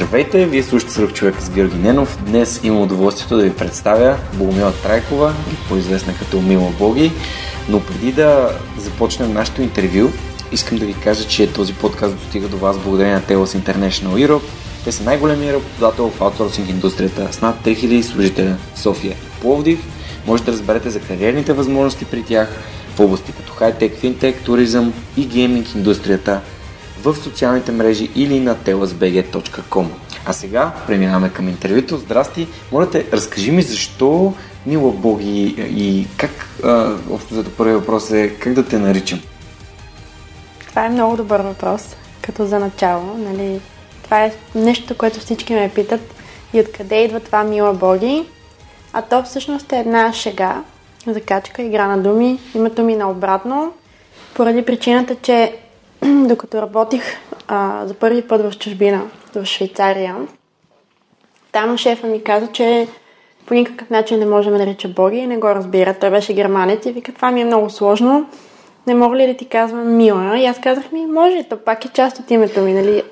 Здравейте, вие слушате Сръх човек с Георги Ненов. Днес имам удоволствието да ви представя Богомила Трайкова, по-известна като Мила Боги. Но преди да започнем нашето интервю, искам да ви кажа, че този подкаст достига до вас благодарение на Telos International Europe. Те са най-големият работодател в аутсорсинг индустрията с над 3000 служителя София. Пловдив може да разберете за кариерните възможности при тях в области като хай-тек, финтек, туризъм и гейминг индустрията – в социалните мрежи или на telasbg.com. А сега преминаваме към интервюто. Здрасти! Моля те, разкажи ми защо Мила Боги и как, общо за първи въпрос е, как да те наричам? Това е много добър въпрос, като за начало. Нали? Това е нещо, което всички ме питат и откъде идва това Мила Боги. А то всъщност е една шега, закачка, игра на думи. Името ми наобратно, поради причината, че докато работих а, за първи път в чужбина, в Швейцария, там шефа ми каза, че по никакъв начин не може да ме нарича Боги и не го разбира. Той беше германец и вика, това ми е много сложно. Не мога ли да ти казвам Мила? И аз казах ми, може, то пак е част от името ми, нали?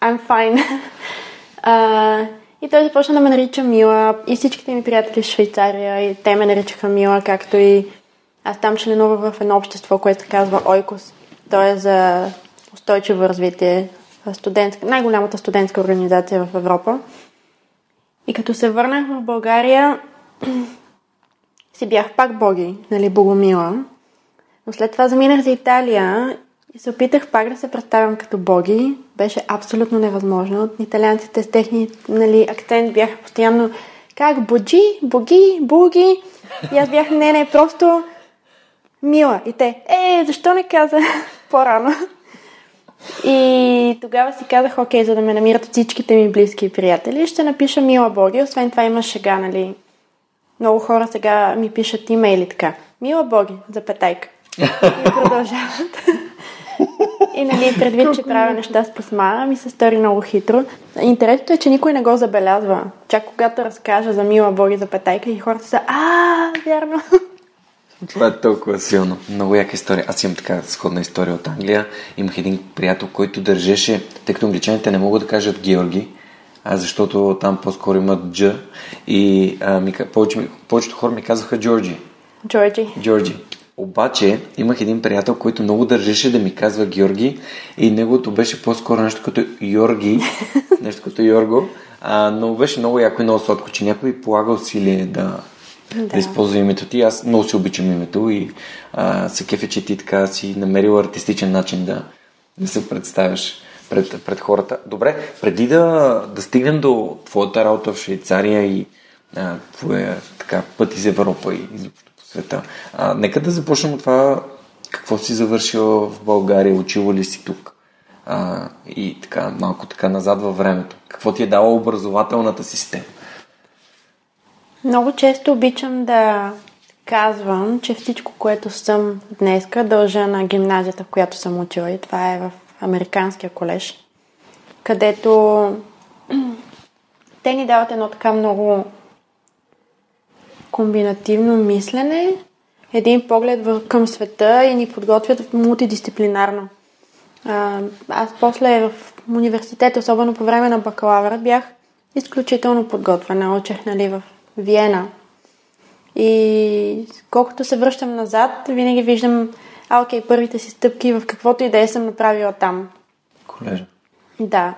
I'm fine. а, и той започна да ме нарича Мила и всичките ми приятели в Швейцария и те ме наричаха Мила, както и аз там членувах в едно общество, което се казва Ойкос. Той е за устойчиво развитие, студентска, най-голямата студентска организация в Европа. И като се върнах в България, си бях пак боги, нали, богомила. Но след това заминах за Италия и се опитах пак да се представям като боги. Беше абсолютно невъзможно. Италианците с техни нали, акцент бяха постоянно как боджи, боги, буги. И аз бях, не, не, просто мила. И те, е, защо не каза по-рано? И тогава си казах, окей, за да ме намират всичките ми близки приятели, ще напиша Мила Боги. Освен това има шега, нали? Много хора сега ми пишат имейли така. Мила Боги, запетайка. И продължават. И нали, предвид, че правя неща с писма, ми се стори много хитро. Интересното е, че никой не го забелязва. Чак когато разкажа за Мила Боги за петайка и хората са, а, вярно. Това е толкова силно. Много яка история. Аз имам така сходна история от Англия. Имах един приятел, който държеше, тъй като англичаните не могат да кажат Георги, а защото там по-скоро имат Дж. И а, ми, повече, повечето хора ми казаха Джорджи. Джорджи. Джорджи. Обаче имах един приятел, който много държеше да ми казва Георги и неговото беше по-скоро нещо като Йорги, нещо като Йорго, а, но беше много яко и много сладко, че някой полага усилие да, да. да използва името ти. Аз много си обичам името и а, се кефе, че ти така си намерил артистичен начин да, да се представяш пред, пред хората. Добре, преди да, да стигнем до твоята работа в Швейцария и а, твоя така, път из Европа и изобщо по света, а, нека да започнем от това какво си завършил в България, учила ли си тук а, и така малко така назад във времето. Какво ти е дала образователната система? Много често обичам да казвам, че всичко, което съм днеска, дължа на гимназията, в която съм учила и това е в Американския колеж, където те ни дават едно така много комбинативно мислене, един поглед към света и ни подготвят мултидисциплинарно. Аз после в университета, особено по време на бакалавъра, бях изключително подготвена. Учех нали, в Виена. И колкото се връщам назад, винаги виждам, а, окей, първите си стъпки в каквото и да е съм направила там. Колежа. Да.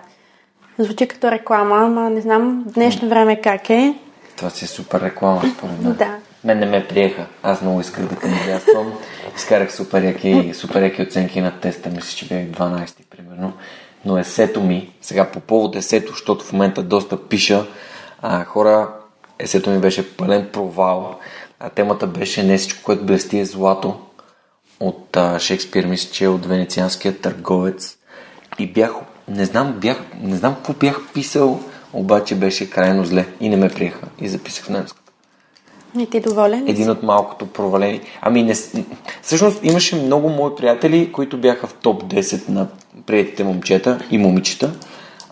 Звучи като реклама, ама не знам днешно време как е. Това си е супер реклама, според мен. Да. Мен не ме приеха. Аз много исках да кандидатствам. Изкарах супер яки, супер яки оценки на теста. Мисля, че бях 12 примерно. Но есето ми, сега по повод есето, защото в момента доста пиша, а, хора есето ми беше пълен провал. А темата беше не всичко, което блести е злато от а, Шекспир, мисля, че е от Венецианския търговец. И бях, не знам, бях, не знам какво бях писал, обаче беше крайно зле и не ме приеха и записах в немска. И ти доволен? Един от малкото провалени. Ами, не, всъщност имаше много мои приятели, които бяха в топ 10 на приятите момчета и момичета.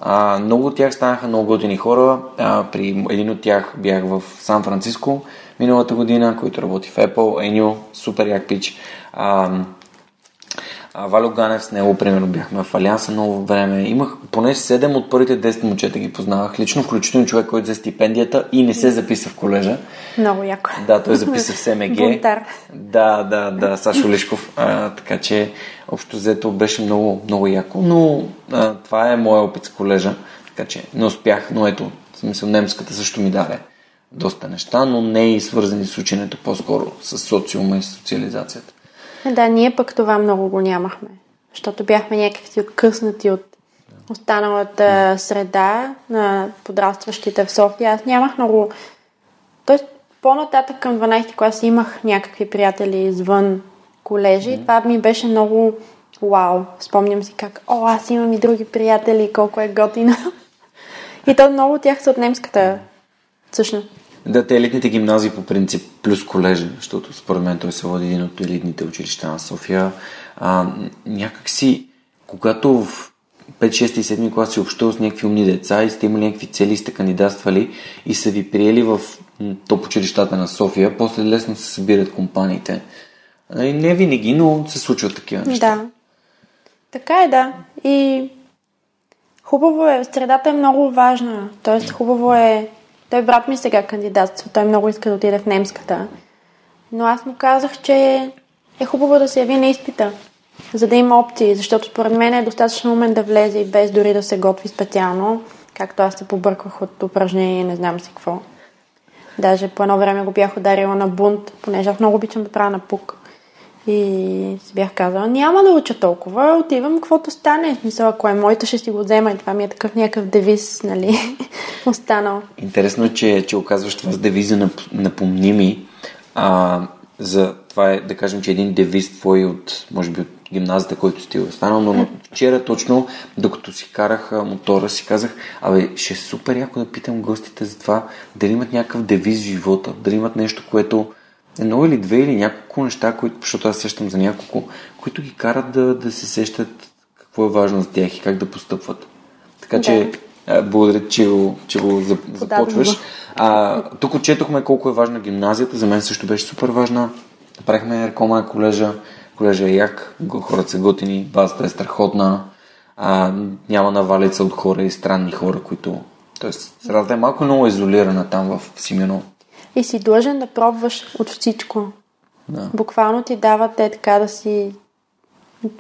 А, много от тях станаха много готини хора. А, при един от тях бях в Сан Франциско миналата година, който работи в Apple. Еню, супер як пич. А, а, Валю Ганев с него, примерно, бяхме в Алианса много време. Имах поне 7 от първите 10 момчета ги познавах. Лично, включително човек, който взе стипендията и не се записа в колежа. Много яко. Да, той записа в СМГ. Бунтар. Да, да, да, Сашо Лишков. А, така че, общо взето беше много, много яко, но а, това е моя опит с колежа. Така че не успях, но ето, в смисъл немската също ми даде доста неща, но не и свързани с ученето, по-скоро с социума и с социализацията. Да, ние пък това много го нямахме. Защото бяхме някакви откъснати от останалата среда на подрастващите в София. Аз нямах много... Тоест, по-нататък към 12 клас имах някакви приятели извън колежи. и Това ми беше много вау. Спомням си как, о, аз имам и други приятели, колко е готино. И то много от тях са от немската, всъщност. Да, те елитните гимназии по принцип плюс колежа, защото според мен той се води един от елитните училища на София. А, някакси, когато в 5, 6 и 7 клас си общувал с някакви умни деца и сте имали някакви цели и сте кандидатствали и са ви приели в топ училищата на София, после лесно се събират компаниите. Нали, Не винаги, но се случват такива неща. Да. Така е, да. И хубаво е, средата е много важна. Тоест, хубаво е... Той брат ми сега кандидатства, той много иска да отиде в немската. Но аз му казах, че е хубаво да се яви на изпита, за да има опции, защото според мен е достатъчно умен да влезе и без дори да се готви специално, както аз се побърквах от упражнение и не знам си какво. Даже по едно време го бях ударила на бунт, понеже аз много обичам да правя на пук. И си бях казала, няма да уча толкова, отивам каквото стане. Смисъл, ако е моето, ще си го взема. И това ми е такъв някакъв девиз, нали, останал. Интересно е, че, че оказваш това с девиза на напомними. А, за това е, да кажем, че един девиз твой от, може би, от гимназията, който сте останал, но вчера точно, докато си карах мотора, си казах, абе, ще е супер яко да питам гостите за това, дали имат някакъв девиз в живота, дали имат нещо, което едно или две или няколко неща, които, защото аз сещам за няколко, които ги карат да, да се сещат какво е важно за тях и как да постъпват. Така Да. че, благодаря, че го, че го зап- започваш. А, тук отчетохме колко е важна гимназията. За мен също беше супер важна. Направихме рекома колежа. Колежа е як, хората са готини, базата е страхотна. А, няма навалица от хора и странни хора, които... Тоест, средата е малко много изолирана там в Симеоново. И си длъжен да пробваш от всичко. Да. Буквално ти дават те така да си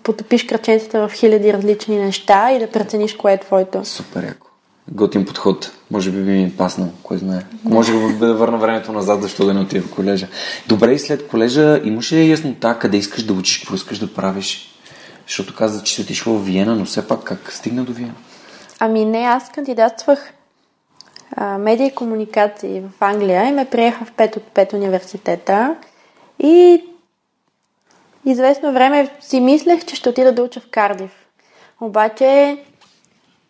потопиш краченцата в хиляди различни неща и да прецениш кое е твоето. Супер яко. Готин подход. Може би би ми паснал, кой знае. Може да върна времето назад, защо да не отида в колежа. Добре, и след колежа имаш ли яснота къде искаш да учиш, какво искаш да правиш? Защото каза, че си отишла в Виена, но все пак как стигна до Виена? Ами не, аз кандидатствах а, медия и комуникации в Англия и ме приеха в 5 от 5 университета. И известно време си мислех, че ще отида да уча в Кардив. Обаче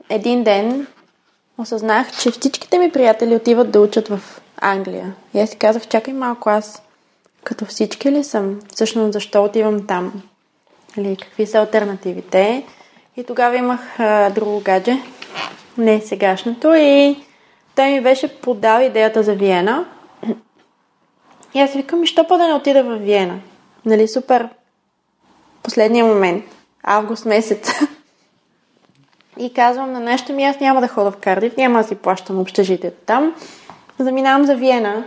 един ден осъзнах, че всичките ми приятели отиват да учат в Англия. И аз си казах, чакай малко, аз като всички ли съм? Всъщност, защо отивам там? Или какви са альтернативите? И тогава имах а, друго гадже, не сегашното, и той ми беше подал идеята за Виена. И аз викам, що па да не отида в Виена? Нали, супер последния момент, август месец. И казвам на нещо ми, аз няма да хода в Кардив, няма да си плащам общежитието там. Заминавам за Виена.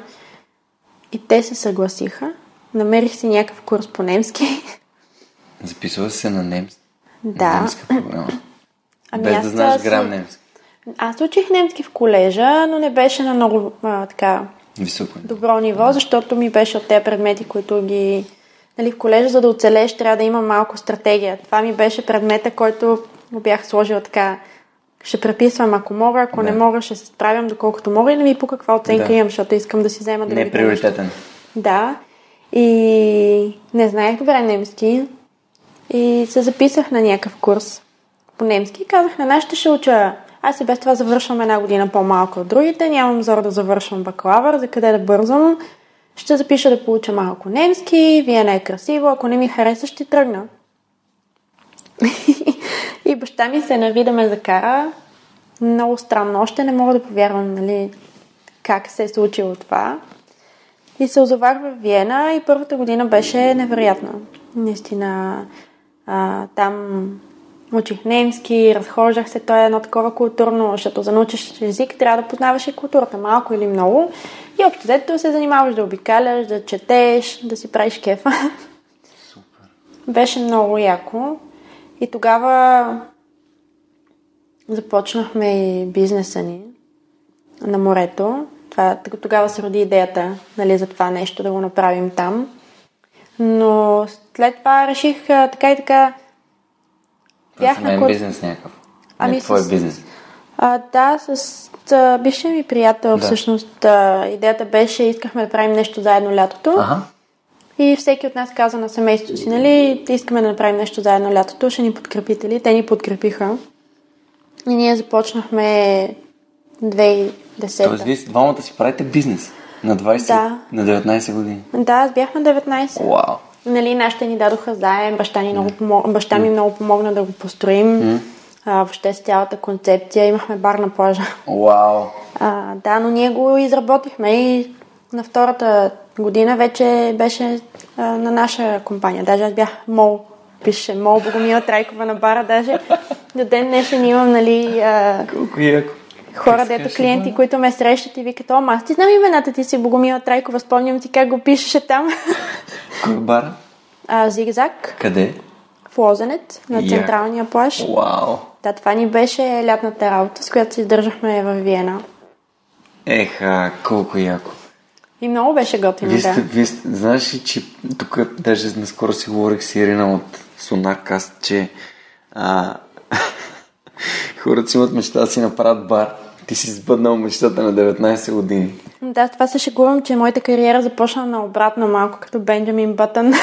И те се съгласиха. Намерих си някакъв курс по немски. Записва се на немски. Да. Немска програма. Ами Без да знаеш си- грам немски. Аз учих немски в колежа, но не беше на много а, така Високо. е. добро ниво, защото ми беше от тези предмети, които ги... Нали, в колежа, за да оцелеш, трябва да има малко стратегия. Това ми беше предмета, който го бях сложила така. Ще преписвам ако мога, ако Да. не мога, ще се справям доколкото мога и не ми пука каква оценка Да. имам, защото искам да си взема Не е приоритетен. Да. И не знаех добре немски. И се записах на някакъв курс по немски. Казах на нашите ще уча Аз и без това завършвам една година по-малко от другите, нямам зор да завършвам бакалавър, за къде да бързам. Ще запиша да получа малко немски, Виена е красиво, ако не ми хареса, ще тръгна. и баща ми се нави ме закара. Много странно. Още не мога да повярвам, нали, как се е случило това. И се озовах в Виена и първата година беше невероятна. Наистина, а, там учих немски, разхождах се, то е едно такова културно, защото за научиш език трябва да познаваш и културата, малко или много. И общо взето се занимаваш да обикаляш, да четеш, да си правиш кефа. Супер. Беше много яко. И тогава започнахме и бизнеса ни на морето. Това, тогава се роди идеята нали, за това нещо да го направим там. Но след това реших така и така. Бях на кур... бизнес някакъв. Ами, твой с... бизнес. А, да, с а, бившия ми приятел, да. всъщност, а, идеята беше, искахме да правим нещо заедно лятото. Ага. И всеки от нас каза на семейството си, нали, искаме да направим нещо заедно лятото, ще ни подкрепите ли? Те ни подкрепиха. И ние започнахме 2010. Тоест, вие двамата си правите бизнес на 20, да. на 19 години. Да, аз бях на 19. Вау. Нали, нашите ни дадоха заем, баща, ни много помог... баща ми много помогна да го построим. А, въобще с цялата концепция. Имахме бар на плажа. Вау. А, да, но ние го изработихме и на втората година вече беше а, на наша компания. Даже аз бях мол пише Мол Богомила Трайкова на бара. Даже до ден днешен имам, нали, а, Колко яко. Хора, дето клиенти, да? които ме срещат и викат, о, аз ти знам имената ти си Богомила Трайкова, спомням ти как го пишеше там. Кой бара? А, зигзаг. Къде? В Лозенец, на yeah. централния плаж. Вау! Да, това ни беше лятната работа, с която се издържахме в Виена. Еха, колко яко. И много беше готино, вие да. Вие сте, знаеш ли, че тук даже наскоро си говорих с Ирина от Сонаркаст, че а, хората си имат мечта да си направят бар. Ти си сбъднал мечтата на 19 години. Да, това се шегувам, че моята кариера започна на обратно малко като Бенджамин Бътън.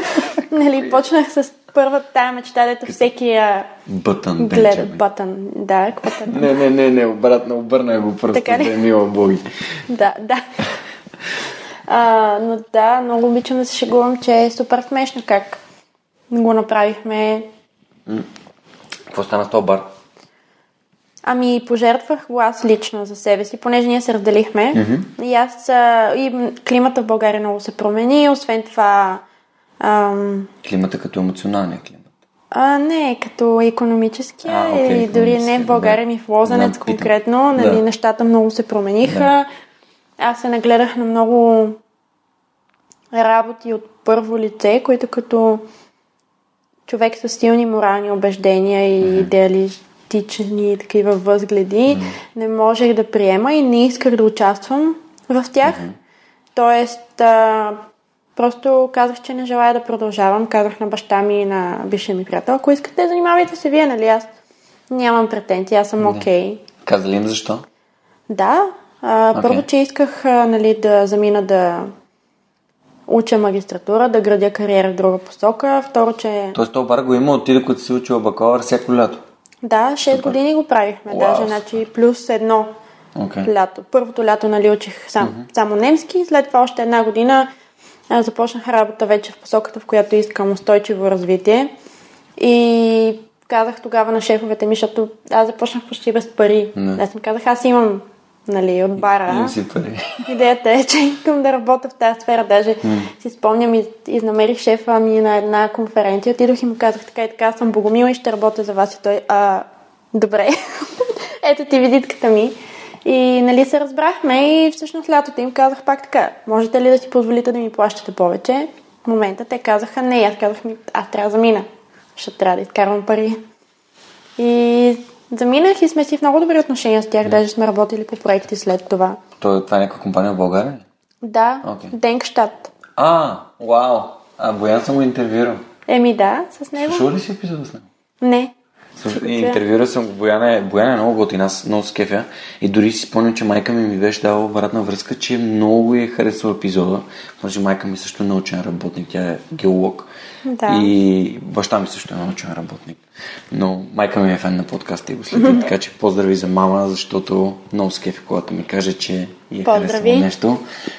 нали, почнах с първата тая мечта, дето всеки я Бътън, гледа. Бътън, да, какво Не, не, не, не, обратно, обърна го просто, така да е мила боги. да, да. А, но да, много обичам да се шегувам, че е супер смешно как го направихме. Какво стана с този бар? Ами, пожертвах го аз лично за себе си, понеже ние се разделихме. Mm-hmm. И аз, а, и климата в България много се промени, освен това... Ам... Климата като емоционалния климат? А, не, като економическия а, okay, и дори не в България, да. ми в Лозенец конкретно, нали, да. нещата много се промениха. Да. Аз се нагледах на много работи от първо лице, които като човек с силни морални убеждения и mm-hmm. Идеалистични такива възгледи, mm-hmm. не можех да приема и не исках да участвам в тях. Mm-hmm. Тоест, а, просто казах, че не желая да продължавам. Казах на баща ми и на бившия ми приятел, ако искате, занимавайте се вие, нали? Аз нямам претенции, аз съм окей. Okay. Казали им защо? Да. А, okay. Първо, че исках а, нали, да замина да уча магистратура, да градя кариера в друга посока. Второ, че... Тоест, то бар го има от ти, като си учила бакалавър всяко лято? Да, 6 Супер. години го правихме. Wow. Даже, значи, плюс едно okay. лято. Първото лято, нали, учих сам, mm-hmm. само немски. След това още една година аз започнах работа вече в посоката, в която искам устойчиво развитие. И казах тогава на шефовете ми, защото аз започнах почти без пари. Mm. Аз им казах, аз имам нали, от бара. пари. Идеята е, че искам да работя в тази сфера. Даже mm. си спомням и изнамерих шефа ми на една конференция. Отидох и му казах така и така, съм Богомила и ще работя за вас. И той, а, добре, ето ти визитката ми. И нали се разбрахме и всъщност лятото им казах пак така, можете ли да си позволите да ми плащате повече? В момента те казаха не, аз казах ми, аз трябва да замина, защото трябва да изкарвам пари. И Заминах и сме си в много добри отношения с тях, даже сме работили по проекти след това. То, това е някаква компания в България? Да, okay. Денкштадт. А, вау! А Боян съм го интервюирал. Еми да, с него. Слушал ли си епизода с него? Не. Слушай, интервюра съм го, Бояна е, Бояна е много готина, аз много с кефя. И дори си спомням, че майка ми ми беше дала обратна връзка, че много е харесал епизода. Може майка ми също е научен работник, тя е геолог. Да. И баща ми също е научен работник. Но майка ми е фен на подкаста и го следи, така че поздрави за мама, защото много с кефи, когато ми каже, че е харесало нещо.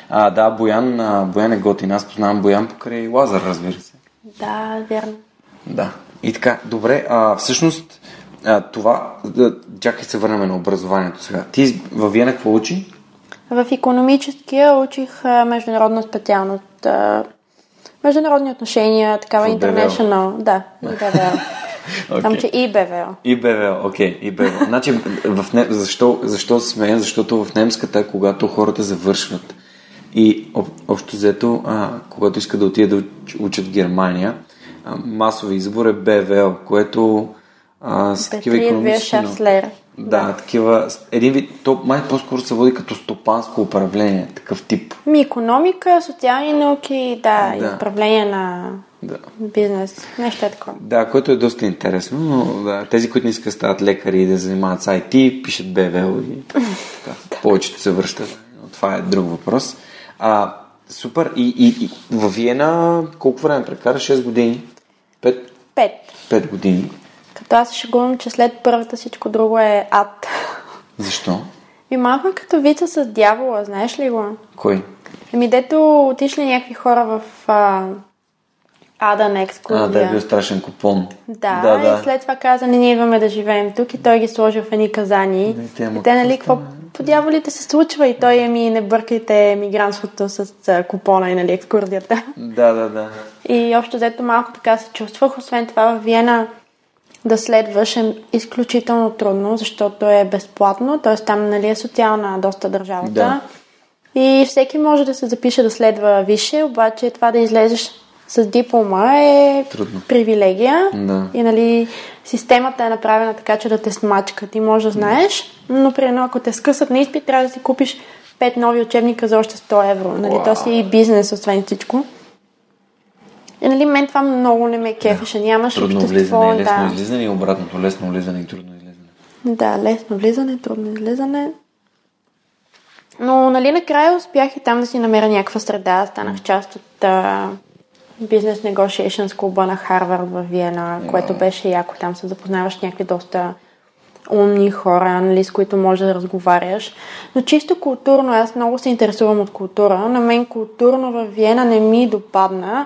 А, да, Боян, а, Боян е готин. Аз познавам Боян покрай Лазар, разбира се. Да, вярно. Да. И така, добре, а, всъщност а, това, да, чакай се върнем на образованието сега. Ти във Виена какво учи? В економическия учих а, международна специалност. а, Международни отношения, такава В БВЛ. international. Да, Там, че и БВЛ. И БВЛ, окей, и БВЛ. Значи, в не... защо, защо смея? Защото в немската, когато хората завършват и об, общо взето, а, когато искат да отидат да уч- учат в Германия, а, масови избор е БВЛ, което а, с такива економически... Wirtschaftslehre. Да, такива... Един вид, то май по-скоро се води като стопанско управление, такъв тип. Ми, економика, социални науки, да, Да. и управление на Да. бизнес. Нещо е такова. Да, което е доста интересно, но да, тези, които не искат да стават лекари и да занимават с IT, пишат БВЛ и така, повечето се връщат. Но това е друг въпрос. А, супер. И, и, и във Виена колко време прекара? 6 години? 5, Пет. 5 години. Като аз шегувам, че след първата всичко друго е ад. Защо? И малко като вица с дявола, знаеш ли го? Кой? Еми, дето отишли някакви хора в а, ада на екскурзия. А, да е бил страшен купон. Да, да, да. и след това каза, не, ние идваме да живеем тук и той ги сложи в едни казани. Не, те, и те, нали, какво по дяволите се случва и той, ами, не бъркайте мигрантството с а, купона и, нали, екскурзията. Да, да, да. И общо взето малко така се чувствах. Освен това, в Виена да следваш е изключително трудно, защото е безплатно, т.е. там нали, е социална доста държавата. Да. И всеки може да се запише да следва висше, обаче това да излезеш с диплома е Трудно. привилегия. Да. И нали, системата е направена така, че да те смачка. Ти можеш да знаеш, но примерно ако те скъсат на изпит, трябва да си купиш 5 нови учебника за още 100 евро. Нали. То си и бизнес, освен всичко. И нали, мен това много не ме кефеше. Нямаш Трудно общество. влизане, лесно да. излизане и обратното. Лесно влизане и трудно излизане. да, лесно влизане, трудно излизане. Но нали накрая успях и там да си намеря някаква среда. Станах част от а, Business Negotiations клуба на Харвард в Виена, което беше яко. Там се запознаваш някакви доста умни хора, нали, с които можеш да разговаряш. Но чисто културно, аз много се интересувам от култура. На мен културно в Виена не ми допадна.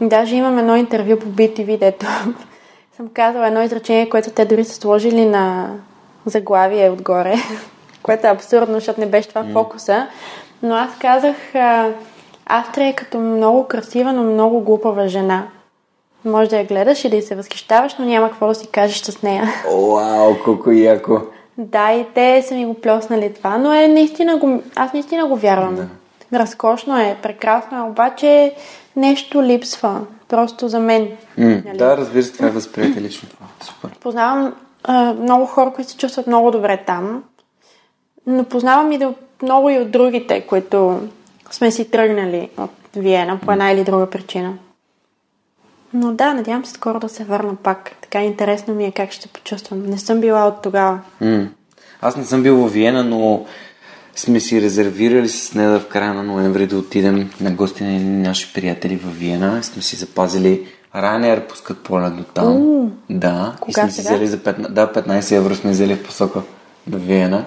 Даже имам едно интервю по BTV, дето съм казала едно изречение, което те дори са сложили на заглавие отгоре, което е абсурдно, защото не беше това фокуса. Но аз казах, а, Австрия е като много красива, но много глупава жена. Може да я гледаш и да й се възхищаваш, но няма какво да си кажеш с нея. Вау, колко яко. Да, и те са ми го плеснали това, но е наистина го, аз наистина го вярвам. Да. Разкошно е, прекрасно е, обаче нещо липсва. Просто за мен. М, Нали? да, разбира се, това е възприятие лично това. Супер. Познавам а, много хора, които се чувстват много добре там, но познавам и да, много и от другите, които сме си тръгнали от Виена по една или друга причина. Но да, надявам се скоро да се върна пак. Така интересно ми е как ще почувствам. Не съм била от тогава. М. Аз не съм бил в Виена, но сме си резервирали с Неда в края на ноември да отидем на гости на едни наши приятели в Виена. Сме си запазили Ryanair пускат полет до там. Да. и Кога сме си сега? взели за 15, да, 15 евро сме взели в посока на Виена.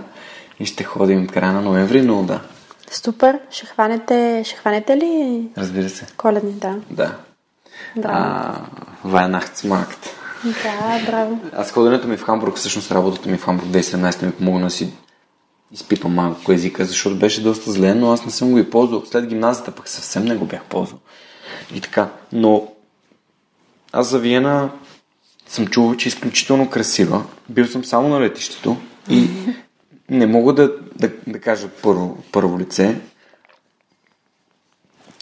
И ще ходим в края на ноември, но да, Супер. Ще хванете, ще хванете ли разбира се. коледни? Да. Да. Браво. Weihnachtsmarkt. Да, браво. Аз ходенето ми в Хамбург, всъщност работата ми в Хамбург 2017 ми помогна да си изпипам малко езика, защото беше доста зле, но аз не съм го и ползвал. След гимназията пък съвсем не го бях ползвал. И така. Но аз за Виена съм чувал, че е изключително красива. Бил съм само на летището и не мога да, да, да кажа първо, първо лице,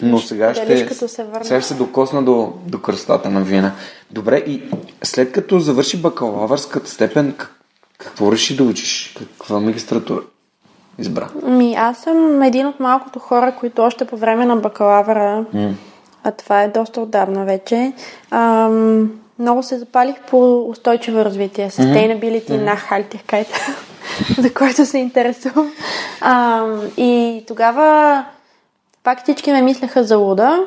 но сега ще, като се сега ще се докосна до, до красотата на Виена. Добре, и след като завърши бакалавърската степен, как- какво реши да учиш? Каква магистратура избра? Ми, аз съм един от малкото хора, които още по време на бакалавъра, а това е доста отдавна вече, ам, много се запалих по устойчиво развитие, sustainability mm-hmm. nachhaltigkeit, за което се интересувам. А, и тогава пак всички ме мислеха за луда.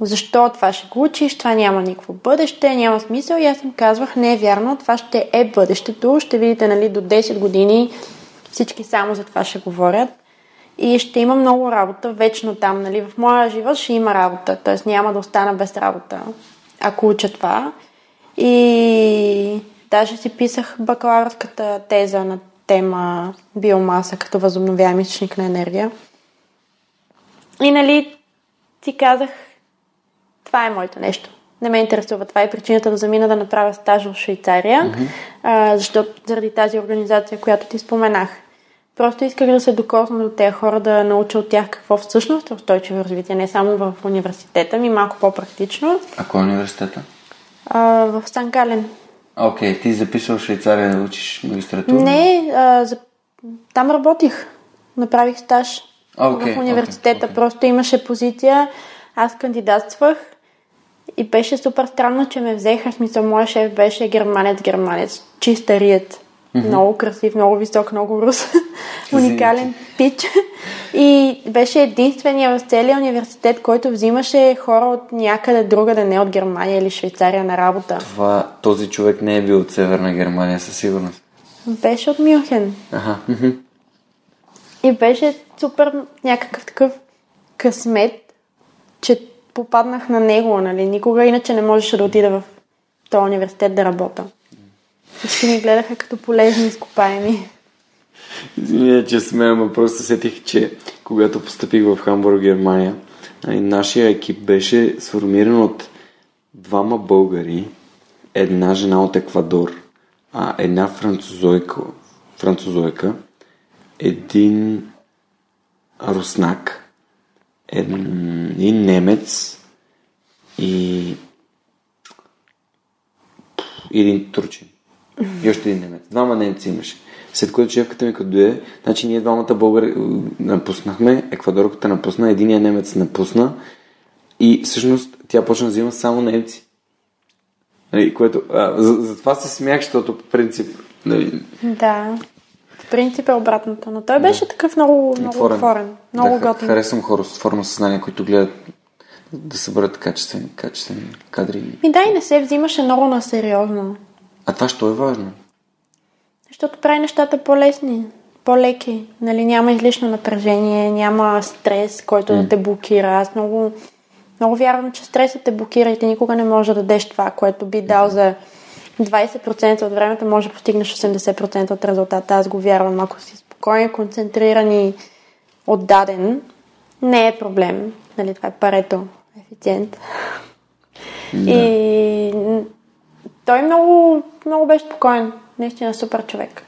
Защо това ще го учиш, това няма никакво бъдеще, няма смисъл. И аз им казвах, не е вярно, това ще е бъдещето. Ще видите, нали, до 10 години всички само за това ще говорят. И ще има много работа вечно там, нали. В моя живот ще има работа, т.е. няма да остана без работа ако уча това. И даже си писах бакалавърската теза на тема биомаса като възобновяем източник на енергия. И нали си казах, това е моето нещо. Не ме интересува. Това е причината да замина да направя стаж в Швейцария, mm-hmm. а, защото заради тази организация, която ти споменах. Просто исках да се докосна до тези хора, да науча от тях какво всъщност е устойчиво развитие, не само в университета ми, малко по-практично. А кой е университета? А, в Сан Гален. Окей, okay, ти записал в Швейцария да учиш магистратура? Не, а, за... там работих. Направих стаж okay, в университета. Okay, okay. Просто имаше позиция, аз кандидатствах и беше супер странно, че ме взеха. Смисъл, моя шеф беше германец-германец, чистарият. Mm-hmm. Много красив, много висок, много рус. Уникален пич. И беше единствения в целия университет, който взимаше хора от някъде друга, да не от Германия или Швейцария на работа. Това, този човек не е бил от Северна Германия, със сигурност. Беше от Мюнхен. Ага. И беше супер някакъв такъв късмет, че попаднах на него, нали? Никога иначе не можеше да отида в този университет да работя. Всички ми гледаха като полезни изкопаеми. Извиня, че смея, но просто сетих, че когато поступих в Хамбург, Германия, нашия екип беше сформиран от двама българи, една жена от Еквадор, а една французойка, французойка един руснак, един немец и един турчин. И още един немец. Двама немци имаше. След което шефката ми като дойде, значи ние двамата българи напуснахме, еквадорката напусна, единия немец напусна и всъщност тя почна да взима само немци. Нали, което, а, за, за, това се смях, защото по принцип... Нали... Да. В принцип е обратното, но той беше да. такъв много, много отворен. отворен много да, готин. Харесвам хора с отворено съзнание, които гледат да съберат качествени, качествени кадри. И да, и не се взимаше много на сериозно. А това що е важно? Защото прави нещата по-лесни, по-леки. Нали, няма излишно напрежение, няма стрес, който mm. да те блокира. Аз много, много вярвам, че стресът те блокира и ти никога не можеш да дадеш това, което би дал за 20% от времето, може да постигнеш 80% от резултата. Аз го вярвам. Ако си спокоен, концентриран и отдаден, не е проблем. Нали, това е парето. Ефициент. Да. И той много, много беше спокоен. Наистина супер човек.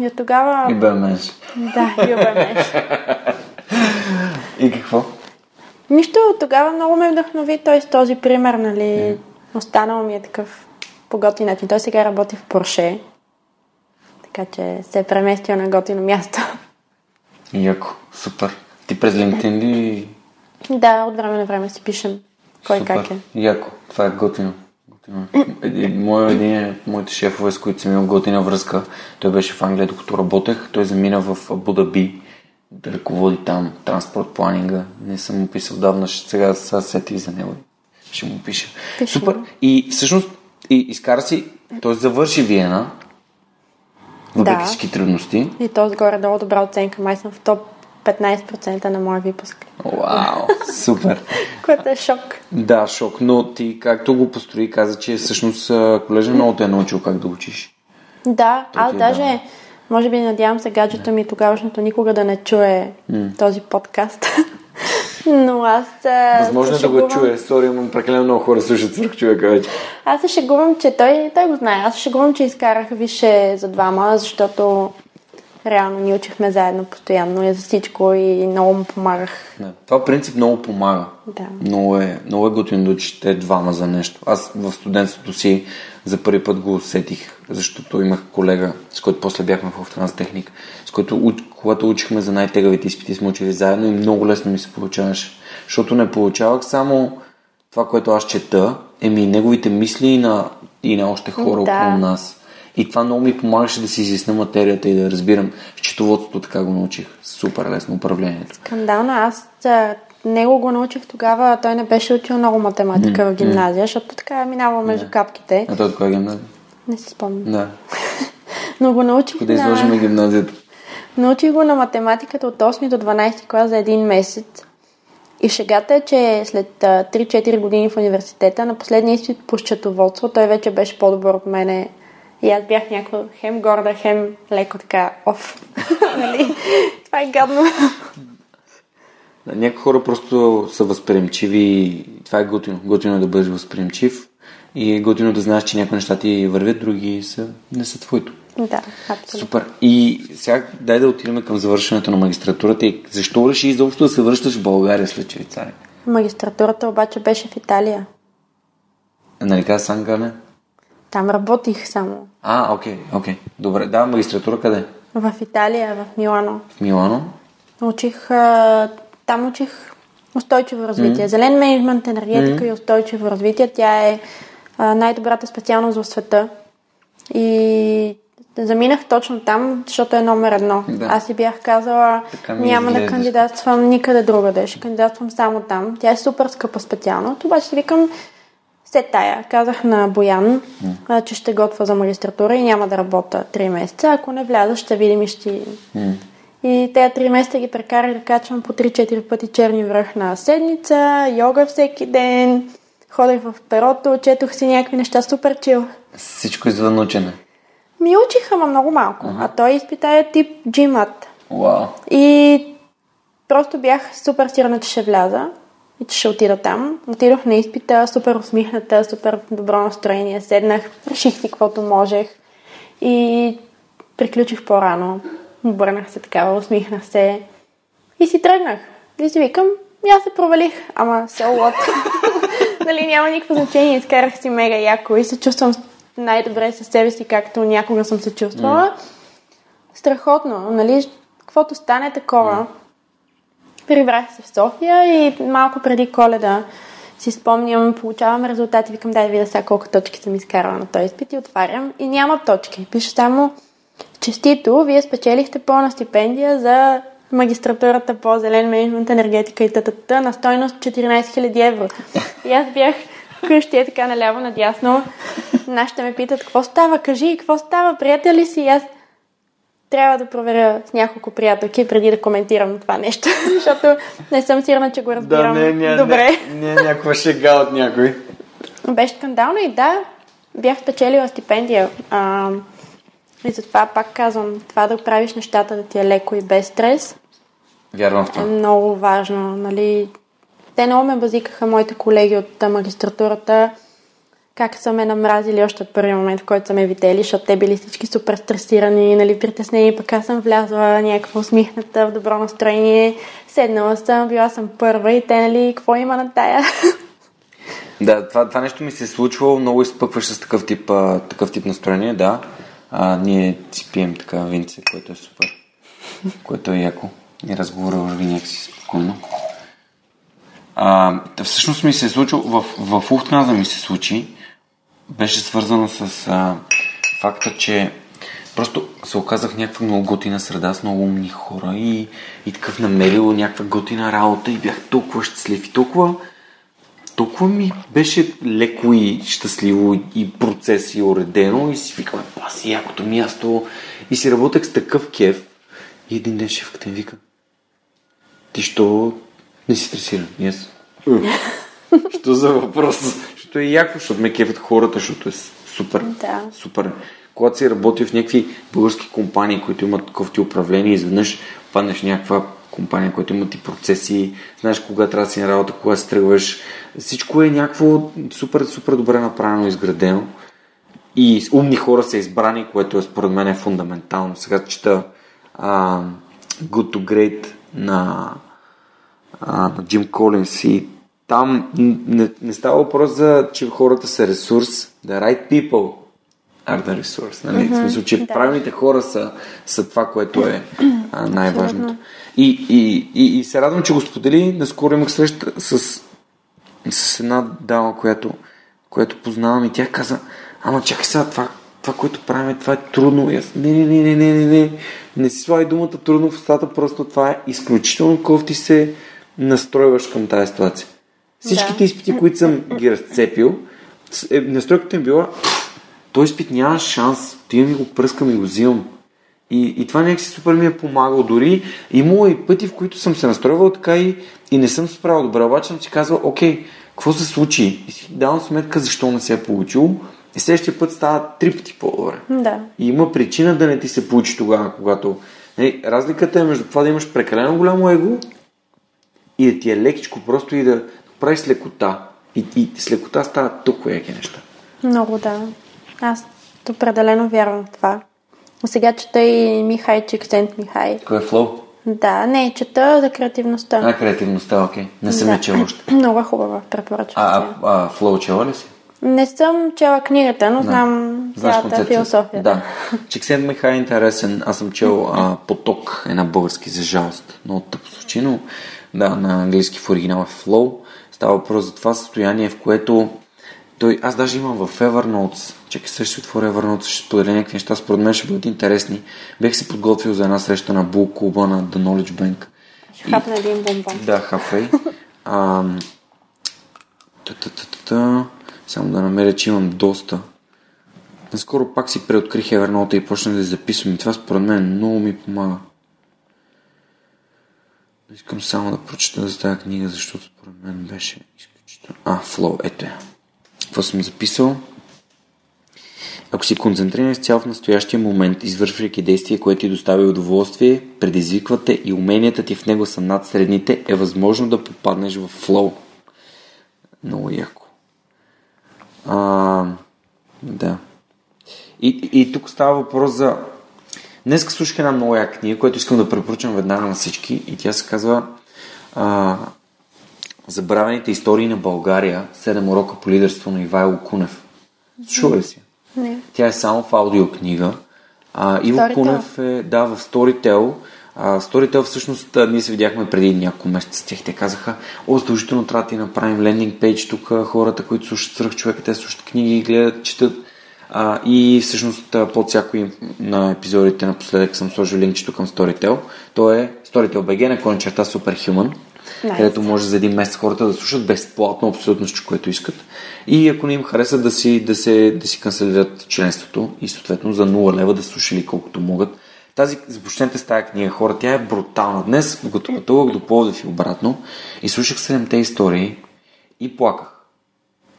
И от тогава... И бемеш. Да, и бемеш. и какво? Нищо, от тогава много ме вдъхнови той с този пример, нали. Yeah. Останал ми е такъв по готин начин. Той сега работи в Порше. Така че се е преместил на готино място. Яко, супер. Ти през LinkedIn ли? Да, от време на време си пишем кой супер. как е. Яко, това е готино. Моя един моите шефове, с които съм имал готина връзка, той беше в Англия, докато работех. Той замина в Абу-Даби да ръководи там транспорт планинга. Не съм му писал давна, сега, сега сетих за него. Ще му пиша. Пиши. Супер. И всъщност и изкара си, т.е. завърши Виена, въпреки Да. всички трудности. И то горе-долу добра оценка. Май съм в топ 15% на моя випуск. Вау, супер. Което е шок. Да, шок, но ти както го построи, каза, че всъщност колежа много те е научил как да учиш. Да, Той аз е даже, дал. може би надявам се гаджето ми тогавашното никога да не чуе този подкаст. Но аз Възможно е да го чуе. Сори, имам прекалено много хора слушат свърх човека вече. Аз се шегувам, че той, той го знае. Аз се шегувам, че изкарах више за двама, защото реално ни учихме заедно постоянно и за всичко и много му помагах. Не. Това принцип много помага. Да. Много е, много е готино да учите двама за нещо. Аз в студентството си за първи път го усетих, защото имах колега, с който после бяхме в транстехник, с който, когато учихме за най-тегавите изпити, сме учили заедно и много лесно ми се получаваше. Защото не получавах само това, което аз чета, е ми неговите мисли и на, и на още хора Да. около нас. И това много ми помагаше да си изясня материята и да разбирам счетоводството, така го научих. Супер лесно управлението. Скандално. Аз него го научих тогава. Той не беше учил много математика в гимназия, защото така е минавал между капките. А той от кой гимназия? Не си спомням. Да. Но го научих Къде на... изложим гимназията? Научих го на математиката от 8 до 12 клас за един месец. И шегата е, че след а, 3-4 години в университета, на последния изпит по счетоводство, той вече беше по-добър от мене. И аз бях някаква хем горда, хем леко така оф. нали? Това е гадно. Някои хора просто са възприемчиви и това е готино. Готино е да бъдеш възприемчив и е готино да знаеш, че някои неща ти вървят, други са, не са твоето. да, абсолютно. Супер. И сега дай да отидем към завършването на магистратурата. И защо реши изобщо да се връщаш в България след Швейцария? Магистратурата обаче беше в Италия. Нали каза Сан Гален? Там работих само. А, окей, окей. Добре, да, магистратура къде? В Италия, в Милано. В Милано? Учих, а, там учих устойчиво развитие. Зелен менеджмент, енергетика и устойчиво развитие. Тя е а, най-добрата специалност в света. И заминах точно там, защото е номер едно. Да. Аз си бях казала, няма да кандидатствам никъде другаде. Ще кандидатствам само там. Тя е супер скъпа специалност. Обаче си викам, след тая, казах на Боян, а, че ще готва за магистратура и няма да работя 3 месеца. Ако не вляза, ще видим и ще... И тези 3 месеца ги прекарах да качвам по 3-4 пъти черни връх на седмица, йога всеки ден, ходех в перото, четох си някакви неща, супер чил. Всичко извън учене. Ми учиха, ма много малко. А той изпита е тип GMAT. Вау. И просто бях супер сигурна, че ще вляза и че ще отида там. Отидох на изпита, супер усмихната, супер добро настроение. Седнах, реших си каквото можех и приключих по-рано. Обърнах се такава, усмихнах се и си тръгнах. И си викам, аз се провалих, ама so what? нали, няма никакво значение, изкарах си мега яко и се чувствам най-добре със себе си, както някога съм се чувствала. Страхотно, нали, каквото стане такова. Прибрах се в София и малко преди коледа си спомням, получавам резултати, викам дай да видя сега колко точки съм изкарала на този изпит и отварям и няма точки. Пише само честито, вие спечелихте пълна стипендия за магистратурата по зелен менеджмент, енергетика и т.т. на стойност 14 000 евро. И аз бях вкъщи е така наляво надясно. Нашите ме питат, какво става, кажи, какво става, приятели си? И аз трябва да проверя с няколко приятелки преди да коментирам това нещо, защото не съм сигурна, че го разбирам добре. Не, не, някаква шега от някой. Беше скандално и да, бях спечелила стипендия. А, и затова пак казвам, това да правиш нещата да ти е леко и без стрес Вярвам в е това. много важно. Нали? Те много ме базикаха моите колеги от магистратурата, как са ме намразили още от първия момент, в който са ме видели, защото те били всички супер стресирани, нали, притеснени, пък аз съм влязла някаква усмихната, в добро настроение, седнала съм, била съм първа и те, нали, какво има на тая? Да, това, това нещо ми се е случвало, много изпъкваш с такъв тип, а, такъв тип настроение, да. А, ние си пием така винце, което е супер, което е яко. И разговора върви някакси спокойно. А, всъщност ми се е случило, в, в Луфтганза ми се случи, беше свързано с а, факта, че просто се оказах някаква много готина среда с много умни хора и, и такъв намерил някаква готина работа и бях толкова щастлив и толкова толкова ми беше леко и щастливо и процес и уредено и си викаме, па си якото място и си работех с такъв кеф и един ден шефката ми вика ти що не си стресиран? И аз «Е, Що за въпрос? Защото е яко, защото ме кефят хората, защото е супер. Да. Супер. Когато си работил в някакви български компании, които имат такъв ти управление, изведнъж паднеш в някаква компания, която има ти процеси, знаеш кога трябва да си на работа, кога си тръгваш. Всичко е някакво супер, супер добре направено, изградено. И умни хора са избрани, което е според мен е фундаментално. Сега чета а, Good to Great на, а, на Джим Колинс и там не, не става въпрос за, че хората са ресурс. The right people are the resource. Нали? Mm-hmm, в смисъл, че да. правилните хора са, са това, което е а, най-важното. И, и, и, и се радвам, че го сподели. Наскоро имах среща с с една дама, която, която познавам и тя каза, ама чакай сега, това, това, което правим, това е трудно. И аз, не, не, не, не, не, не, не, не си слагай думата трудно в устата, просто това е изключително кофти се настройваш към тази ситуация. Всичките Да. изпити, които съм ги разцепил, е, настройката им била, той изпит няма шанс, отивам и го пръскам и го взимам. И, и това някакси супер ми е помагало. Дори имало и пъти, в които съм се настройвал така и, и не съм справил добре, обаче съм си казвал, окей, какво се случи? И си давам сметка защо не се е получило. И следващия път става три пъти по-добре. Да. И има причина да не ти се получи тогава, когато... Нали, разликата е между това да имаш прекалено голямо его и да ти е лекичко просто и да го правиш с лекота. И, и с лекота стават толкова яки неща. Много да. Аз определено вярвам в това. Сега чета и Михайчик, Сент Михай. Кой е флоу? Да, не, чета за креативността. А, креативността, окей. Не съм да. я чел още. Много е хубава, препоръчвам. А, а, а флоу чела ли си? Не съм чела книгата, но знам Знаеш цялата философия. Да. Чиксен Михай е интересен. Аз съм чел а, Поток, е на български, за жалост. Много тъпо звучи, но да, на английски в оригинал е Flow. Става въпрос за това състояние, в което той, аз даже имам в Evernotes, чакай сега ще отворя Evernotes, ще споделя някакви неща, според мен ще бъдат интересни. Бех се подготвил за една среща на Bull клуба на The Knowledge Bank. Ще хапна един бомбон. Да, та-та-та-та-та. Само да намеря, че имам доста. Наскоро пак си преоткрих Evernote и почнах да записвам и това според мен много ми помага. Искам само да прочета за тази книга, защото според мен беше изключително... А, Flow, ето я. Какво съм записал? Ако си концентриран изцяло в настоящия момент, извършвайки действие, което ти доставя удоволствие, предизвиквате и уменията ти в него са над средните, е възможно да попаднеш в флоу. Много яко. А, да. И, и тук става въпрос за... Днес слушах една много яка книга, която искам да препоръчам веднага на всички и тя се казва а, Забравените истории на България 7 урока по лидерство на Ивайло Кунев. Слушала ли си? Не. Тя е само в аудиокнига. А, Иво Storytel. Кунев е, да, в Storytel. А, Storytel всъщност а, ние се видяхме преди няколко месеца с тях. Те казаха, о, задължително трябва да ти направим лендинг пейдж тук. Хората, които слушат свръх човека, те слушат книги, гледат, четат. А, и всъщност под всякой на епизодите напоследък съм сложил линкчето към Storytel. То е Storytel.bg на черта Superhuman Nice. където може за един месец хората да слушат безплатно абсолютно всичко, което искат. И ако не им хареса да си, да се, да си канцелират членството и съответно за 0 лева да слушали колкото могат. Тази, започнете с тази книга, хора, тя е брутална. Днес, пътувах до Пловдив и обратно, и слушах седемте истории и плаках.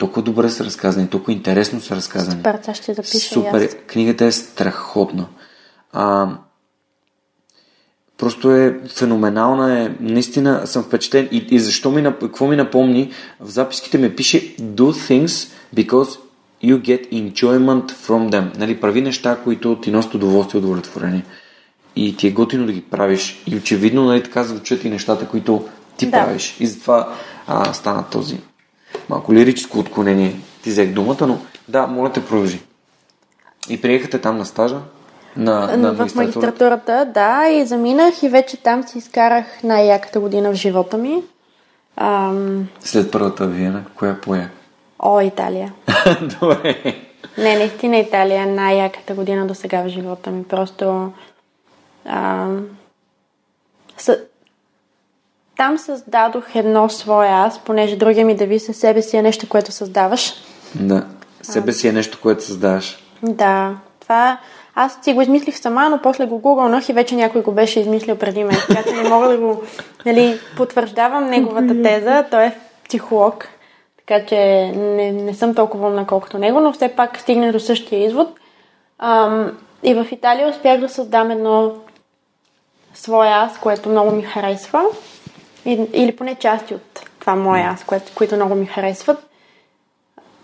Толкова добре са разказани, толкова интересно са разказани. Супер, сега ще запиша Супер. аз. Книгата е страхотна. А, просто е феноменална. Е, наистина съм впечатлен. И, и защо ми, какво ми напомни? В записките ми пише Do things because you get enjoyment from them. Нали, прави неща, които ти носят удоволствие и удовлетворение. И ти е готино да ги правиш. И очевидно, нали, така звучат и нещата, които ти Да. правиш. И затова а, стана този малко лирическо отклонение. Ти взех думата, но да, моля те продължи. И приехате там на стажа? На, на в магистратурата? магистратурата, да, и заминах и вече там си изкарах най-яката година в живота ми. Ам, След първата виена, коя поя? о, Италия. Добре. Не, наистина Италия е най-яката година до сега в живота ми. Просто ам, с... там създадох едно свое аз, понеже другия ми девиз е себе си е нещо, което създаваш. Да. Себе си е нещо, което създаваш. Да, това аз си го измислих сама, но после го гугълнах и вече някой го беше измислил преди мен. Така че не мога да го нали, потвърждавам неговата теза. Той е психолог, така че не, не съм толкова умна колкото него, но все пак стигна до същия извод. Ам, и в Италия успях да създам едно свое аз, което много ми харесва. Или поне части от това мое аз, което, които много ми харесват.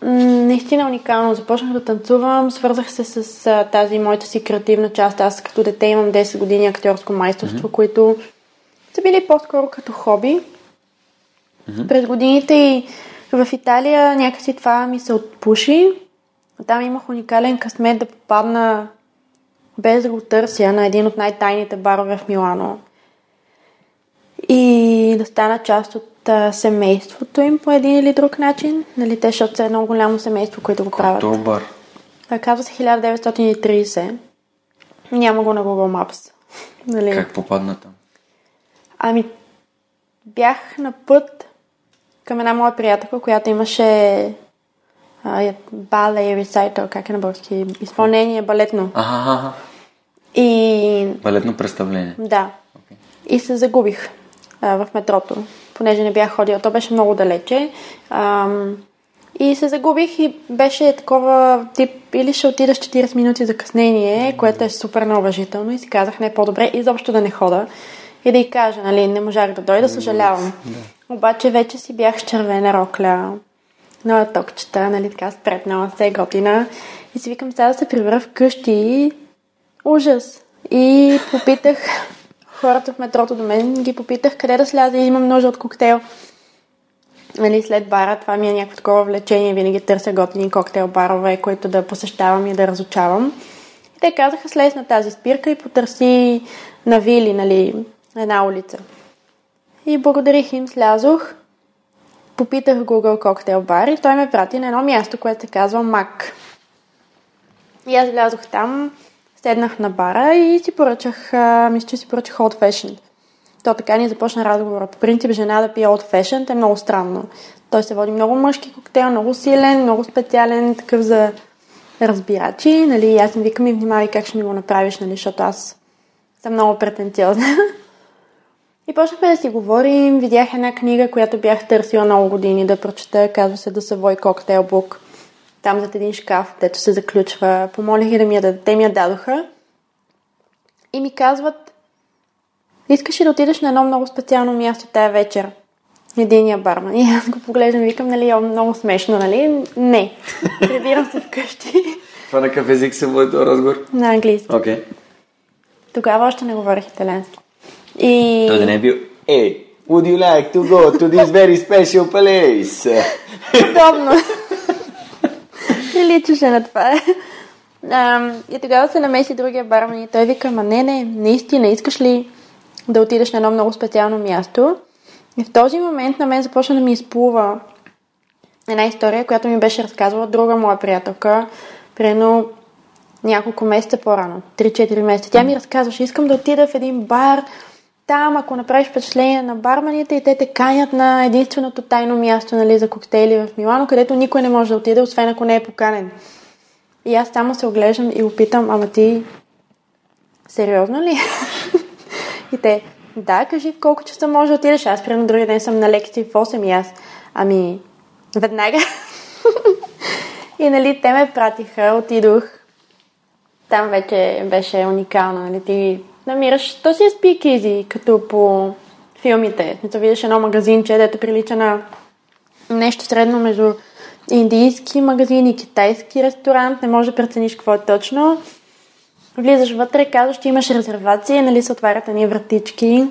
Наистина уникално. Започнах да танцувам, свързах се с а, тази моята си креативна част. Аз като дете имам 10 години актьорско майсторство, които са били по-скоро като хоби. През годините и в Италия някакси това ми се отпуши. Там имах уникален късмет да попадна без да го търся на един от най-тайните барове в Милано. и да стана част от а, семейството им по един или друг начин. Нали, те, защото са едно голямо семейство, което го правят. Добър. Казва се 1930. Няма го на Google Maps. Нали? Как попадна там? Ами, бях на път към една моя приятелка, която имаше а, бале рецайтър, как е на български, изпълнение балетно. Ага, ага. И Балетно представление. да, Okay. и се загубих а, в метрото, понеже не бях ходила. То беше много далече. Ам, и се загубих и беше такова тип, или ще отида с 40 минути закъснение, което е супер неуважително и си казах, не по-добре изобщо да не хода и да й кажа, нали, не можах да дойда, съжалявам. Обаче вече си бях с червена рокля, на токчета, нали, така спретнала се, готина. И си викам, сега да се прибера вкъщи. Ужас. И попитах хората в метрото до мен, ги попитах къде да сляза и имам нужда от коктейл. Нали, след бара, това ми е някакво такова влечение, винаги търся готини коктейл барове, които да посещавам и да разучавам. И те казаха, слез на тази спирка и потърси на Вили, нали, една улица. И благодарих им, слязох, попитах Google коктейл бар и той ме прати на едно място, което се казва Мак. И аз влязох там, седнах на бара и си поръчах, мисля, че си поръчах Old Fashioned. То така ни започна разговора. По принцип, жена да пие Old Fashioned е много странно. Той се води много мъжки коктейл, много силен, много специален, такъв за разбирачи. Нали, аз им викам и внимавай как ще ми го направиш, нали, защото аз съм много претенциозна. И почнахме да си говорим. Видях една книга, която бях търсила много години да прочета. Казва се The Savoy Cocktail Book. Там зад един шкаф, дето се заключва. Помолих ги да ми я дадат. Те ми я дадоха. И ми казват, искаш ли да отидеш на едно много специално място тая вечер? Единия барман. И аз го поглеждам и викам, нали, о, много смешно, нали? Не. Прибирам се вкъщи. Това на какъв език се води този разговор? на английски. Окей. Тогава още не говорих италиански. И... Той да не е бил, Hey, would you like to go to this very special place? Удобно. И личеше на това. Ам, и тогава се намеси другия барман и той вика, ма не, не, наистина, искаш ли да отидеш на едно много специално място? И в този момент на мен започна да ми изплува една история, която ми беше разказвала друга моя приятелка, примерно няколко месеца по-рано, 3-4 месеца. Тя ми разказваше, искам да отида в един бар, там, ако направиш впечатление на барманите и те те канят на единственото тайно място нали, за коктейли в Милано, където никой не може да отиде, освен ако не е поканен. И аз само се оглеждам и го питам, ама ти сериозно ли? и те, да, кажи в колко часа може да отидеш. Аз примерно другия ден съм на лекции в 8 и аз, ами, веднага. и нали, те ме пратиха, отидох. Там вече беше уникално, нали, ти намираш, то си е speakeasy, като по филмите. Ето видиш едно магазинче, дето прилича на нещо средно между индийски магазин и китайски ресторант. Не може да прецениш какво е точно. Влизаш вътре, казваш, че имаш резервация, нали се отварят ни вратички.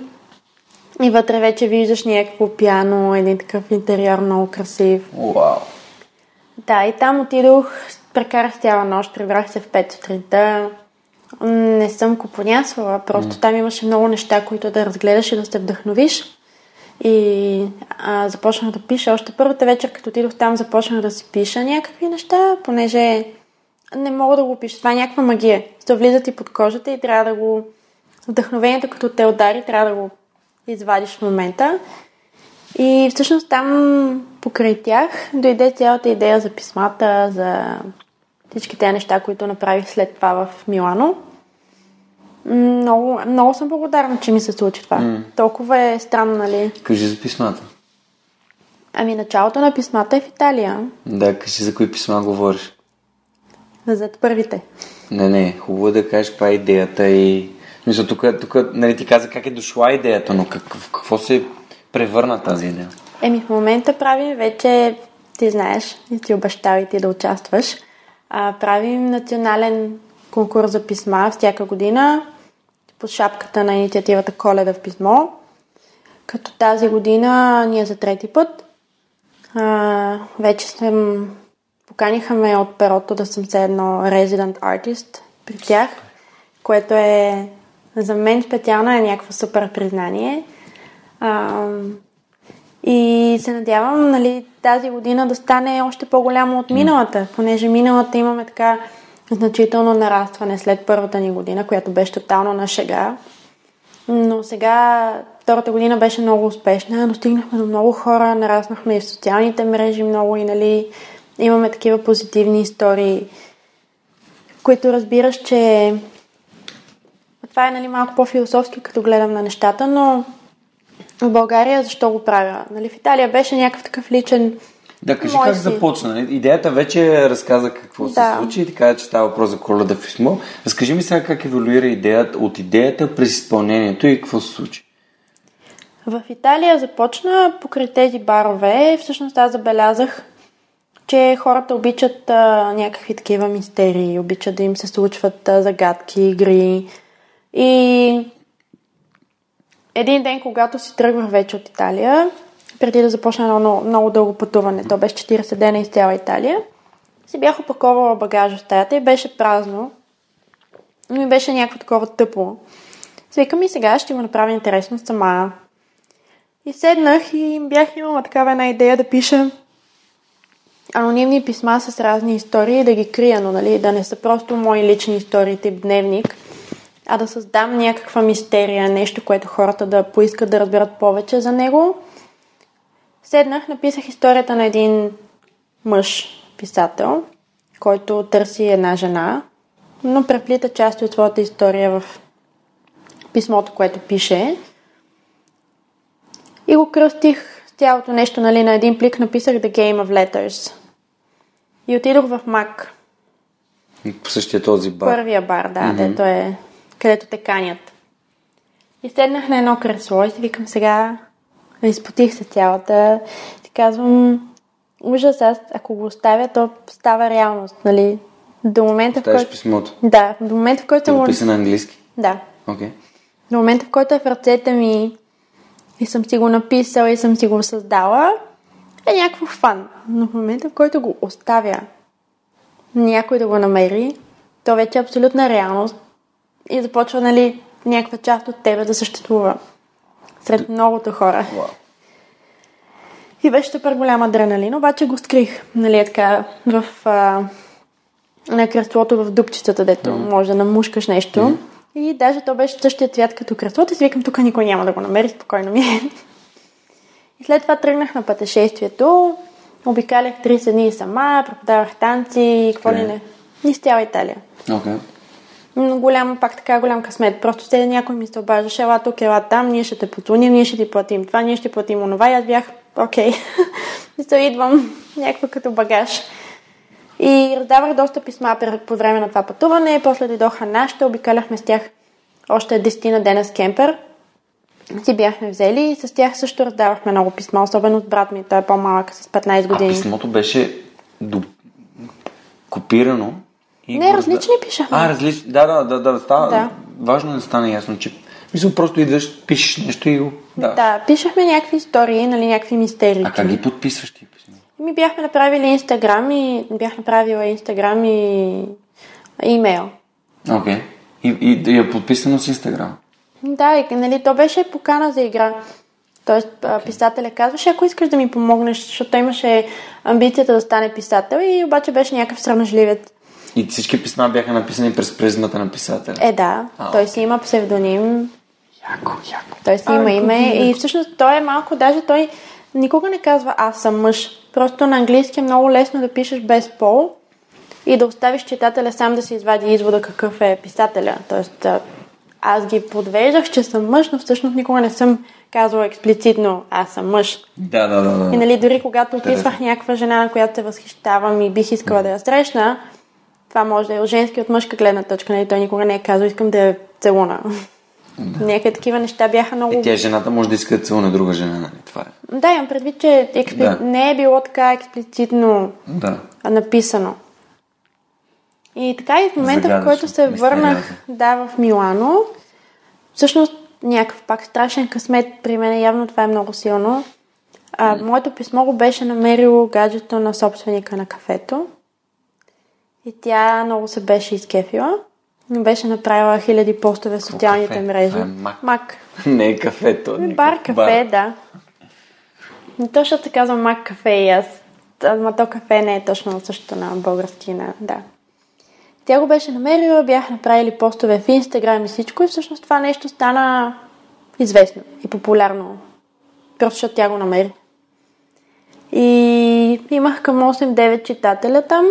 И вътре вече виждаш някакво пяно, един такъв интериор много красив. Вау. Да, и там отидох, прекарах цяла нощ, прибрах се в 5 сутринта. Не съм купонясвала, просто mm. там имаше много неща, които да разгледаш и да се вдъхновиш. И а, започнах да пиша. Още първата вечер, като отидох там, започнах да си пиша някакви неща, понеже не мога да го пиша. Това е някаква магия. Сто влиза ти под кожата и трябва да го... Вдъхновението, като те удари, трябва да го извадиш в момента. И всъщност там покрай тях дойде цялата идея за писмата, за всички тези неща, които направих след това в Милано. Много, много съм благодарна, че ми се случи това. Mm. Толкова е странно, нали? Кажи за писмата. Ами началото на писмата е в Италия. Да, кажи за кои писма говориш. За първите. Не, не, хубаво е да кажеш каква е идеята и... Мисля, тук, тук нали, ти каза как е дошла идеята, но как, в какво се превърна тази идея? Еми в момента правим вече, ти знаеш, и ти обещава и ти да участваш, а, правим национален конкурс за писма всяка година под шапката на инициативата Коледа в писмо. Като тази година ние за трети път. А, вече съм поканиха ме от перото да съм се едно resident artist при тях, което е за мен специално е някакво супер признание. А, и се надявам, нали, тази година да стане още по-голямо от миналата, понеже миналата имаме така значително нарастване след първата ни година, която беше тотално на шега. Но сега втората година беше много успешна, достигнахме до много хора, нараснахме и в социалните мрежи много и нали, имаме такива позитивни истории, които разбираш, че това е нали, малко по-философски, като гледам на нещата, но в България защо го правя? Нали, в Италия беше някакъв такъв личен Да, кажи Мой как си. започна. нали? Идеята вече разказа какво Да. се случи и така че става въпрос за коледа в писмо. Разкажи ми сега как еволюира идеята от идеята през изпълнението и какво се случи. В Италия започна покрай тези барове. Всъщност аз забелязах, че хората обичат а, някакви такива мистерии, обичат да им се случват а, загадки, игри. И един ден, когато си тръгвах вече от Италия, преди да започна едно много, много дълго пътуване, то беше 40 дена из цяла Италия, си бях опаковала багажа в стаята и беше празно. И ми беше някакво такова тъпо. Свикам и сега ще го направя интересно сама. И седнах и бях имала такава една идея да пиша анонимни писма с разни истории, да ги крия, но нали, да не са просто мои лични истории, тип дневник, а да създам някаква мистерия, нещо, което хората да поискат да разберат повече за него. Седнах, написах историята на един мъж, писател, който търси една жена, но преплита части от своята история в писмото, което пише. И го кръстих с цялото нещо, нали, на един плик написах The Game of Letters. И отидох в Мак, По същия този бар. първия бар, да, mm-hmm. дето е, където те канят. И седнах на едно кресло и си викам сега, изпотих се цялата. Ти казвам, ужас, аз ако го оставя, то става реалност, нали? До момента, в Ставиш който... писмото. Да, до момента, в който Ти му... го писа на английски. Да. Окей. До момента, в който е в ръцете ми и съм си го написала и съм си го създала, е някакво фан. Но в момента, в който го оставя някой да го намери, то вече е абсолютна реалност и започва, нали, някаква част от тебе да съществува сред многото хора. И беше супер голям адреналин, обаче го скрих, нали, е така, в, а, на креслото в дупчицата, дето mm. може да намушкаш нещо. Mm. И даже то беше същия цвят като креслото и си викам, тук никой няма да го намери, спокойно ми е. И след това тръгнах на пътешествието, обикалях 30 дни сама, преподавах танци, какво ли Къде? не. Из цяла Италия. Окей. Но голям, пак така голям късмет. Просто се някой ми се обаждаше, ела тук, ела там, ние ще те потуним, ние ще ти платим това, ние ще платим онова. И аз бях, окей, се идвам някаква като багаж. И раздавах доста писма по време на това пътуване. После дойдоха нашите, обикаляхме с тях още 10 на дена с кемпер. Си бяхме взели и с тях също раздавахме много писма, особено с брат ми, той е по-малък, с 15 А години. писмото беше до... копирано. И Не, го различни пишахме. А, различни. Да, да, да, да, става. Да. Важно е да стане ясно, че. Мисля, просто идваш, пишеш нещо и го. Да. Да, пишахме някакви истории, нали, някакви мистерии. А как ги подписваш ти писма? Ми бяхме направили Инстаграм и бях направила Инстаграм и имейл. Окей. И, и, и е подписано с Инстаграм. Да, и нали, то беше покана за игра. Тоест, okay. писателя казваше, ако искаш да ми помогнеш, защото имаше амбицията да стане писател и обаче беше някакъв срамежливец. И всички писма бяха написани през призмата на писателя. Е, да, А, той си има псевдоним, Яко, яко. той си има име и всъщност той е малко, даже той никога не казва аз съм мъж. Просто на английски е много лесно да пишеш без пол и да оставиш читателя сам да се извади извода какъв е писателя. Тоест, а, аз ги подвеждах, че съм мъж, но всъщност никога не съм казвала експлицитно аз съм мъж. Да, да, да. да. И нали, дори когато описвах някаква жена, на която се възхищавам и бих искала да я срещна, това може да е от женски, от мъжка гледна точка. Нали? Той никога не е казал, искам да я целуна. Някакви такива неща бяха много... Е, тя жената може да иска да целуне друга жена, нали? Това е. Да, имам предвид, че експли... Да. не е било така експлицитно Да. написано. И така и в момента, в Загадъчно, който се върнах да, в Милано, всъщност някакъв пак страшен късмет при мен, явно това е много силно. А, моето писмо го беше намерило гаджето на собственика на кафето. И тя много се беше изкефила. Беше направила хиляди постове в социалните кафе? мрежи. Това е мак. Мак. Не е кафето. Бар кафе, да. Но точно се казва мак кафе и аз. Ама то кафе не е точно същото на български, на, да. Тя го беше намерила, бях направили постове в Инстаграм и всичко и всъщност това нещо стана известно и популярно. Просто защото тя го намери. И имах към 8-9 читателя там.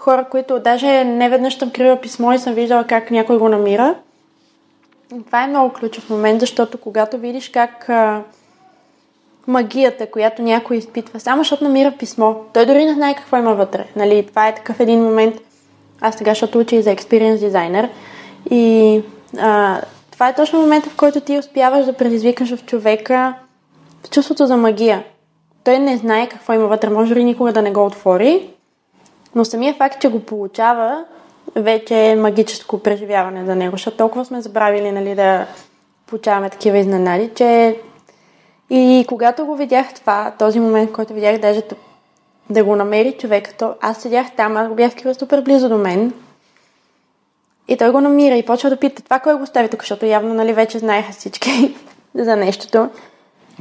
Хора, които даже не веднъж съм крила писмо и съм виждала как някой го намира. И това е много ключов момент, защото когато видиш как а, магията, която някой изпитва, само защото намира писмо, той дори не знае какво има вътре. Нали? Това е такъв един момент. Аз сега, защото уча и за experience дизайнер. И а, това е точно момента, в който ти успяваш да предизвикаш в човека чувството за магия. Той не знае какво има вътре, може дори никога да не го отвори, но самия факт, че го получава, вече е магическо преживяване за него, защото толкова сме забравили нали, да получаваме такива изненади, че и когато го видях това, този момент, който видях даже да, го намери човек, то аз седях там, аз го бях скрила супер близо до мен и той го намира и почва да пита това кой го стави тук, защото явно нали, вече знаеха всички за нещото.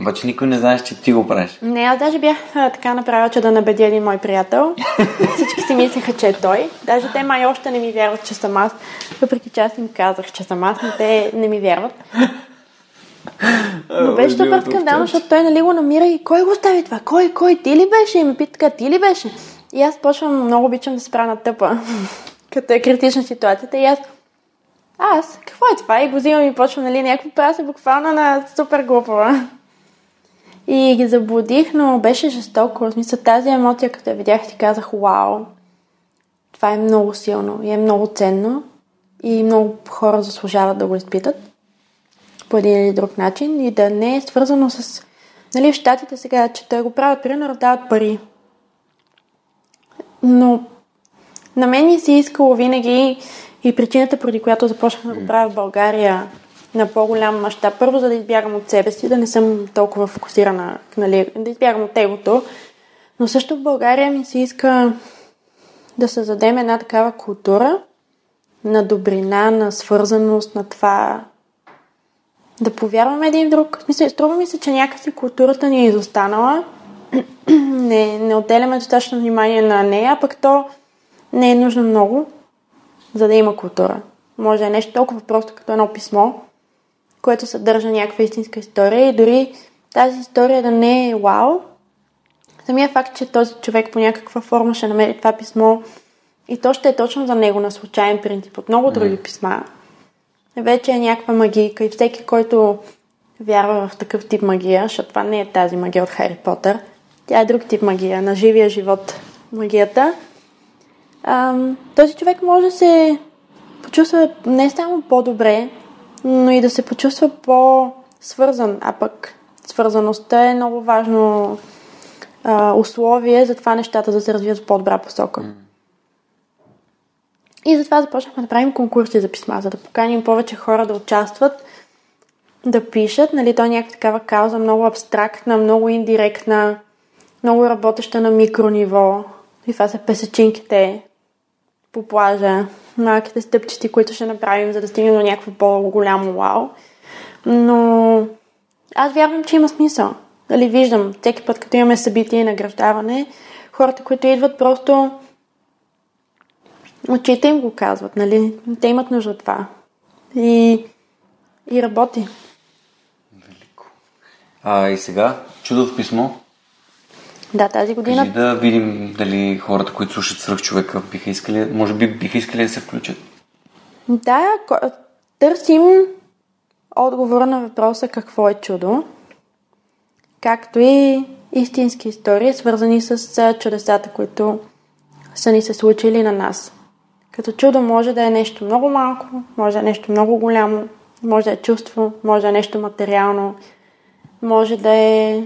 Обаче никой не знаеш, че ти го правиш. Не, аз даже бях а, така направила, че да набедя един мой приятел. Всички си мислеха, че е той. Даже те май още не ми вярват, че съм аз. Въпреки че аз им казах, че съм аз, но те не ми вярват. Но беше супер скандално, защото той нали го намира и кой го стави това? Кой, кой? Ти ли беше? И ме пита ти ли беше? И аз почвам, много обичам да се правя на тъпа, като е критична ситуацията. И аз, аз, какво е това? И го взимам и почвам, нали, някакво правя се буквално на супер глупава. И ги заблудих, но беше жестоко. В смисъл тази емоция, като я видях, ти казах, вау, това е много силно и е много ценно и много хора заслужават да го изпитат по един или друг начин и да не е свързано с... Нали, в щатите сега, че те го правят, примерно раздават пари. Но на мен ми се искало винаги и причината, поради която започнах да го правя в България на по-голям мащаб. Първо, за да избягам от себе си, да не съм толкова фокусирана, нали, да избягам от егото. Но също в България ми се иска да създадем една такава култура на добрина, на свързаност, на това да повярваме един друг. Струва ми се, че някакси културата ни е изостанала. не, не отделяме достатъчно внимание на нея, пък то не е нужно много, за да има култура. Може да е нещо толкова просто като едно писмо, което съдържа някаква истинска история и дори тази история да не е вау, самия факт, че този човек по някаква форма ще намери това писмо и то ще е точно за него на случайен принцип от много други писма, вече е някаква магийка и всеки, който вярва в такъв тип магия, защото това не е тази магия от Хари Потър, тя е друг тип магия, на живия живот магията, ам, този човек може да се почувства не само по-добре, но и да се почувства по-свързан, а пък свързаността е много важно а, условие за това нещата да се развият в по-добра посока. Mm. И затова започнахме да правим конкурси за писма, за да поканим повече хора да участват, да пишат. Нали, то е някаква такава кауза, много абстрактна, много индиректна, много работеща на микрониво. И това са песечинките по плажа, малките стъпчети, които ще направим, за да стигнем до някакво по-голямо вау. Но аз вярвам, че има смисъл. Дали виждам, всеки път, като имаме събитие и награждаване, хората, които идват, просто очите им го казват, нали? Те имат нужда от това. И, и работи. Велико. А и сега, чудо в писмо. Да, тази година... Кажи да видим дали хората, които слушат свръх човека, биха искали, може би биха искали да се включат. Да, търсим отговора на въпроса какво е чудо, както и истински истории, свързани с чудесата, които са ни се случили на нас. Като чудо може да е нещо много малко, може да е нещо много голямо, може да е чувство, може да е нещо материално, може да е...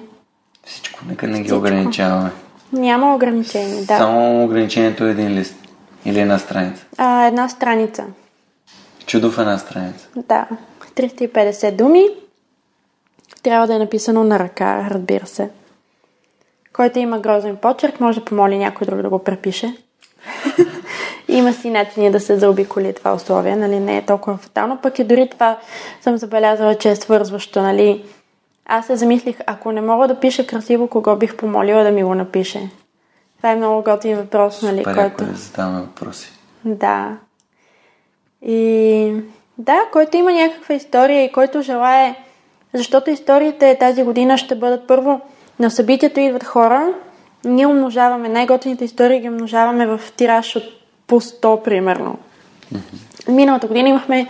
Всичко, нека не ги Всичко. ограничаваме. Няма ограничение, да. Само ограничението е един лист или една страница? А, една страница. Чудо в една страница. Да. 350 думи. Трябва да е написано на ръка, разбира се. Който има грозен почерк, може да помоли някой друг да го препише. има си начини да се заобиколи това условие, нали, не е толкова фатално, пък и дори това съм забелязала, че е свързващо, нали. Аз се замислих, ако не мога да пиша красиво, кого бих помолила да ми го напише. Това е много готин въпрос, нали, Супер, който... ако задаваме въпроси. Да. И да, който има някаква история и който желае, защото историите тази година ще бъдат първо на събитието идват хора, ние умножаваме, най-готините истории ги умножаваме в тираж от по 100 примерно. Mm-hmm. Миналата година имахме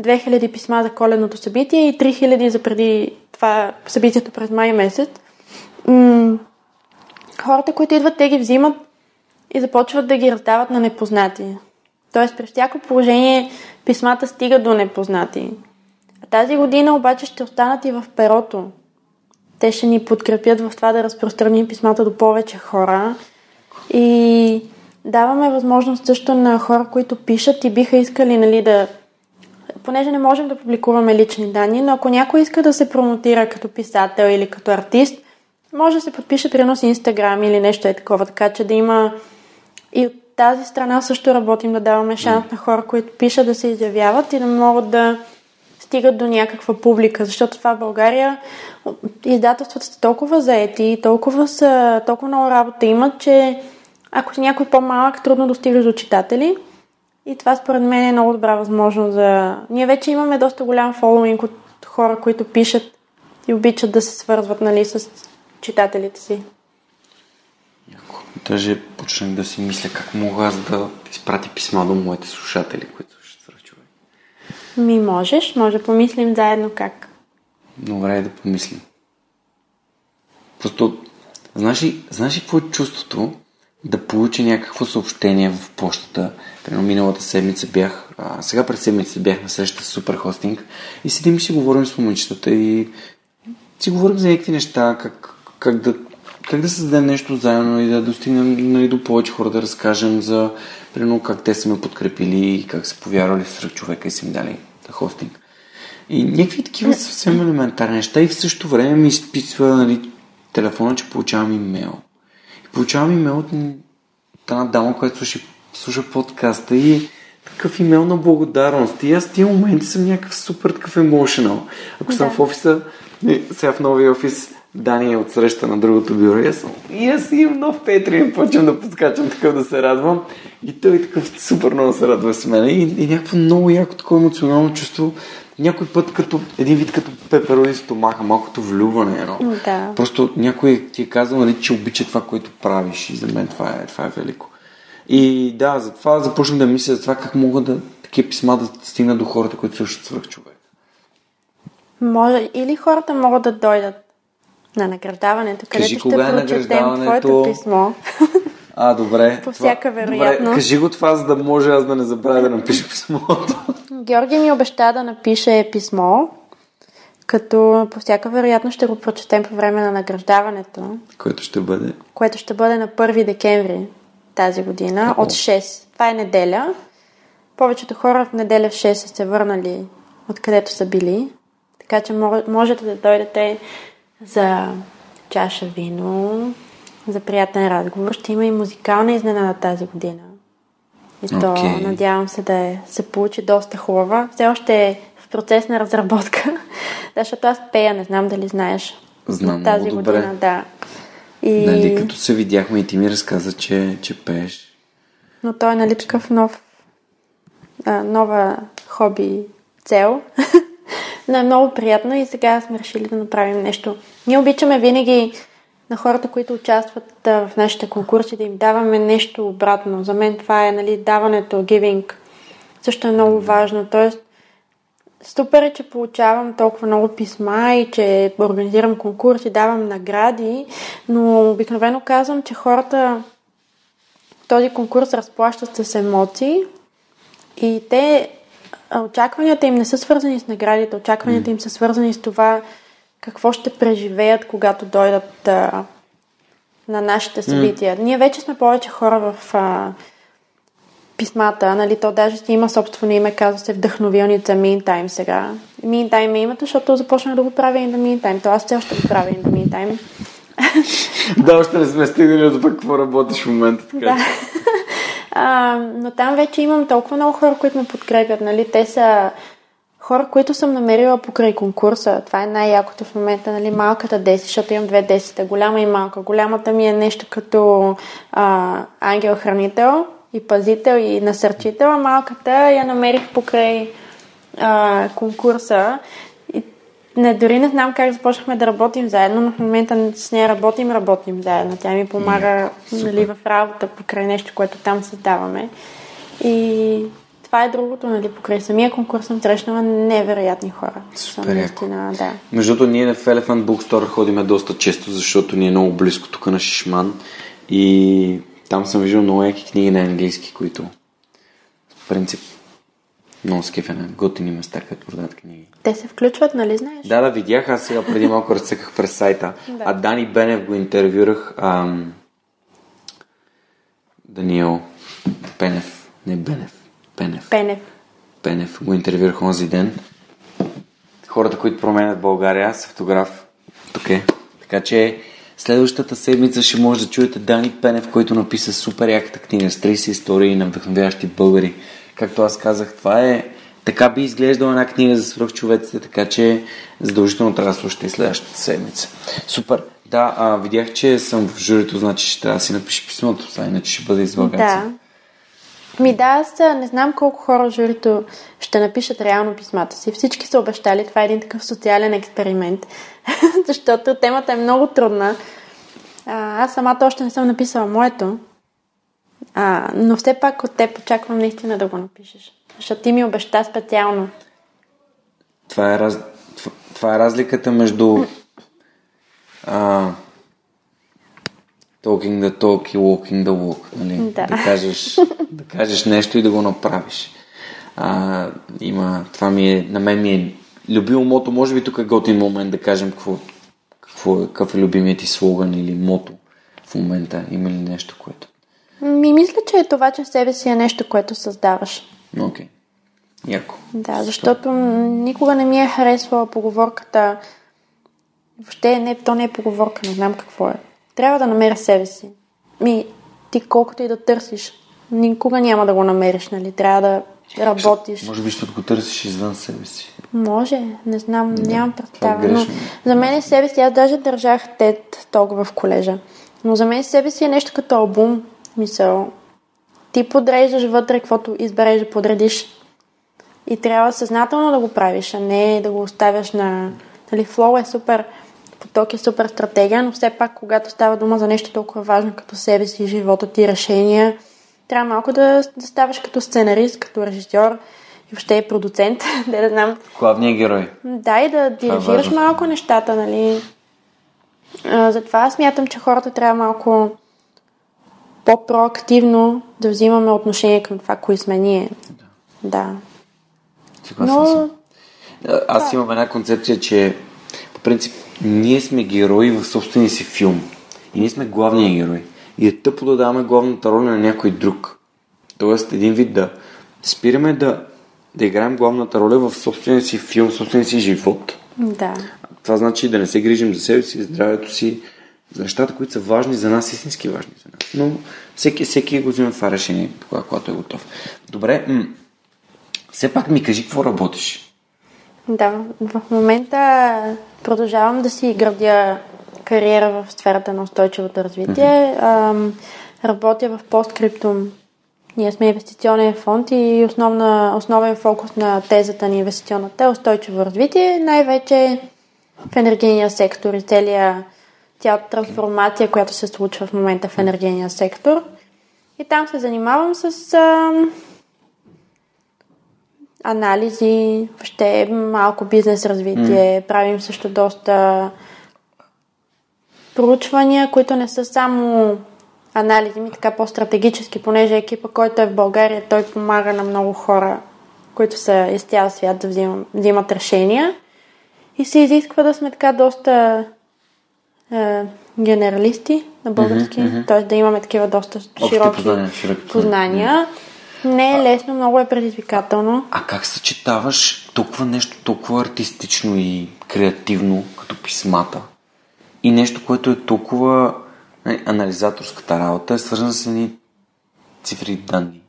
2000 писма за коледното събитие и 3000 за преди това събитието през май месец. М- хората, които идват, те ги взимат и започват да ги раздават на непознати. Тоест, при всяко положение писмата стигат до непознати. А тази година обаче ще останат и в перото. Те ще ни подкрепят в това да разпространим писмата до повече хора. И даваме възможност също на хора, които пишат и биха искали нали, да понеже не можем да публикуваме лични данни, но ако някой иска да се промотира като писател или като артист, може да се подпише примерно с Инстаграм или нещо е такова, така че да има и от тази страна също работим да даваме шанс на хора, които пишат да се изявяват и да могат да стигат до някаква публика, защото това в България издателствата са толкова заети, толкова, са, толкова много работа имат, че ако си някой по-малък, трудно достигаш до читатели. И това според мен е много добра възможност за... Ние вече имаме доста голям фолуинг от хора, които пишат и обичат да се свързват нали, с читателите си. Яко. Даже почнах да си мисля как мога аз да изпратя писма до моите слушатели, които свръх човек. Ми можеш, може да помислим заедно как. Добре, да помислим. Просто, знаеш ли, знаеш ли какво е чувството да получа някакво съобщение в почтата? Примерно миналата седмица бях, а, сега през седмица бях на среща с Супер Хостинг и седим и си говорим с момичетата и си говорим за някакви неща, как, как да как да създадем нещо заедно и да достигнем нали, до повече хора да разкажем за примерно как те са ме подкрепили и как са повярвали в сред човека и са ми дали да хостинг. И някакви такива съвсем елементарни неща и в същото време ми изписва нали, телефона, че получавам имейл. И получавам имейл от една дама, която слуша, слуша подкаста и такъв имейл на благодарност. И аз в тия моменти съм някакъв супер такъв емоционал. Ако да. съм в офиса, сега в новия офис, Дани е от среща на другото бюро. И аз, и аз имам нов Петриан, почвам да подскачам такъв да се радвам. И той такъв супер много се радва с мен. И, и някакво много яко такова емоционално чувство. Някой път като един вид като пепероди стомаха, малкото влюване едно. Да. Просто някой ти е казал, нали, че обича това, което правиш. И за мен това е, това е велико. И да, затова започнах да мисля за това как мога да такива писма да стигнат до хората, които слушат свърх човек. Може, или хората могат да дойдат на награждаването, където Кажи, ще кога е прочетем твоето писмо. А, добре. По всяка това... вероятност. Добре, кажи го това, за да може аз да не забравя да напиша писмото. Георги ми обеща да напише писмо, като по всяка вероятност ще го прочетем по време на награждаването, Което ще бъде. което ще бъде на 1 декември тази година от 6. Това е неделя. Повечето хора в неделя в 6 са се върнали откъдето са били. Така че мож- можете да дойдете за чаша вино, за приятен разговор. Ще има и музикална изненада тази година. И то, Окей. надявам се да е, се получи доста хубава. Все още е в процес на разработка, защото аз пея, не знам дали знаеш. Знам тази много добре. година, да. И... Нали, като се видяхме и ти ми разказа, че, че пееш. Но той е нали такъв нов, а, нова хоби цел. Но е много приятно и сега сме решили да направим нещо. Ние обичаме винаги на хората, които участват а, в нашите конкурси, да им даваме нещо обратно. За мен това е нали, даването, giving. Също е много важно. Тоест, супер е, че получавам толкова много писма и че организирам конкурси, давам награди, но обикновено казвам, че хората този конкурс разплащат с емоции и те очакванията им не са свързани с наградите, очакванията им са свързани с това какво ще преживеят, когато дойдат а, на нашите събития. Ние вече сме повече хора в а, писмата, нали, то даже си има собствено име, казва се вдъхновилница Meantime сега. Meantime е името, защото започнах да го правя in the meantime. То аз все още го правя in the meantime. да, още не сме стигнали до пък какво работиш в момента. Така. Да. А, но там вече имам толкова много хора, които ме подкрепят. Нали? Те са хора, които съм намерила покрай конкурса. Това е най-якото в момента, нали, малката деси, защото имам две десета, голяма и малка. Голямата ми е нещо като а, ангел-хранител и пазител и насърчител, а малката я намерих покрай а, конкурса. И не, дори не знам как започнахме да работим заедно, но в момента с нея работим, работим заедно. Тя ми помага нали, в работа покрай нещо, което там създаваме. И това е другото, нали, покрай самия конкурс съм срещнала невероятни хора. Супер наистина, да. Между другото, ние в Elephant Bookstore ходиме доста често, защото ни е много близко тук на Шишман и там съм виждал много яки книги на английски, които в принцип много скефена, готини места, като продават книги. Те се включват, нали знаеш? Да, да, видях. Аз сега преди малко разцъках през сайта. Да. А Дани Бенев го интервюрах. Ам... Даниел Пенев. Не Бенев. Пенев. Пенев. Пенев го интервюрах онзи ден. Хората, които променят България, с автограф. Тук е. Така че следващата седмица ще може да чуете Дани Пенев, който написа супер яката книга с 30 истории на вдъхновяващи българи. Както аз казах, това е така би изглеждала една книга за свръхчовеците, така че задължително трябва да слушате и следващата седмица. Супер. Да, а, видях, че съм в журито, значи ще трябва да си напиши писмото, сега иначе ще бъде излагация. Да. Ми да, аз не знам колко хора в журито ще напишат реално писмата си. Всички са обещали. Това е един такъв социален експеримент. Защото темата е много трудна. А, аз самата още не съм написала моето. А, но все пак от теб очаквам наистина да го напишеш. Защото ти ми обеща специално. Това е, раз... това- е разликата между а, talking the talk и walking the walk. Нали? Да. да, кажеш, да кажеш нещо и да го направиш. А, има, това ми е, на мен ми е любимо мото. Може би тук е готин момент да кажем какво, какво е, какъв е любимият ти слоган или мото в момента. Има ли нещо, което... Ми мисля, че е това, че в себе си е нещо, което създаваш. Окей. Яко. Да, защото никога не ми е харесвала поговорката. Въобще не, то не е поговорка, не знам какво е. Трябва да намеря себе си. Ми, ти колкото и да търсиш, никога няма да го намериш, нали? Трябва да работиш. Може би, защото го търсиш извън себе си. Може, не знам, нямам това е представа. Но за мен е себе си, аз даже държах тет толкова в колежа. Но за мен себе си е нещо като албум. Мисъл, ти подреждаш вътре, каквото избереш да подредиш. И трябва съзнателно да го правиш, а не да го оставяш на... Нали, флоу е супер, поток е супер стратегия, но все пак, когато става дума за нещо толкова важно като себе си, живота ти, решения, трябва малко да, да ставаш като сценарист, като режисьор и въобще и продуцент, да да знам. Главният герой. Да, и да дирижираш важно. малко нещата, нали? А, затова смятам, че хората трябва малко по-проактивно да взимаме отношение към това, кои сме ние. Да. Съгласен Но съм. Аз имам една концепция, че по принцип ние сме герои в собствения си филм. И ние сме главният герой. И е тъпо да даваме главната роля на някой друг. Тоест, един вид да спираме да, да играем главната роля в собствения си филм, собствения си живот. да. Това значи да не се грижим за себе си, здравето си, за нещата, които са важни за нас, истински важни за нас. Но всеки, всеки го взима това решение, кога- когато е готов. Добре, м- все пак ми кажи какво работиш. Да, в момента продължавам да си градя кариера в сферата на устойчивото развитие. Ам, работя в посткриптум. Ние сме инвестиционен фонд и основна, основен фокус на тезата ни инвестиционната е устойчиво развитие, най-вече в енергийния сектор и целия, цялата трансформация, която се случва в момента в енергийния сектор. И там се занимавам с ам, анализи, въобще малко бизнес развитие. Правим също доста проучвания, които не са само анализи, ми така по-стратегически, понеже екипа, който е в България, той помага на много хора, които са из цял свят да взимат, взимат решения. И се изисква да сме така доста е, генералисти на български, Мгм, т.е. да имаме такива доста Общи широки познания, широки познания. Не е лесно, много е предизвикателно. А как съчетаваш толкова нещо толкова артистично и креативно, като писмата, и нещо, което е толкова... нали, Анализаторската работа е свързана с едни цифри и данни.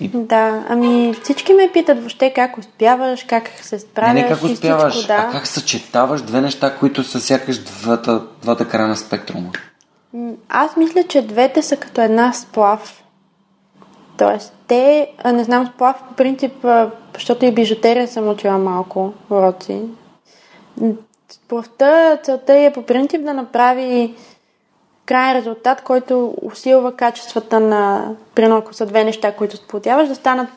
И... Да, ами всички ме питат въобще как успяваш, как се справяш Не, не как успяваш, всичко, да. а как съчетаваш две неща, които са сякаш двата, двата края на спектрума. Аз мисля, че двете са като една сплав. Тоест, те, не знам, сплав по принцип, защото и бижутерия съм учила малко уроци. М, Сплавта, целта е по принцип да направи крайен резултат, който усилва качествата на, примерно ако са две неща, които сплотяваш, да станат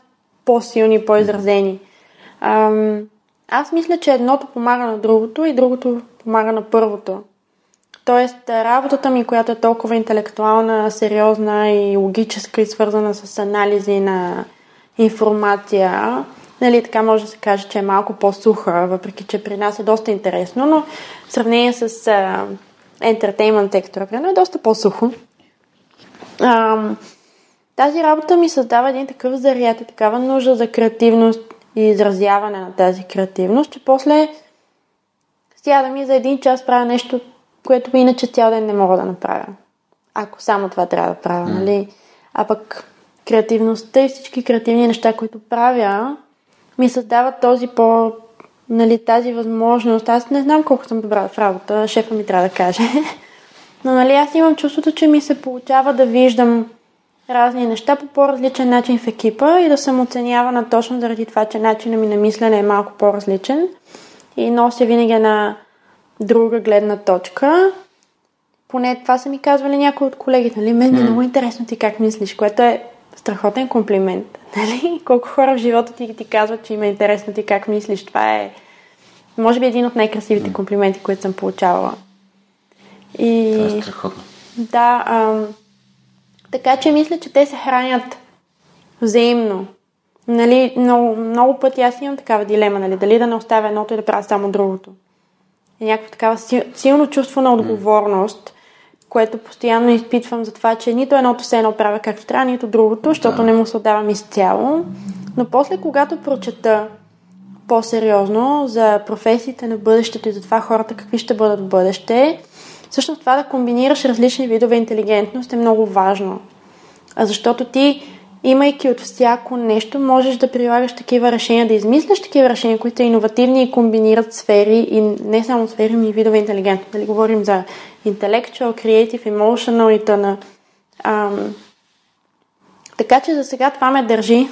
по-силни, по-изразени. Ам, аз мисля, че едното помага на другото и другото помага на първото. Тоест, работата ми, която е толкова интелектуална, сериозна и логическа и свързана с анализи на информация, нали, така може да се каже, че е малко по-суха, въпреки че при нас е доста интересно, но в сравнение с а, ентертеймент сектора, примерно е доста по-сухо. Ам, тази работа ми създава един такъв заряд и такава нужда за креативност и изразяване на тази креативност, че после сега да ми за един час правя нещо, което иначе цял ден не мога да направя. Ако само това трябва да правя, mm. нали? А пък креативността и всички креативни неща, които правя, ми създават този по... Нали, тази възможност. Аз не знам колко съм добра в работа, шефа ми трябва да каже. Но нали, аз имам чувството, че ми се получава да виждам разни неща по по-различен начин в екипа и да съм оценявана точно заради това, че начинът ми на мислене е малко по-различен и нося винаги една друга гледна точка. Поне това са ми казвали някои от колегите. Нали? Мен е много интересно ти как мислиш, което е страхотен комплимент. Нали? Колко хора в живота ти ти казват, че им е интересно ти как мислиш. Това е, може би, един от най-красивите комплименти, които съм получавала. И... Това е страхотно. Да, ам, така че мисля, че те се хранят взаимно. Нали, много, много пъти аз имам такава дилема, нали, дали да не оставя едното и да правя само другото. И някакво такава сил, силно чувство на отговорност, което постоянно изпитвам за това, че нито едното се едно правя както трябва, нито другото, защото Да. не му се отдавам изцяло. Но после, когато прочета по-сериозно за професиите на бъдещето и за това хората какви ще бъдат в бъдеще, всъщност това да комбинираш различни видове интелигентност е много важно. А защото ти, имайки от всяко нещо, можеш да прилагаш такива решения, да измисляш такива решения, които са иновативни и комбинират сфери и не само сфери, но и видове интелигентност. Дали говорим за intellectual, creative, emotional и т.н. Така че за сега това ме държи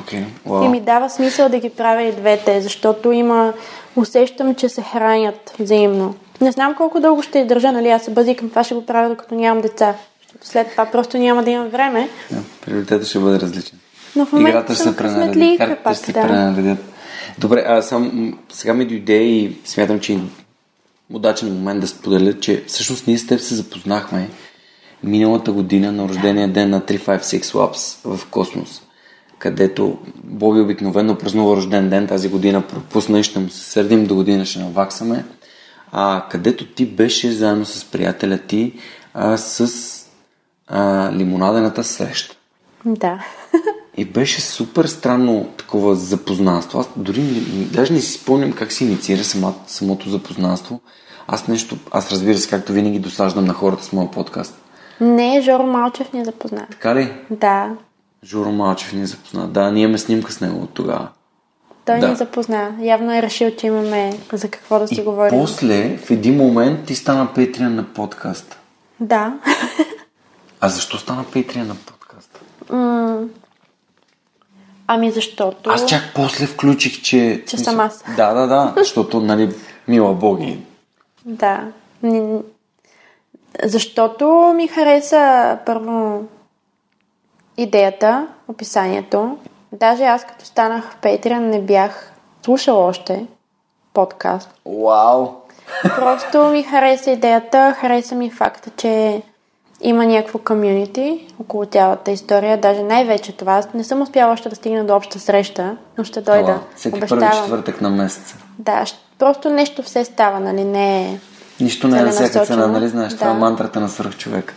Окей. и ми дава смисъл да ги правя и двете, защото има, усещам, че се хранят взаимно. Не знам колко дълго ще издържа, нали, аз се базикам, това ще го правя докато нямам деца. След това просто няма да имам време. Да, приоритетът ще бъде различен. Но в момента Играта ще се пренареди. късметлийка Картите ще се да. пренаредят. Добре, а сам, сега ми дойде и смятам, че е удачен момент да споделя, че всъщност ние с теб се запознахме миналата година на рождения ден на 356 Labs в Космос, където Боби обикновено празнува рожден ден, тази година пропусна и ще му се сърдим, до година ще наваксаме, а, където ти беше заедно с приятеля ти а, с а, лимонадената среща. Да. И беше супер странно такова запознанство. Аз дори не- даже не си спомням как се инициира сама, самото запознанство. Аз нещо, аз разбира се, както винаги досаждам на хората с моя подкаст. Не, Жоро Малчев ни запозна. Така ли? Да. Жоро Малчев ни запозна. Да, ние имаме снимка с него от тогава. Той Да. ни запозна. Явно е решил, че имаме за какво да си И говорим. после, в един момент, ти стана Петрия на подкаст. Да. А защо стана Петрия на подкаст? М, Ами защото... Аз чак после включих, че... Че съм аз. Да, да, да, защото, нали, мила боги. Да. Защото ми хареса първо идеята, описанието. Даже аз като станах в Patreon не бях слушала още подкаст. Вау! Просто ми хареса идеята, хареса ми факта, че има някакво комюнити около цялата история. Даже най-вече това. Аз не съм успяла още да стигна до обща среща, но ще дойда. Ала, Всеки първи четвъртък на месеца. Да, просто нещо все става, нали? Не е... Нищо не е на всяка цена, нали знаеш? Това е Да. мантрата на свръхчовек.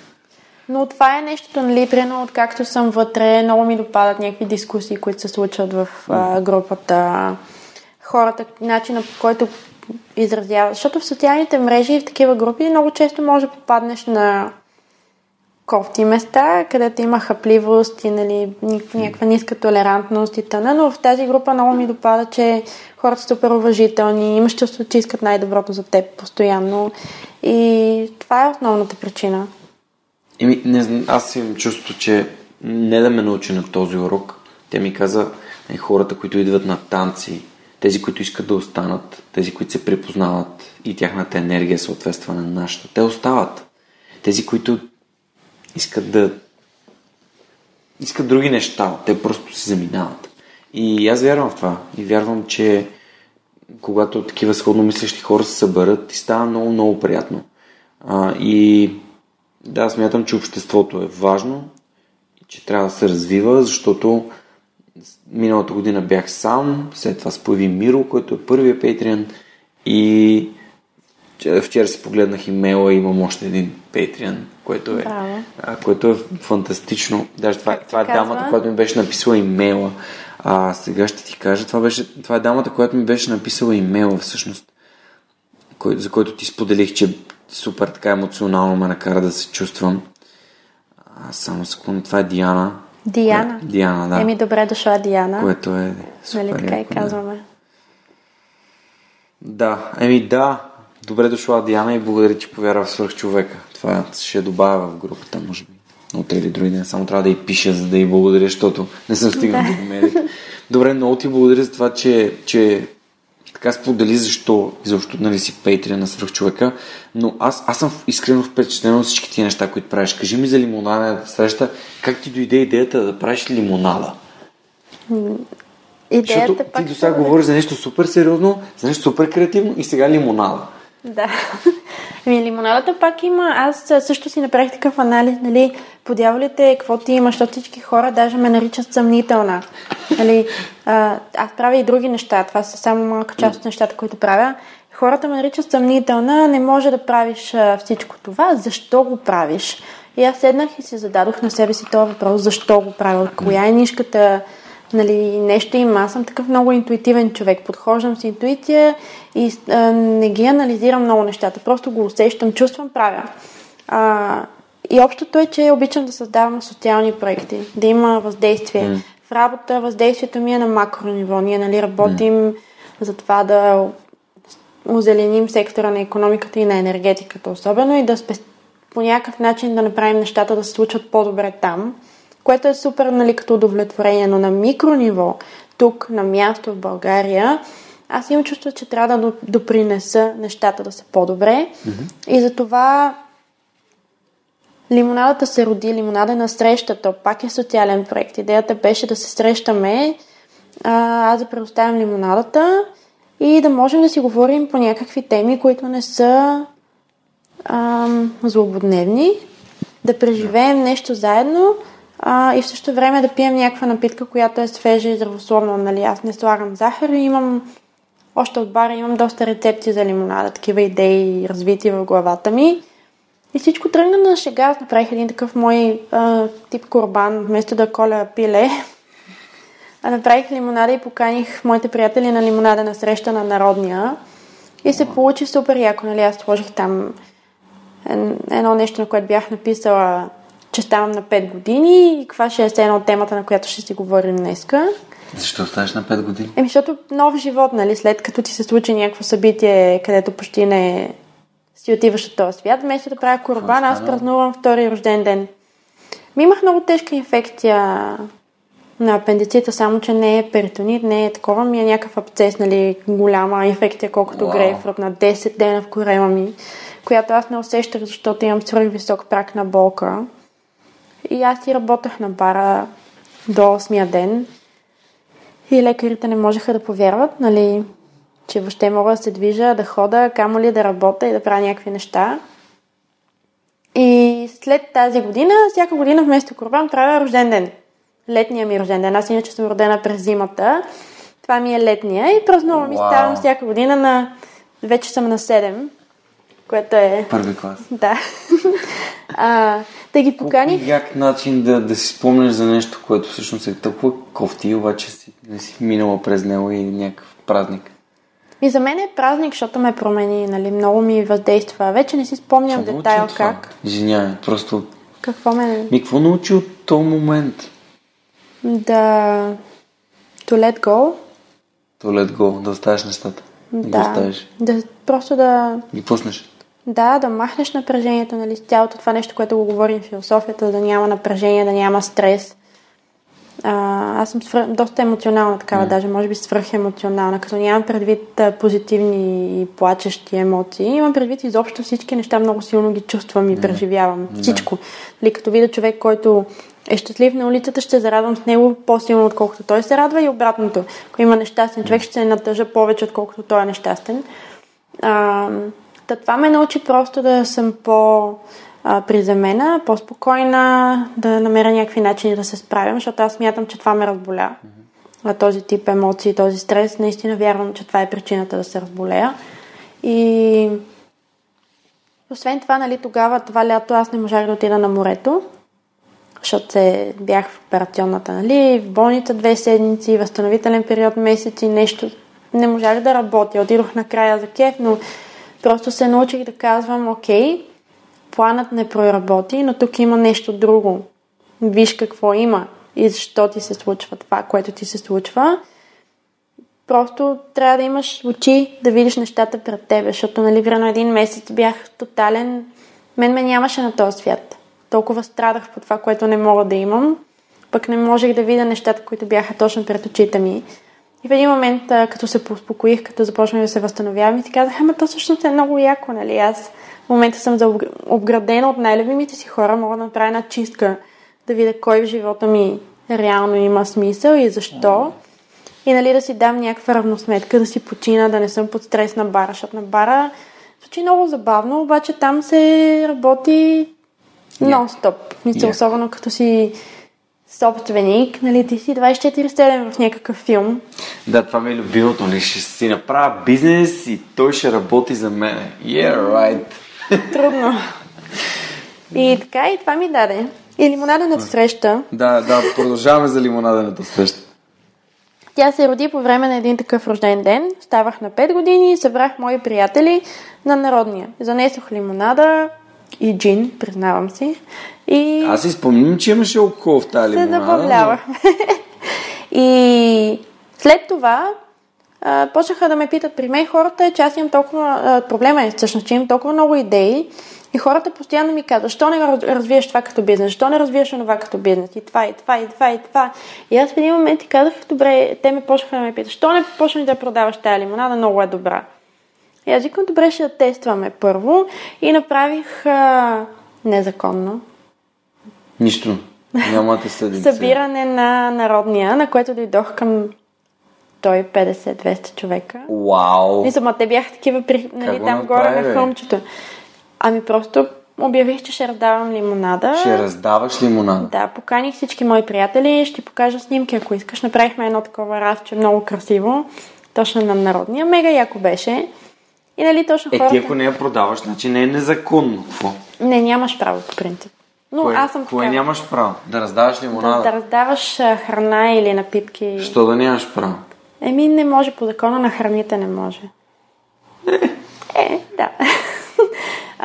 Но това е нещото, нали, примерно, откакто съм вътре, много ми допадат някакви дискусии, които се случват в а, групата. Хората, начина по който изразяват. Защото в социалните мрежи и в такива групи много често може да попаднеш на кофти места, където има хапливост и нали, някаква ниска толерантност и тъна, но в тази група много ми допада, че хората са супер уважителни, имаш чувство, че искат най-доброто за теб постоянно и това е основната причина. Еми, не аз имам чувство, че не да ме научи на този урок. Тя ми каза, е, хората, които идват на танци, тези, които искат да останат, тези, които се припознават и тяхната енергия съответства на нашата, те остават. Тези, които искат да искат други неща, те просто се заминават. И аз вярвам в това. И вярвам, че когато такива сходно мислещи хора се съберат и става много, много приятно. А, и да, смятам, че обществото е важно и че трябва да се развива, защото миналата година бях сам, след това се появи Миро, който е първият Patreon и вчера си погледнах имейла и имам още един Patreon, което е, а, което е фантастично. Даже това, това е дамата, която ми беше написала имейла. А сега ще ти кажа, това, беше, това е дамата, която ми беше написала имейла всъщност, кой, за който ти споделих, че супер така емоционално ме накара да се чувствам. А, само секунда, това е Диана. Диана? Кое, Диана, да. Еми, добре дошла, Диана. Което е супер. Нали така и казваме. Да, еми да, добре дошла Диана и благодаря, че повярва в свърх човека. Това ще добавя в групата, може би. Утре или други ден. Само трябва да й пиша, за да й благодаря, защото не съм стигнал да. до медик. Добре, много ти благодаря за това, че, че така сподели защо изобщо нали, си пейтрия на свръхчовека, но аз, аз съм искрено впечатлен от всички тия неща, които правиш. Кажи ми за лимонада среща, как ти дойде идеята да правиш лимонада? Идеята Защото ти до сега говориш за нещо супер сериозно, за нещо супер креативно и сега лимонада. Да. Ами лимонадата пак има. Аз също си направих такъв анализ, нали, подявалите, какво ти има, защото всички хора даже ме наричат съмнителна. Нали, а, аз правя и други неща. Това са само малка част от нещата, които правя. Хората ме наричат съмнителна, не може да правиш всичко това. Защо го правиш? И аз седнах и си зададох на себе си този въпрос, защо го правя, коя е нишката, нали, нещо има. Аз съм такъв много интуитивен човек. Подхождам с интуиция и а, не ги анализирам много нещата. Просто го усещам, чувствам, правя. А, и общото е, че обичам да създавам социални проекти, да има въздействие. Mm. В работа въздействието ми е на макро ниво. Ние нали, работим mm. за това да озеленим сектора на економиката и на енергетиката особено и да спест... по някакъв начин да направим нещата да се случват по-добре там което е супер, нали, като удовлетворение, но на микро ниво, тук, на място в България, аз имам чувство, че трябва да допринеса нещата да са по-добре. Mm-hmm. И затова лимонадата се роди, лимонада е на срещата, пак е социален проект. Идеята беше да се срещаме, а, аз да предоставям лимонадата и да можем да си говорим по някакви теми, които не са ам, злободневни, да преживеем нещо заедно а, и в същото време да пием някаква напитка, която е свежа и здравословна. Нали? Аз не слагам захар и имам още от бара имам доста рецепти за лимонада, такива идеи развити в главата ми. И всичко тръгна на шега. Аз направих един такъв мой а, тип корбан, вместо да коля пиле. А направих лимонада и поканих моите приятели на лимонада на среща на Народния. И се получи супер яко, нали? Аз сложих там едно нещо, на което бях написала че ставам на 5 години и каква ще е една от темата, на която ще си говорим днеска. Защо ставаш на 5 години? Еми, защото нов живот, нали, след като ти се случи някакво събитие, където почти не си отиваш от този свят, вместо да правя корбан, аз празнувам втори рожден ден. Ми имах много тежка инфекция на апендицита, само че не е перитонит, не е такова, ми е някакъв абцес, нали, голяма инфекция, колкото wow. грейпфрут на 10 дена в корема ми, която аз не усещах, защото имам свърх висок прак на болка. И аз си работех на бара до 8-я ден. И лекарите не можеха да повярват, нали, че въобще мога да се движа, да хода, камо ли да работя и да правя някакви неща. И след тази година, всяка година вместо корбан правя рожден ден. Летния ми рожден ден. Аз иначе съм родена през зимата. Това ми е летния и празнувам wow. и ставам всяка година на... Вече съм на 7 което е... Първи клас. Да. а, да ги покани. Колко як начин да, да си спомнеш за нещо, което всъщност е толкова кофти, обаче си, не си минала през него и някакъв празник. И за мен е празник, защото ме промени, нали, много ми въздейства. Вече не си спомням Само детайл как. Извинявай, просто Какво ме... Ми, какво научи от този момент? Да... To let go. To let go, да оставиш нещата. Да, Да. оставиш. Да, просто да... Ги пуснеш. Да, да махнеш напрежението, нали, цялото това нещо, което го говорим в философията, да няма напрежение, да няма стрес. А, аз съм свър... доста емоционална такава, даже може би свръхемоционална, като нямам предвид а, позитивни и плачещи емоции. Имам предвид изобщо всички неща, много силно ги чувствам и преживявам. Всичко. Нали, като видя човек, който е щастлив на улицата, ще зарадвам с него по-силно, отколкото той се радва и обратното. Ако има нещастен човек, ще се натъжа повече, отколкото той е нещастен. А, та това ме научи просто да съм по приземена, по-спокойна, да намеря някакви начини да се справям, защото аз смятам, че това ме разболя. А този тип емоции, този стрес, наистина вярвам, че това е причината да се разболея. И освен това, нали, тогава, това лято, аз не можах да отида на морето, защото се бях в операционната, нали, в болница две седмици, възстановителен период месеци, нещо. Не можах да работя. Отидох накрая за кеф, но просто се научих да казвам, окей, планът не проработи, но тук има нещо друго. Виж какво има и защо ти се случва това, което ти се случва. Просто трябва да имаш очи да видиш нещата пред тебе, защото нали, време един месец бях тотален. Мен ме нямаше на този свят. Толкова страдах по това, което не мога да имам. Пък не можех да видя нещата, които бяха точно пред очите ми. И в един момент, като се успокоих, като започнах да се възстановявам, и си казах, ама то всъщност е много яко, нали? Аз в момента съм обградена от най-любимите си хора, мога да направя една чистка, да видя кой в живота ми реално има смисъл и защо. И нали да си дам някаква равносметка, да си почина, да не съм под стрес на бара, защото на бара звучи много забавно, обаче там се работи нон-стоп. Мисля, Яко. особено като си собственик, нали, ти си 24-7 в някакъв филм. Да, това ми е любимото. Нали? Ще си направя бизнес и той ще работи за мен. Yeah, right. Трудно. И така, и това ми даде. И лимонадената среща, Да, да, продължаваме за лимонадената среща. тя се роди по време на един такъв рожден ден. Ставах на 5 години и събрах мои приятели на народния. Занесох лимонада и джин, признавам си. И Аз си спомням, че имаше алкохол в тази се лимонада. забавлявахме. и след това а, почнаха да ме питат при мен хората, че аз имам толкова... А, проблема е всъщност, че имам толкова много идеи и хората постоянно ми казват, защо не раз- развиеш това като бизнес, защо не развиеш това като бизнес, и това, и това, и това, и това. И аз в един момент ти казах, добре, те ме почнаха да ме питат, защо не почнеш да продаваш тази лимонада, много е добра. И аз викам, добре, ще тестваме първо и направих а, незаконно Нищо. Няма да съдим. събиране на народния, на което дойдох към 150-200 човека. Вау! Мисля, ма те бяха такива при, нали, там направи, горе бе? на хълмчето. Ами просто обявих, че ще раздавам лимонада. Ще раздаваш лимонада. Да, поканих всички мои приятели, ще ти покажа снимки, ако искаш. Направихме едно такова рафче, много красиво, точно на народния. Мега яко беше. И нали точно Е, хората... ти ако не я продаваш, значи не е незаконно. Какво? Не, нямаш право по принцип. Но Кое, аз съм кое така. нямаш право? Да раздаваш лимонада. Да, да раздаваш а, храна или напитки. Що да нямаш право? Еми, не може по закона на храните не може. Е, да.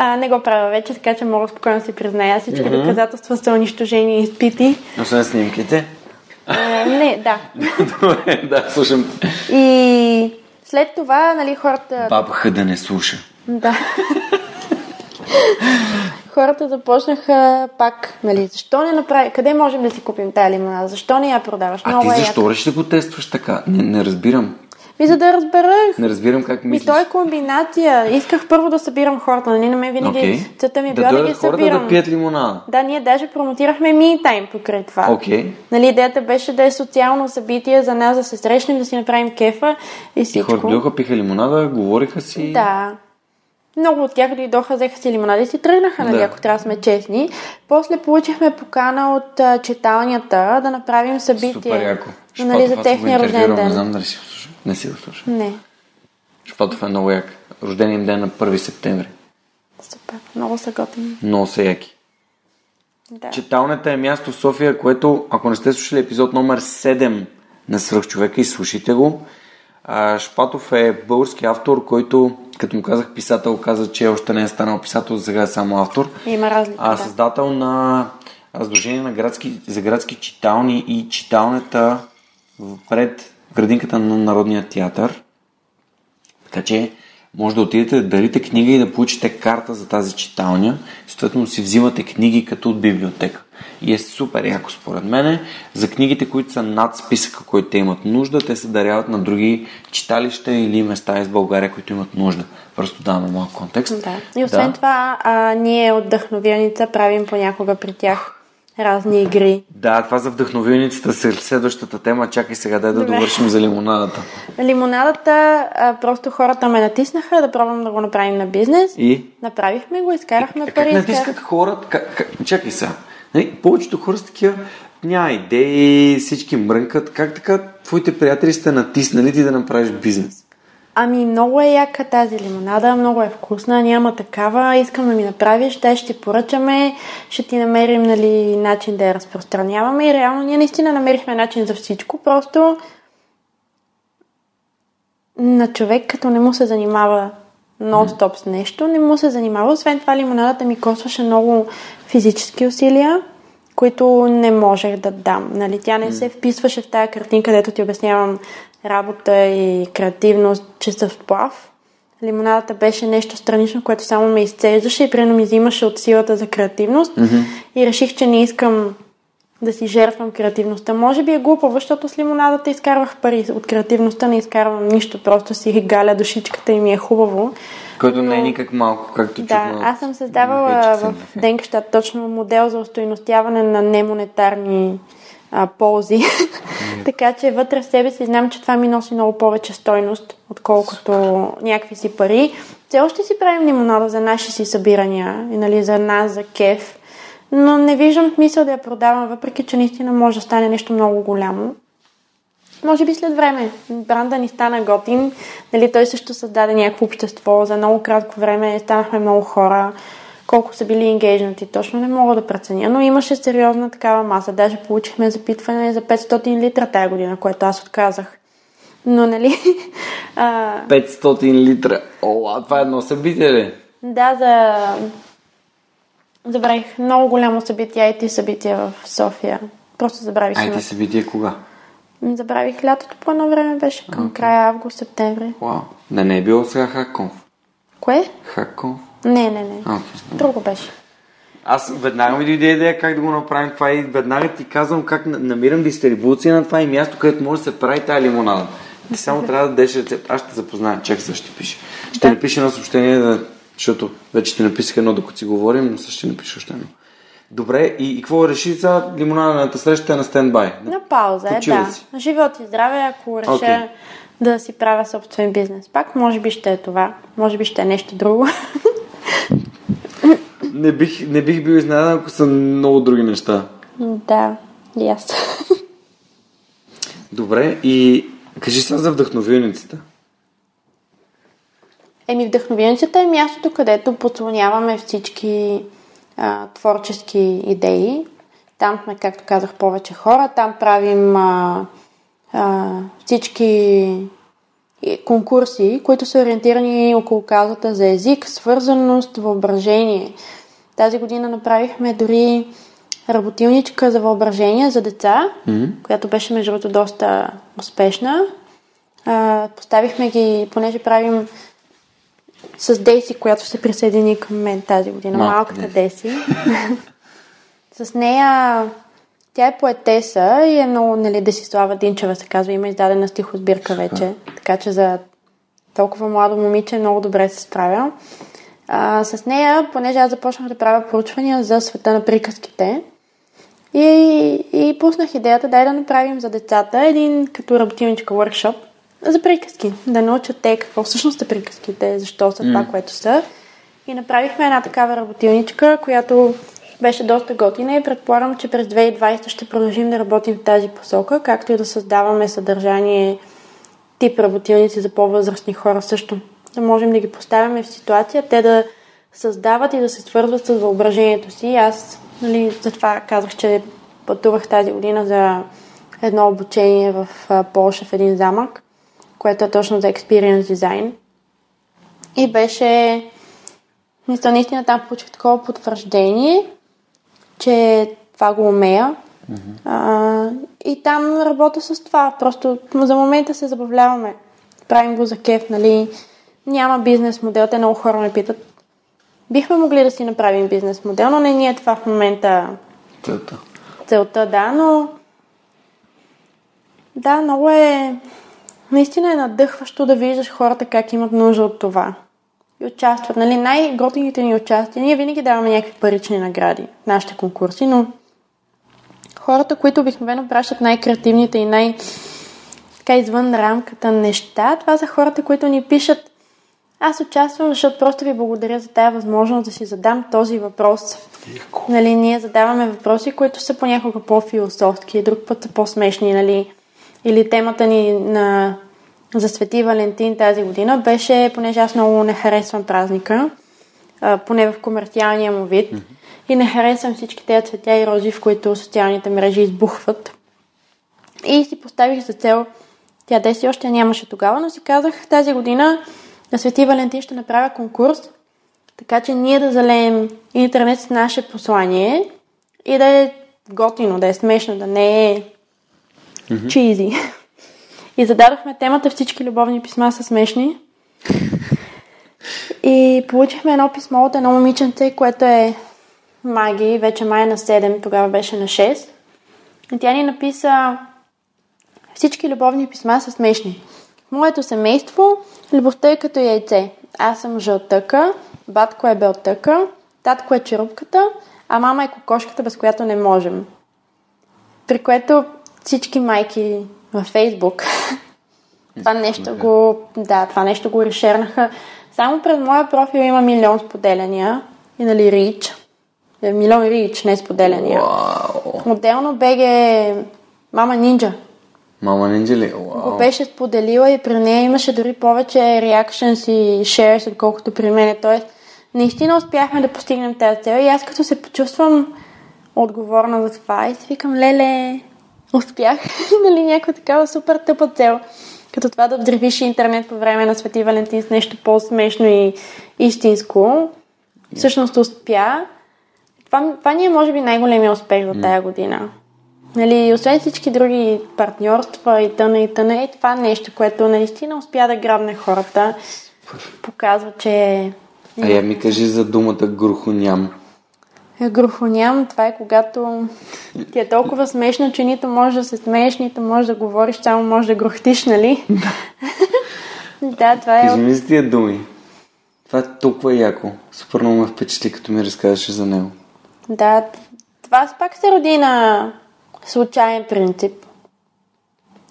А, не го правя вече, така че мога спокойно да си призная. Всички доказателства са унищожени и изпити. Освен снимките. А, не, да. Добре, да, слушам. И след това, нали, хората... Бабаха да не слуша. Да. Хората започнаха пак, нали, защо не направи, къде можем да си купим тая лимонада, защо не я продаваш? А Много ти е защо реши да го тестваш така? Не, не разбирам. И за да разберах. Не разбирам как Ми мислиш. то е комбинация. Исках първо да събирам хората, нали? На мен винаги Окей. целта ми е да била да, ги дойдат хората събирам. да пият лимонада. Да, ние даже промотирахме ми тайм покрай това. Окей. Нали, идеята беше да е социално събитие за нас, да се срещнем, да си направим кефа и И всичко. хората дойдоха, пиха лимонада, говориха си. Да. Много от тях дойдоха, взеха си лимонади и си тръгнаха, нали, Да. ако трябва да сме честни. После получихме покана от а, читалнята да направим събитие. Супер яко. Нали, за Шпатов, техния рожден интервюирал, Не ден. знам дали си го слушал. Не си го слушал. Не. Шпатов е много як. Рождения им ден на 1 септември. Супер. Много са готини. Много са яки. Да. Читалнята е място в София, което, ако не сте слушали епизод номер 7 на Свръхчовека, изслушайте го. А, Шпатов е български автор, който като му казах писател, каза, че още не е станал писател, сега е само автор. Има разлика. А да. създател на Сдружение на градски, за градски читални и читалнята пред градинката на Народния театър. Така че може да отидете да дарите книга и да получите карта за тази читалня. Съответно си взимате книги като от библиотека. И е супер яко според мене. За книгите, които са над списъка, които те имат нужда, те се даряват на други читалища или места из България, които имат нужда. Просто даваме малко контекст. Да. И освен да. това, а, ние от Вдъхновилница правим понякога при тях разни игри. Да, това за вдъхновилницата е следващата тема. Чакай сега да, да Добре. довършим за лимонадата. Лимонадата, а, просто хората ме натиснаха да пробвам да го направим на бизнес. И? Направихме го, изкарахме Е, пари. как натискат хората? Как, как, чакай сега. Нали, повечето хора са такива, няма идеи, всички мрънкат. Как така твоите приятели сте натиснали ти да направиш бизнес? Ами много е яка тази лимонада, много е вкусна, няма такава, искам да ми направиш, те ще поръчаме, ще ти намерим нали, начин да я разпространяваме и реално ние наистина намерихме начин за всичко, просто на човек като не му се занимава нон-стоп с нещо, не му се занимава. Освен това лимонадата ми костваше много физически усилия, които не можех да дам. Нали, тя не се вписваше в тая картинка, където ти обяснявам работа и креативност, в сплав. Лимонадата беше нещо странично, което само ме изцеждаше и примерно ми взимаше от силата за креативност. Mm-hmm. И реших, че не искам да си жертвам креативността. Може би е глупаво, защото с лимонадата изкарвах пари. От креативността не изкарвам нищо, просто си галя душичката и ми е хубаво. Което не е никак малко, както Да, чухме от аз съм създавала в съм. Денкщат точно модел за устойностяване на немонетарни а, ползи. така че вътре в себе си знам, че това ми носи много повече стойност, отколкото някакви си пари. Все още си правим лимонада за наши си събирания, и, нали, за нас, за кеф. Но не виждам смисъл да я продавам, въпреки че наистина може да стане нещо много голямо. Може би след време. Бранда ни стана готин. Нали, той също създаде някакво общество. За много кратко време станахме много хора. Колко са били енгейджнати, точно не мога да преценя. Но имаше сериозна такава маса. Даже получихме запитване за 500 литра тая година, което аз отказах. Но, нали... а, 500 литра. О, а това е едно събитие ли? да, за... Забравих много голямо събитие, IT събитие в София. Просто забравих ти събитие кога? Забравих лятото по едно време беше към края август, септември. Вау. Да не е било сега Хакконф. Кое? Хакконф. Не, не, не. Окей. Друго беше. Аз веднага ми дойде идея как да го направим това и веднага ти казвам как на- намирам дистрибуция на това и място, където може да се прави тази лимонада. Ти само трябва да дадеш рецепт. Аз ще запозная. Чак сега ще пише. Ще Да. напиша едно съобщение, защото вече ти написах едно, докато си говорим, но сега ще напиша още едно. Добре, и, и какво реши за лимонадната среща е на стендбай? На пауза е, да. си. Живот и здраве, ако реша Окей. да си правя собствен бизнес. Пак може би ще е това. Може би ще е нещо друго. Не бих, не бих бил изненадан, ако са много други неща. да, и аз. Добре, и кажи сега за вдъхновилницата. Еми, вдъхновеницата е мястото, където подслоняваме всички а, творчески идеи. Там сме, както казах, повече хора. Там правим а, а, всички конкурси, които са ориентирани около казата за език, свързаност, въображение. Тази година направихме дори работилничка за въображение за деца, mm-hmm. която беше между другото доста успешна. А, поставихме ги, понеже правим с Дейси, която се присъедини към мен тази година, Малка малката Дейси. с нея тя е поетеса и е много, нали, Десислава Динчева се казва, има издадена стихосбирка вече, така че за толкова младо момиче много добре се справя. А, с нея, понеже аз започнах да правя проучвания за света на приказките, и, и пуснах идеята, дай да направим за децата един като работилничка workshop за приказки. Да научат те какво всъщност са приказките, защо са това, което са. И направихме една такава работилничка, която беше доста готина и предполагам, че през 2020 ще продължим да работим в тази посока, както и да създаваме съдържание тип работилници за по-възрастни хора също. Да можем да ги поставяме в ситуация, те да създават и да се свързват с въображението си. Аз, нали, затова казах, че пътувах тази година за едно обучение в а, Полша в един замък, което е точно за experience design. И беше... Мисля, наистина там получих такова потвърждение, че това го умея. Mm-hmm. А, и там работя с това. Просто за момента се забавляваме. Правим го за кеф, нали? Няма бизнес модел. Те много хора ме питат. Бихме могли да си направим бизнес модел, но не ни е това в момента Целта. целта, да, но да, много е наистина е надъхващо да виждаш хората как имат нужда от това. И участват. Нали, най-готините ни участия, ние винаги даваме някакви парични награди в нашите конкурси, но хората, които обикновено пращат най-креативните и най- така извън рамката неща, това са хората, които ни пишат аз участвам, защото просто ви благодаря за тази възможност да си задам този въпрос. Нали, ние задаваме въпроси, които са понякога по-философски, друг път са по-смешни, нали? Или темата ни на, за Свети Валентин тази година беше, понеже аз много не харесвам празника, а, поне в комерциалния му вид, mm-hmm. и не харесвам всички тези цветя и рози, в които социалните мрежи избухват. И си поставих за цел, тя 10 още нямаше тогава, но си казах тази година на Свети Валентин ще направя конкурс, така че ние да залеем интернет с наше послание и да е готино, да е смешно, да не е mm-hmm. чизи. И зададохме темата всички любовни писма са смешни. И получихме едно писмо от едно момиченце, което е Маги, вече май на 7, тогава беше на 6. И тя ни написа всички любовни писма са смешни. Моето семейство, любовта е като яйце. Аз съм жълтъка, батко е белтъка, татко е черупката, а мама е кокошката, без която не можем. При което всички майки във Фейсбук това нещо го, да, това нещо го решернаха. Само пред моя профил има милион споделяния и нали рич. Е, милион рич, не споделяния. Вау. Отделно беге Мама Нинджа. Мама Нинджа ли? Го беше споделила и при нея имаше дори повече reactions и shares, отколкото при мен. Тоест, наистина успяхме да постигнем тази цел и аз като се почувствам отговорна за това и си викам, леле, успях, нали, някаква такава супер тъпа цел. Като това да взривиш интернет по време на Свети Валентин с нещо по-смешно и истинско. Всъщност успя. Това, това ни е, може би, най-големия успех за тая година. Нали, освен всички други партньорства и тъна и тъна, е това нещо, което наистина успя да грабне хората. Показва, че... А я ми кажи за думата грухоням. Грухоням, това е когато ти е толкова смешно, че нито можеш да се смееш, нито можеш да говориш, само можеш да грухтиш, нали? да, това е... Кажи ми за тия думи. Това е толкова яко. Супер много ме впечатли, като ми разказваше за него. Да, това пак се роди на случайен принцип.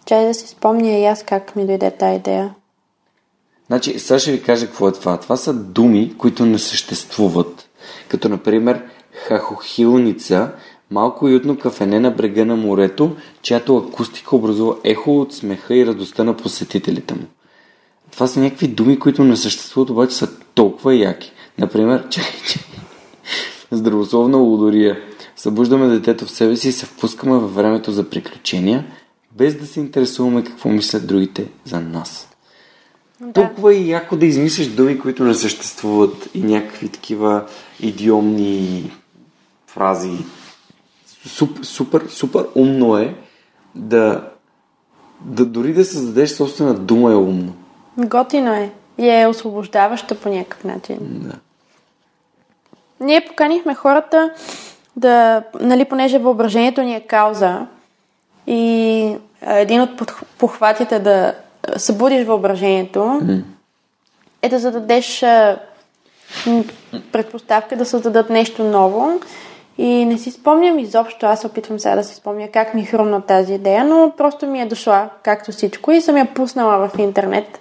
Чай да си спомня и аз как ми дойде тази идея. Значи, сега ще ви кажа какво е това. Това са думи, които не съществуват. Като, например, хахохилница, малко уютно кафене на брега на морето, чиято акустика образува ехо от смеха и радостта на посетителите му. Това са някакви думи, които не съществуват, обаче са толкова яки. Например, чакай, чакай. Здравословна лудория. Събуждаме детето в себе си и се впускаме във времето за приключения, без да се интересуваме какво мислят другите за нас. Да. Толкова е яко да измислиш думи, които не съществуват и някакви такива идиомни фрази. Супер, супер, супер умно е да, да дори да създадеш собствена дума е умно. Готино е. И е освобождаващо по някакъв начин. Да. Ние поканихме хората да, нали, понеже въображението ни е кауза и един от похватите да събудиш въображението Mm. е да зададеш предпоставка да създадат нещо ново. И не си спомням изобщо, аз се опитвам сега да си спомня как ми хрумна тази идея, но просто ми е дошла, както всичко, и съм я пуснала в интернет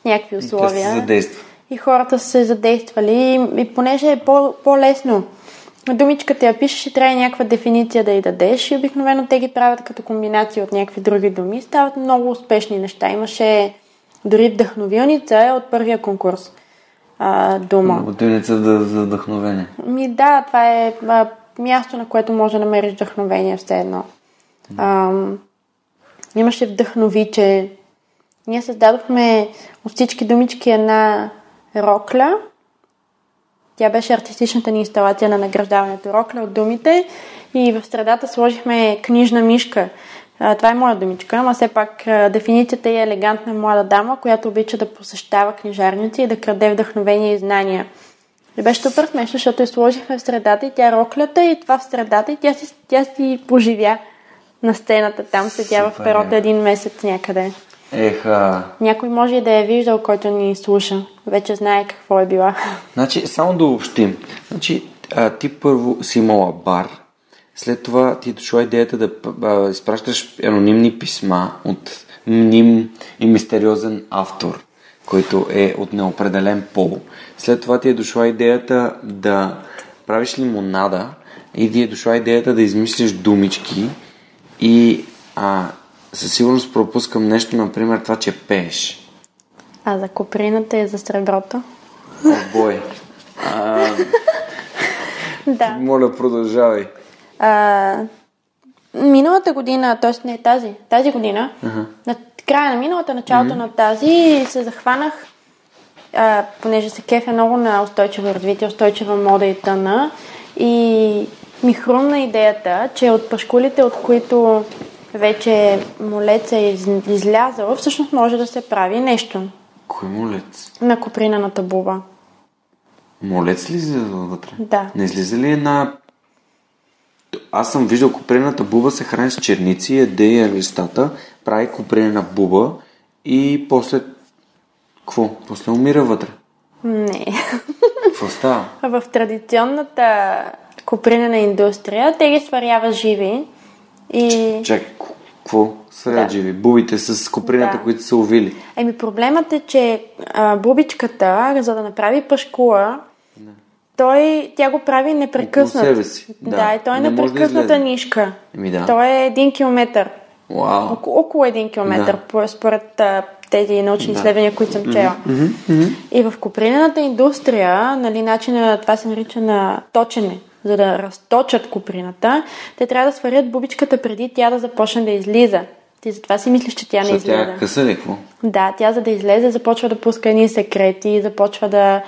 с някакви И условия. задейства. И хората са се задействали. И, и понеже е по, по-лесно, думичката я пишеш и трябва някаква дефиниция да й дадеш. И обикновено те ги правят като комбинация от някакви други думи. Стават много успешни неща. Имаше дори вдъхновилница е от първия конкурс. А, дума. Готовница да, за вдъхновение. Ми да, това е а, място, на което може да намериш вдъхновение все едно. Ам, имаше вдъхновиче. Ние създадохме от всички думички една Рокля. Тя беше артистичната ни инсталация на награждаването Рокля от думите и в средата сложихме книжна мишка. А, това е моя думичка, ама все пак а, дефиницията е елегантна млада дама, която обича да посещава книжарници и да краде вдъхновение и знания. И беше супер смешно, защото я сложихме в средата и тя роклята и това в средата и тя си, тя си поживя на сцената. Там седя в перото е. един месец някъде. Еха. Някой може и да е виждал, който ни слуша. Вече знае какво е била. Значи, само да обобщим. Значи, а, ти първо си имала бар, след това ти е дошла идеята да а, изпращаш анонимни писма от мним и мистериозен автор, който е от неопределен пол. След това ти е дошла идеята да правиш лимонада и ти е дошла идеята да измислиш думички и а, със сигурност пропускам нещо, например това, че пееш. А за коприната и за среброто? О, бой. А, Да. моля, продължавай. А, миналата година, т.е. не тази, тази година, на края на миналата, началото на тази, се захванах, а, понеже се кефя много на устойчиво развитие, устойчива мода и тъна. И ми хрумна идеята, че от пашкулите, от които вече молец е из, излязъл, всъщност може да се прави нещо Кой молец? на копринената буба. Молец ли излиза вътре? Да. Не излиза ли една... Аз съм виждал копринената буба се храни с черници, яде я листата, прави копринена буба и после... Какво? После умира вътре. Не. Какво става? В традиционната копринена индустрия те ги сварява живи и... Чакай, какво? Сред Да. живи. Бубите с коприната, Да. които са увили. Еми проблемът е, че а, бубичката, за да направи пашкула, той, тя го прави непрекъснат. Около себе си, да. Да, и той е да непрекъсната излезе. нишка. Еми да. Той е един километър. Вау. Около, около един километър, Да. по- според а, тези научни Да. изследвания, които съм чела. И в копринената индустрия, нали, начина, това се нарича на точене, за да разточат коприната, те трябва да сварят бубичката преди тя да започне да излиза. Ти затова си мислиш, че тя не тя излиза. е къса ли какво? Да, тя за да излезе започва да пуска едни секрети, започва да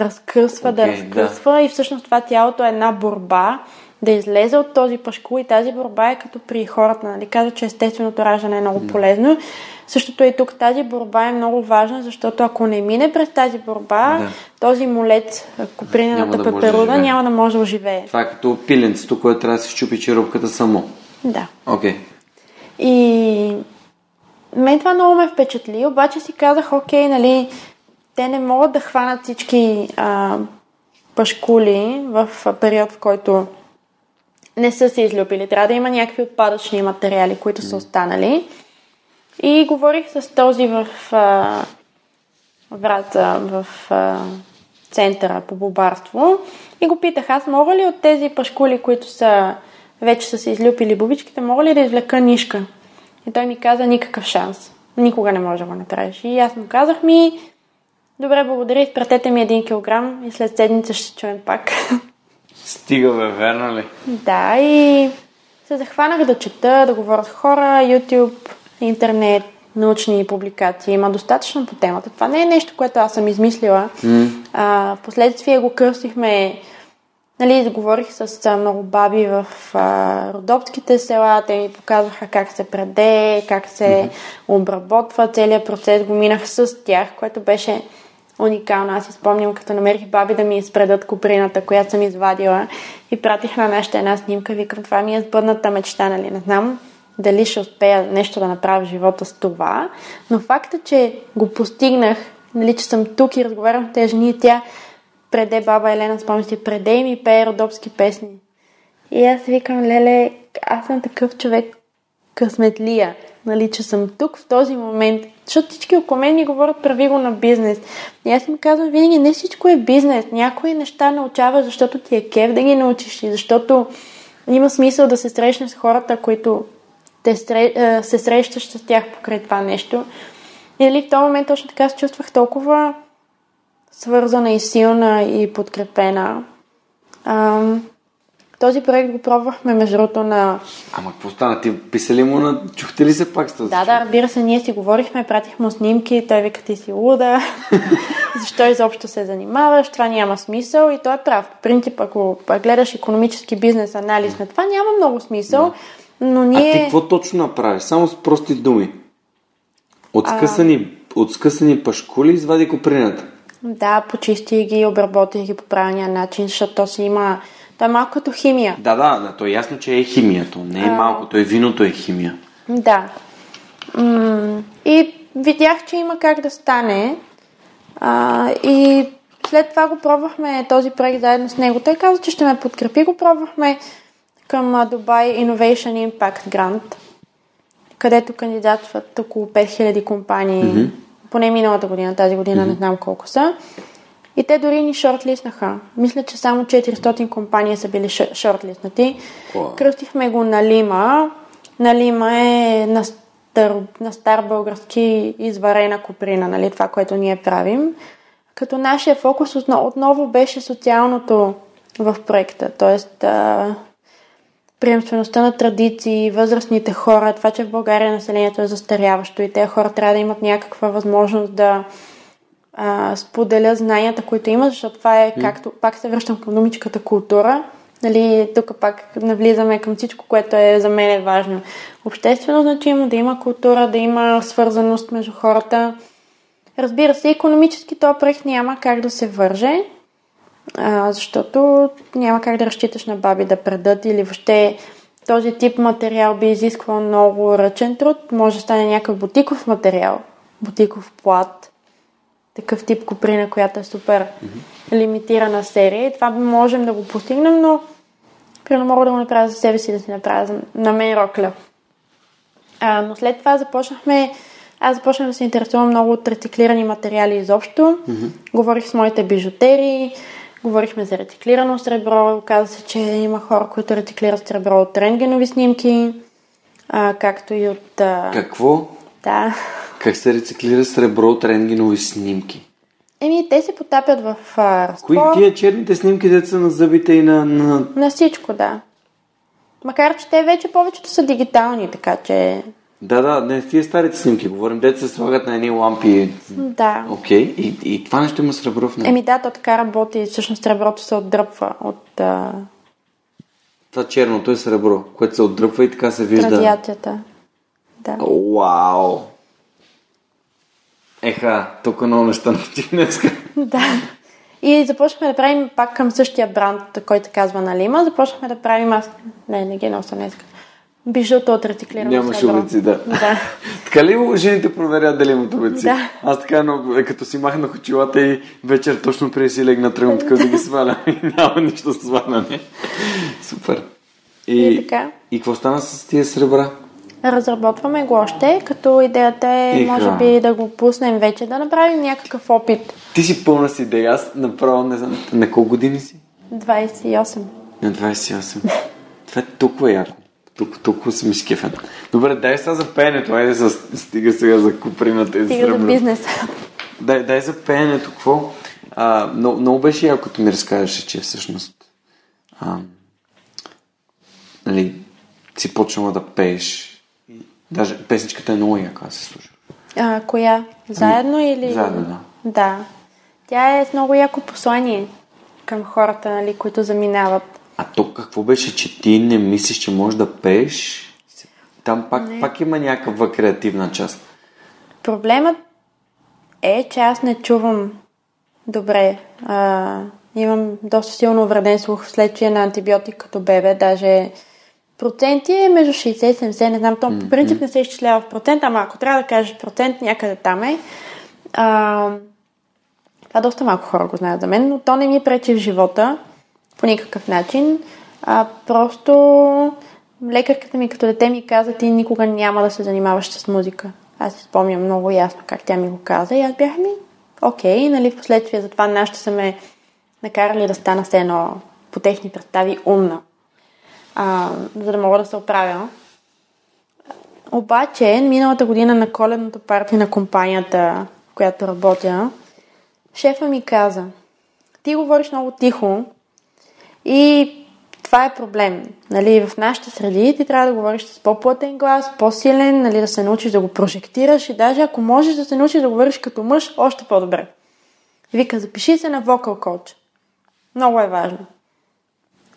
разкъсва, да Окей, разкъсва и всъщност това тялото е една борба да излезе от този пашкул и тази борба е като при хората, нали? Казва, че естественото раждане е много полезно. Същото е и тук. Тази борба е много важна, защото ако не мине през тази борба, Да. този молец, да да пеперуда, живее. няма да може да оживее. Това е като пиленцето, което трябва да се щупи черупката само. Да. Окей. И мен това много ме впечатли, обаче си казах, окей, нали, те не могат да хванат всички а, пашкули в период, в който не са се излюпили. Трябва да има някакви отпадъчни материали, които са останали. И говорих с този в а, Враца, в а, центъра по бобарство и го питах, аз мога ли от тези пашкули, които са вече са се излюпили бубичките, мога ли да извлека нишка? И той ми каза никакъв шанс. Никога не може да го направиш. И аз му казах ми, добре, благодаря, изпратете ми един килограм и след седмица ще чуем пак. Стига бе, верно ли? Да, и се захванах да чета, да говоря с хора, YouTube, интернет, научни публикации. Има достатъчно по темата. Това не е нещо, което аз съм измислила. М. А, впоследствие го кръстихме, нали, говорих с а, много баби в а, родопските села, те ми показваха как се преде, как се обработва, целият процес го минах с тях, което беше уникално. Аз си спомням, като намерих баби да ми изпредат коприната, която съм извадила и пратих на нашата една снимка, викам, това ми е сбъдната мечта, нали, не знам дали ще успея нещо да направя в живота с това, но факта, че го постигнах, нали, че съм тук и разговарям с тези жени, тя преде баба Елена, спомням си, преде и ми пее родопски песни. И аз викам, леле, аз съм такъв човек късметлия, нали, че съм тук в този момент, защото всички около мен ми говорят прави го на бизнес. И аз им казвам винаги, не всичко е бизнес. Някои неща научаваш, защото ти е кев да ги научиш и защото има смисъл да се срещнеш с хората, които те сре, се срещаш с тях покрай това нещо. И нали, в този момент точно така се чувствах толкова свързана и силна и подкрепена. Ам, Този проект го пробвахме между другото на... Ама какво стана? Ти писали му на... Чухте ли се пак с този Да, да, разбира се, ние си говорихме, пратих му снимки, той вика ти си луда, защо изобщо се занимаваш, това няма смисъл и той е прав. По принцип, ако гледаш економически бизнес анализ на това, няма много смисъл, но ние... А ти какво точно направиш? Само с прости думи. От скъсани, а... от скъсани пашкули извади коприната. Да, почисти ги, обработи ги по правилния начин, защото то си има... То е малко като химия. Да, да, да, то е ясно, че е химия. То не е а... малко, то е виното е химия. Да. М- и видях, че има как да стане. А, и след това го пробвахме този проект заедно с него. Той каза, че ще ме подкрепи. Го пробвахме към Dubai Innovation Impact Grant, където кандидатстват около 5000 компании. Mm-hmm. Поне миналата година, тази година mm-hmm. не знам колко са. И те дори ни шортлистнаха. Мисля, че само 400 компании са били шортлистнати. Wow. Кръстихме го на Лима. На Лима е на стар, на стар български изварена куприна, нали, това, което ние правим. Като нашия фокус отново беше социалното в проекта, т.е. приемствеността на традиции, възрастните хора, това, че в България населението е застаряващо и те хора трябва да имат някаква възможност да а, споделят знанията, които имат, защото това е както, пак се връщам към думичката култура, Нали, тук пак навлизаме към всичко, което е за мен е важно. Обществено значимо, да има култура, да има свързаност между хората. Разбира се, економически този проект няма как да се върже, а, защото няма как да разчиташ на баби да предат или въобще този тип материал би изисквал много ръчен труд. Може да стане някакъв бутиков материал, бутиков плат, такъв тип куприна, която е супер mm-hmm. лимитирана серия и това можем да го постигнем, но примерно мога да го направя за себе си, да си направя на мен рокля. А, но след това започнахме аз започнах да се интересувам много от рециклирани материали изобщо. Mm-hmm. Говорих с моите бижутери, говорихме за рециклирано сребро. Оказа се, че има хора, които рециклират сребро от рентгенови снимки, а, както и от... А... Какво? Да. Как се рециклира сребро от рентгенови снимки? Еми, те се потапят в а, разтвор. Кои тия черните снимки, деца на зъбите и на, на... На всичко, да. Макар, че те вече повечето са дигитални, така че... Да, да, не тия старите снимки. Говорим, деца се слагат на едни лампи. Да. Окей, okay. и, и това нещо има сребро в него. Еми да, то така работи. Всъщност среброто се отдръпва от... А... Това черното е сребро, което се отдръпва и така се вижда. Радиацията. Да. Вау! Еха, тук много неща научих днес. да. И започнахме да правим пак към същия бранд, който казва на Лима. Започнахме да правим аз... Не, не ги нося днес. Бижуто от рециклирано Нямаш улици, да. да. така ли жените проверят дали имат улици? Да. Аз така, но, като си махнах очилата и вечер точно преди си легна тръгвам така да ги сваля и няма нищо сваляне. Супер. И, и така. И какво стана с тия сребра? Разработваме го още, като идеята е, Иха. може би, да го пуснем вече, да направим някакъв опит. Ти си пълна си идея. Аз направо не знам. На колко години си? 28. На 28. Това е толкова яко. Тук, толкова съм изкефен. Добре, дай сега за пеенето. Айде за, стига сега за куприната и Стига за бизнес. Дай, дай за пеенето. Какво? А, много, много беше яко, ми разкажеше, че всъщност а, нали, си почнала да пееш Даже песничката е много яка, се слуша. А, коя? Заедно ами, или? Заедно, да. Да. Тя е с много яко послание към хората, нали, които заминават. А то какво беше, че ти не мислиш, че можеш да пееш? Там пак, пак има някаква креативна част. Проблемът е, че аз не чувам добре. А, имам доста силно увреден слух вследствие на антибиотик като бебе. Даже проценти е между 60 и 70, не знам, то по принцип не се изчислява в процент, ама ако трябва да кажеш процент, някъде там е. А, това доста малко хора го знаят за мен, но то не ми пречи в живота по никакъв начин. А, просто лекарката ми като дете ми каза, ти никога няма да се занимаваш с музика. Аз си спомням много ясно как тя ми го каза и аз бях ми, окей, нали, в последствие за това нашите са ме накарали да стана с едно по техни представи умна а, за да мога да се оправя. Обаче, миналата година на коледната партия на компанията, в която работя, шефа ми каза, ти говориш много тихо и това е проблем. Нали, в нашите среди ти трябва да говориш с по-плътен глас, по-силен, нали, да се научиш да го прожектираш и даже ако можеш да се научиш да говориш като мъж, още по-добре. Вика, запиши се на вокал коуч. Много е важно.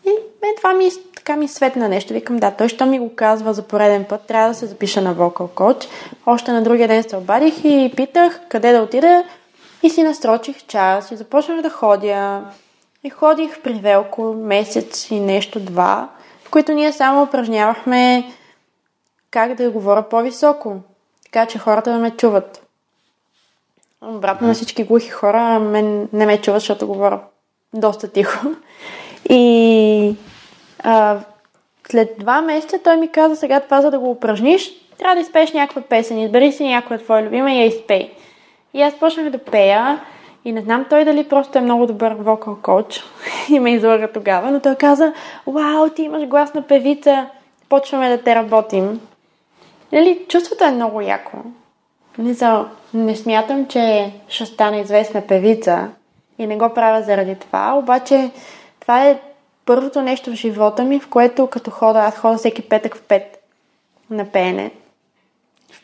И мен това ми, така ми светна нещо. Викам, да, той ще ми го казва за пореден път, трябва да се запиша на вокал коуч. Още на другия ден се обадих и питах къде да отида и си настрочих час и започнах да ходя. И ходих при Велко месец и нещо, два, в които ние само упражнявахме как да говоря по-високо, така че хората да ме чуват. Обратно на всички глухи хора, мен не ме чуват, защото говоря доста тихо. И а, след два месеца той ми каза, сега това за да го упражниш, трябва да изпееш някаква песен, избери си някоя твоя любима и я изпей. И аз почнах да пея и не знам той дали просто е много добър вокал коуч и ме излага тогава, но той каза, вау, ти имаш глас на певица, почваме да те работим. Нали, чувството е много яко. Не, за, не смятам, че ще стана известна певица и не го правя заради това, обаче това е първото нещо в живота ми, в което като хода, аз хода всеки петък в пет на пеене.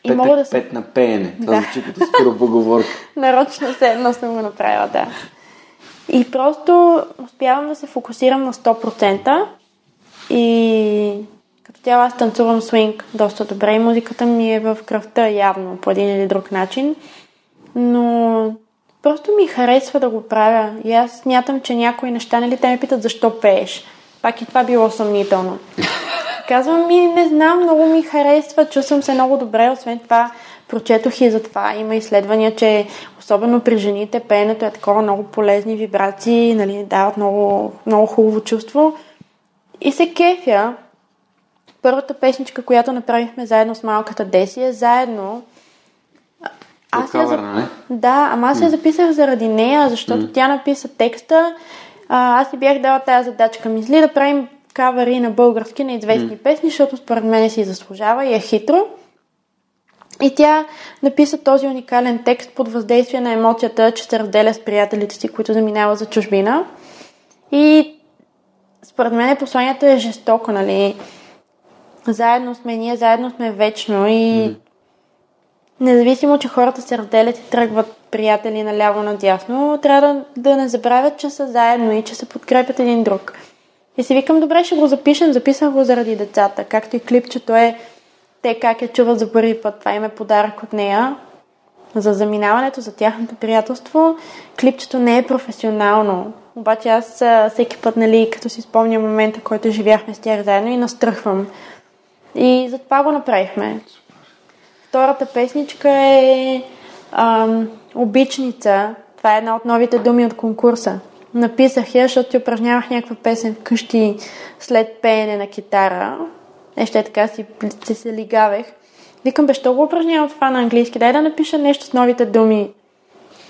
И петък, мога да пет на пеене. Това да. звучи като скоро поговорка. Нарочно се едно съм го направила, да. И просто успявам да се фокусирам на 100% и като цяло аз танцувам свинг доста добре и музиката ми е в кръвта явно по един или друг начин, но просто ми харесва да го правя и аз смятам, че някои неща, нали, те ме питат защо пееш. Пак и това било съмнително. Казвам ми, не знам, много ми харесва, чувствам се много добре, освен това прочетох и за това. Има изследвания, че особено при жените пеенето е такова много полезни вибрации, нали, дават много, много хубаво чувство. И се кефя. Първата песничка, която направихме заедно с малката Деси е заедно. Аз я. Нали? Да, ама аз я записах заради нея, защото mm. тя написа текста. А, аз си бях дала тази задачка. Мисли да правим кавари на български на известни mm. песни, защото според мен си заслужава и е хитро. И тя написа този уникален текст под въздействие на емоцията, че се разделя с приятелите си, които заминава за чужбина. И според мен посланието е жестоко, нали? Заедно сме ние, заедно сме вечно и mm. Независимо, че хората се разделят и тръгват приятели наляво надясно, трябва да, да не забравят, че са заедно и че се подкрепят един друг. И си викам, добре, ще го запишем. Записах го заради децата. Както и клипчето е те как я чуват за първи път. Това им е подарък от нея за заминаването, за тяхното приятелство. Клипчето не е професионално. Обаче аз всеки път, нали, като си спомня момента, който живяхме с тях заедно и настръхвам. И затова го направихме. Втората песничка е ам, Обичница. Това е една от новите думи от конкурса. Написах я, защото ти упражнявах някаква песен вкъщи след пеене на китара. Нещо е така си, си се лигавех. Викам, бе, що го упражнявам това на английски? Дай да напиша нещо с новите думи,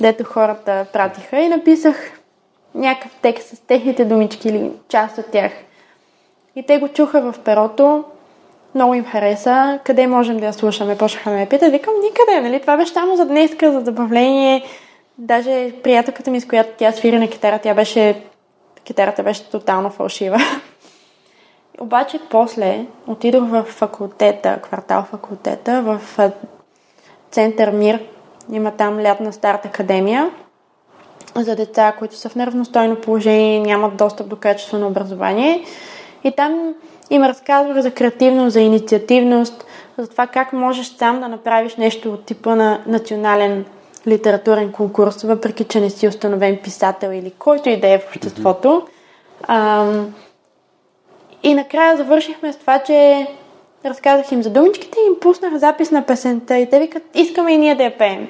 дето хората пратиха. И написах някакъв текст с техните думички или част от тях. И те го чуха в перото. Много им хареса. Къде можем да я слушаме? Почнаха да ме питат. Викам, никъде, нали? Това беше само за днеска, за забавление. Даже приятелката ми, с която тя свири на китара, тя беше... Китарата беше тотално фалшива. Обаче после отидох в факултета, квартал факултета, в Център Мир. Има там лятна старт академия за деца, които са в неравностойно положение, нямат достъп до качествено образование. И там им разказвах за креативност, за инициативност, за това как можеш сам да направиш нещо от типа на национален литературен конкурс, въпреки че не си установен писател или който и да е в обществото. Mm-hmm. и накрая завършихме с това, че разказах им за думичките и им пуснах запис на песента и те викат, искаме и ние да я пеем.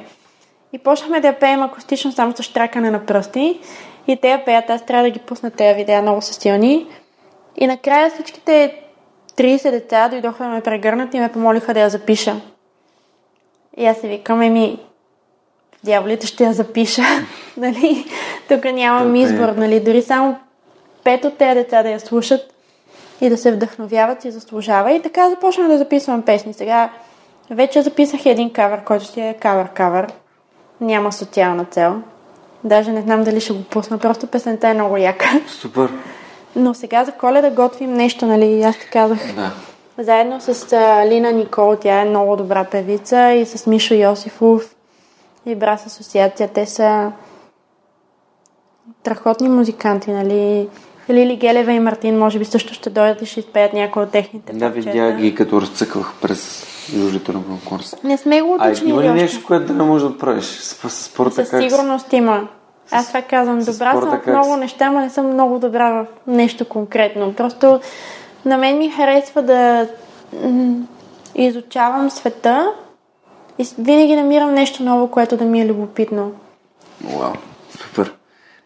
И почнахме да я пеем акустично само с штракане на пръсти. И те я пеят, аз трябва да ги пусна тези видеа, много са силни. И накрая всичките 30 деца дойдоха да ме прегърнат и ме помолиха да я запиша. И аз си викам, еми, дяволите ще я запиша. нали? Тук нямам okay. избор. Нали? Дори само пет от тези деца да я слушат и да се вдъхновяват и заслужава. И така започнах да записвам песни. Сега вече записах един кавър, който си е кавър-кавър. Няма социална цел. Даже не знам дали ще го пусна. Просто песента е много яка. Супер. Но сега за коледа готвим нещо, нали? Аз ти казах. Да. Заедно с а, Лина Никол, тя е много добра певица, и с Мишо Йосифов и Брас Асоциация. Те са страхотни музиканти, нали? Лили Гелева и Мартин, може би също ще дойдат и ще изпеят някои от техните Да, видях ги като разцъквах през жужите на конкурса. Не сме го А уточнили има ли нещо, което да не можеш да правиш? С спорта Със как? сигурност има. Аз това казвам, добра съм в много неща, но не съм много добра в нещо конкретно. Просто на мен ми харесва да изучавам света и винаги намирам нещо ново, което да ми е любопитно. Вау, супер.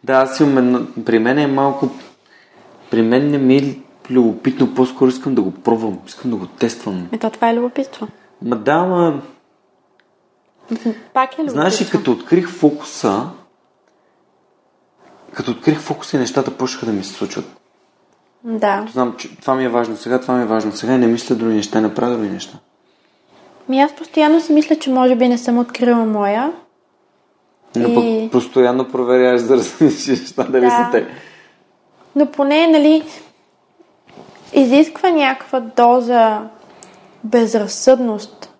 Да, аз имам. При мен е малко... При мен не ми е любопитно, по-скоро искам да го пробвам, искам да го тествам. Ето това е любопитство. Ма да, ма... Пак е любопитство. Знаеш ли, като открих фокуса, като открих фокуса и нещата почнаха да ми се случват. Да. Знам, че това ми е важно сега, това ми е важно сега и не мисля други неща, не правя други неща. Ми аз постоянно си мисля, че може би не съм открила моя. Но И- пък постоянно проверяваш за да различиш неща дали Да. са те. Но поне, нали, изисква някаква доза безразсъдност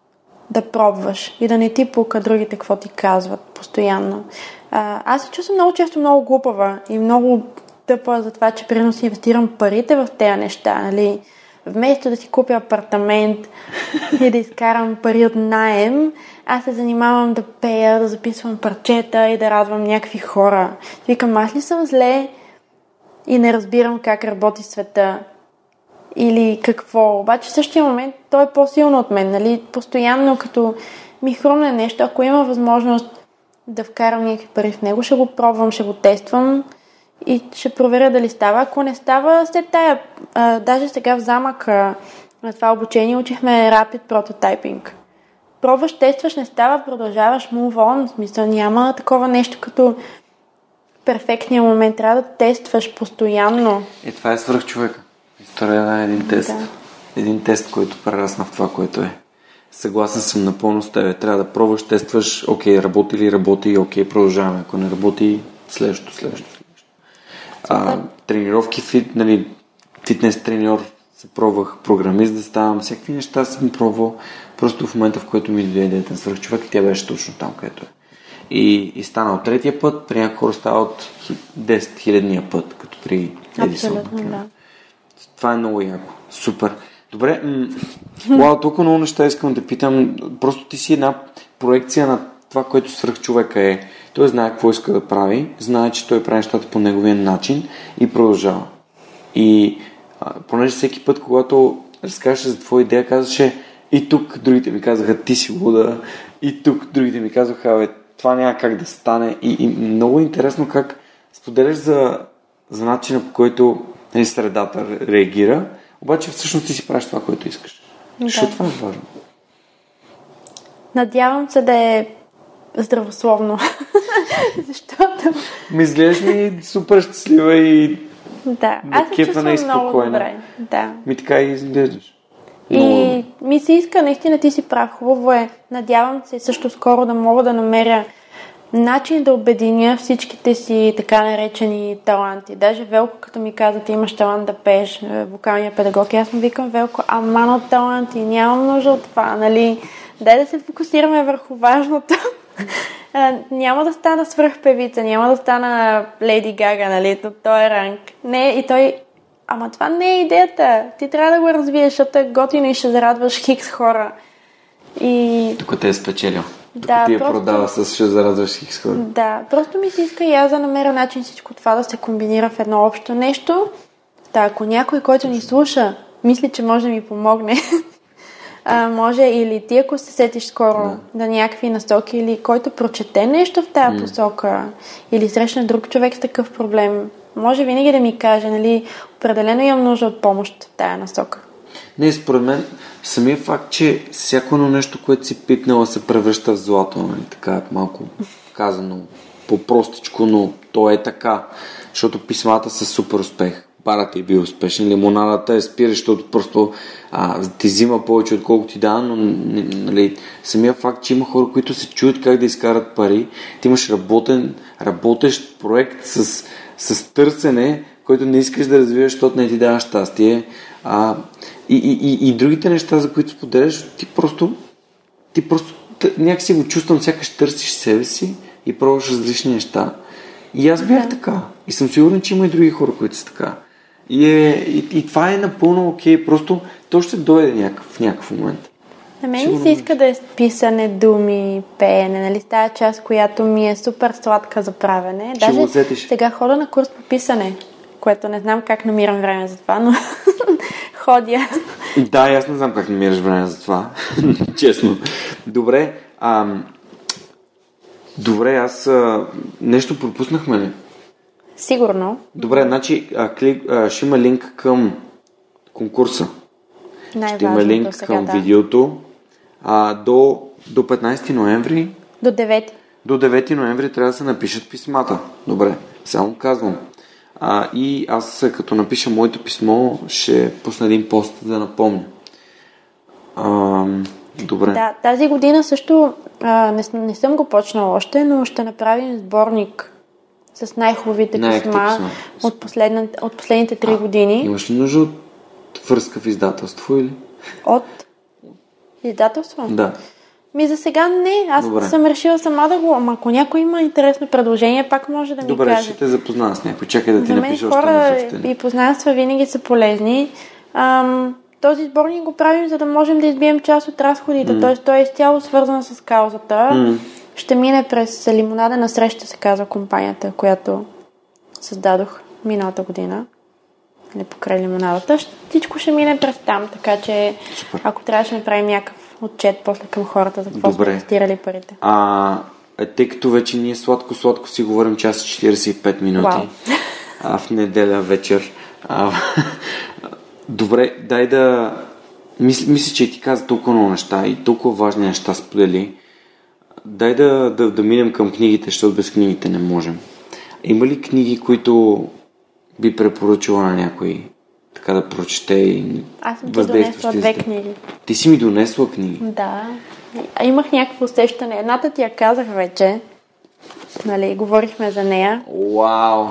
да пробваш и да не ти пука другите какво ти казват постоянно. А, аз се чувствам много често много глупава и много тъпа за това, че примерно си инвестирам парите в тези неща, нали? Вместо да си купя апартамент и да изкарам пари от найем, аз се занимавам да пея, да записвам парчета и да радвам някакви хора. Викам, аз ли съм зле, и не разбирам как работи света или какво. Обаче в същия момент той е по-силно от мен. Нали? Постоянно като ми хрумне нещо, ако има възможност да вкарам някакви пари в него, ще го пробвам, ще го тествам и ще проверя дали става. Ако не става, след тая, а, даже сега в замък а, на това обучение учихме Rapid Prototyping. Пробваш, тестваш, не става, продължаваш, move on. В смисъл няма такова нещо като перфектния момент. Трябва да тестваш постоянно. И това е свръх човека. История на един тест. Да. Един тест, който прерасна в това, което е. Съгласен съм напълно с тебе. Трябва да пробваш, тестваш, окей, работи ли, работи, окей, продължаваме. Ако не работи, следващото, следващото. А, тренировки, фит, нали, фитнес треньор се пробвах, програмист да ставам, всякакви неща съм пробвал. Просто в момента, в който ми дойде идеята на свръх човек, тя беше точно там, където е. И, и стана от третия път, при някои хора става от хи- 10 хилядния път, като при Едисон. Абсолютно, да. Това е много яко. Супер. Добре, м- толкова много неща искам да питам. Просто ти си една проекция на това, което свръх човека е. Той знае какво иска да прави, знае, че той прави нещата по неговия начин и продължава. И а, понеже всеки път, когато разкажеше за твоя идея, казваше и тук другите ми казаха, ти си луда, и тук другите ми казаха, бе, това няма как да стане. И, и много е интересно как споделяш за, за начина по който нали, средата реагира, обаче всъщност ти си правиш това, което искаш. Да. Защото това е важно. Надявам се да е здравословно. Защото, Ми изглеждаш ми супер щастлива и да, аз се чувствам много добре. Да. ми така и изглеждаш. И ми се иска, наистина ти си прав, хубаво е. Надявам се също скоро да мога да намеря начин да обединя всичките си така наречени таланти. Даже Велко, като ми каза, ти имаш талант да пееш, е, вокалния педагог, и аз му викам, Велко, аман от таланти, нямам нужда от това, нали? Дай да се фокусираме върху важното. А, няма да стана свръхпевица, няма да стана Леди Гага, нали, от този ранг. Не, и той, ама това не е идеята. Ти трябва да го развиеш, защото е готино и ще зарадваш хикс хора. И Тук те е спечелил. Да, ти я просто- продава с ще зарадваш хикс хора. да, просто ми се иска и аз да намеря начин всичко това да се комбинира в едно общо нещо. Да, ако някой, който ни слуша, мисли, че може да ми помогне, а, може или ти, ако се сетиш скоро да. да някакви насоки, или който прочете нещо в тази посока, или срещне друг човек с такъв проблем, може винаги да ми каже, нали, определено имам нужда от помощ в тая насока. Не, според мен, самия факт, че всяко едно нещо, което си пипнала, се превръща в злато, нали? така малко казано по-простичко, но то е така, защото писмата са супер успех. Барът е бил успешен, лимонадата е спира, защото просто а, ти взима повече, отколкото ти дава, но нали, самия факт, че има хора, които се чуят как да изкарат пари, ти имаш работен, работещ проект с, с търсене, който не искаш да развиваш, защото не ти дава щастие. А, и, и, и, другите неща, за които споделяш, ти просто, ти просто някакси го чувствам, сякаш търсиш себе си и пробваш различни неща. И аз бях да. така. И съм сигурен, че има и други хора, които са така. И, е, и, и това е напълно окей, просто то ще дойде някакъв, в някакъв момент. На мен ми се иска да е писане, думи, пеене, нали? Тая част, която ми е супер сладка за правене. Ще Даже сега хода на курс по писане, което не знам как намирам време за това, но ходя. Да, аз не знам как намираш време за това. Честно. Добре, ам... Добре, аз а... нещо пропуснахме ли? Сигурно. Добре, значи а, клик, а, ще има линк към конкурса. Ще има линк сега, към да. видеото. А, до, до 15 ноември До 9. До 9 ноември трябва да се напишат писмата. Добре, само казвам. А, и аз като напиша моето писмо, ще пусна един пост да напомня. А, добре. Да, тази година също а, не, не съм го почнала още, но ще направим сборник с най-хубавите писма. От, последна, от последните три години. Имаш ли нужда от връзка в издателство или? От издателство? Да. Ми за сега не. Аз Добре. съм решила сама да го... Ама ако някой има интересно предложение, пак може да ми Добре, каже. ще те запозная с някой. Чакай да ти За мен напиша още хора съобщение. и познанства винаги са полезни. Ам, този сборник го правим, за да можем да избием част от разходите. Mm. Тоест, той е изцяло свързан с каузата. М. Ще мине през лимонада на среща, се казва компанията, която създадох миналата година. Или покрай лимонадата. Всичко ще мине през там, така че Супер. ако трябваше да направим някакъв отчет после към хората за какво Добре. сме инвестирали парите. А, тъй като вече ние сладко-сладко си говорим час и 45 минути Вау. а, в неделя вечер. А, добре, дай да... Мисля, мисля, че ти каза толкова много неща и толкова важни неща сподели. Дай да, да, да минем към книгите, защото без книгите не можем. Има ли книги, които би препоръчала на някой така да прочете и Аз съм ти донесла две книги. Ти си ми донесла книги. Да. А имах някакво усещане. Едната ти я казах вече. Нали, говорихме за нея. Вау!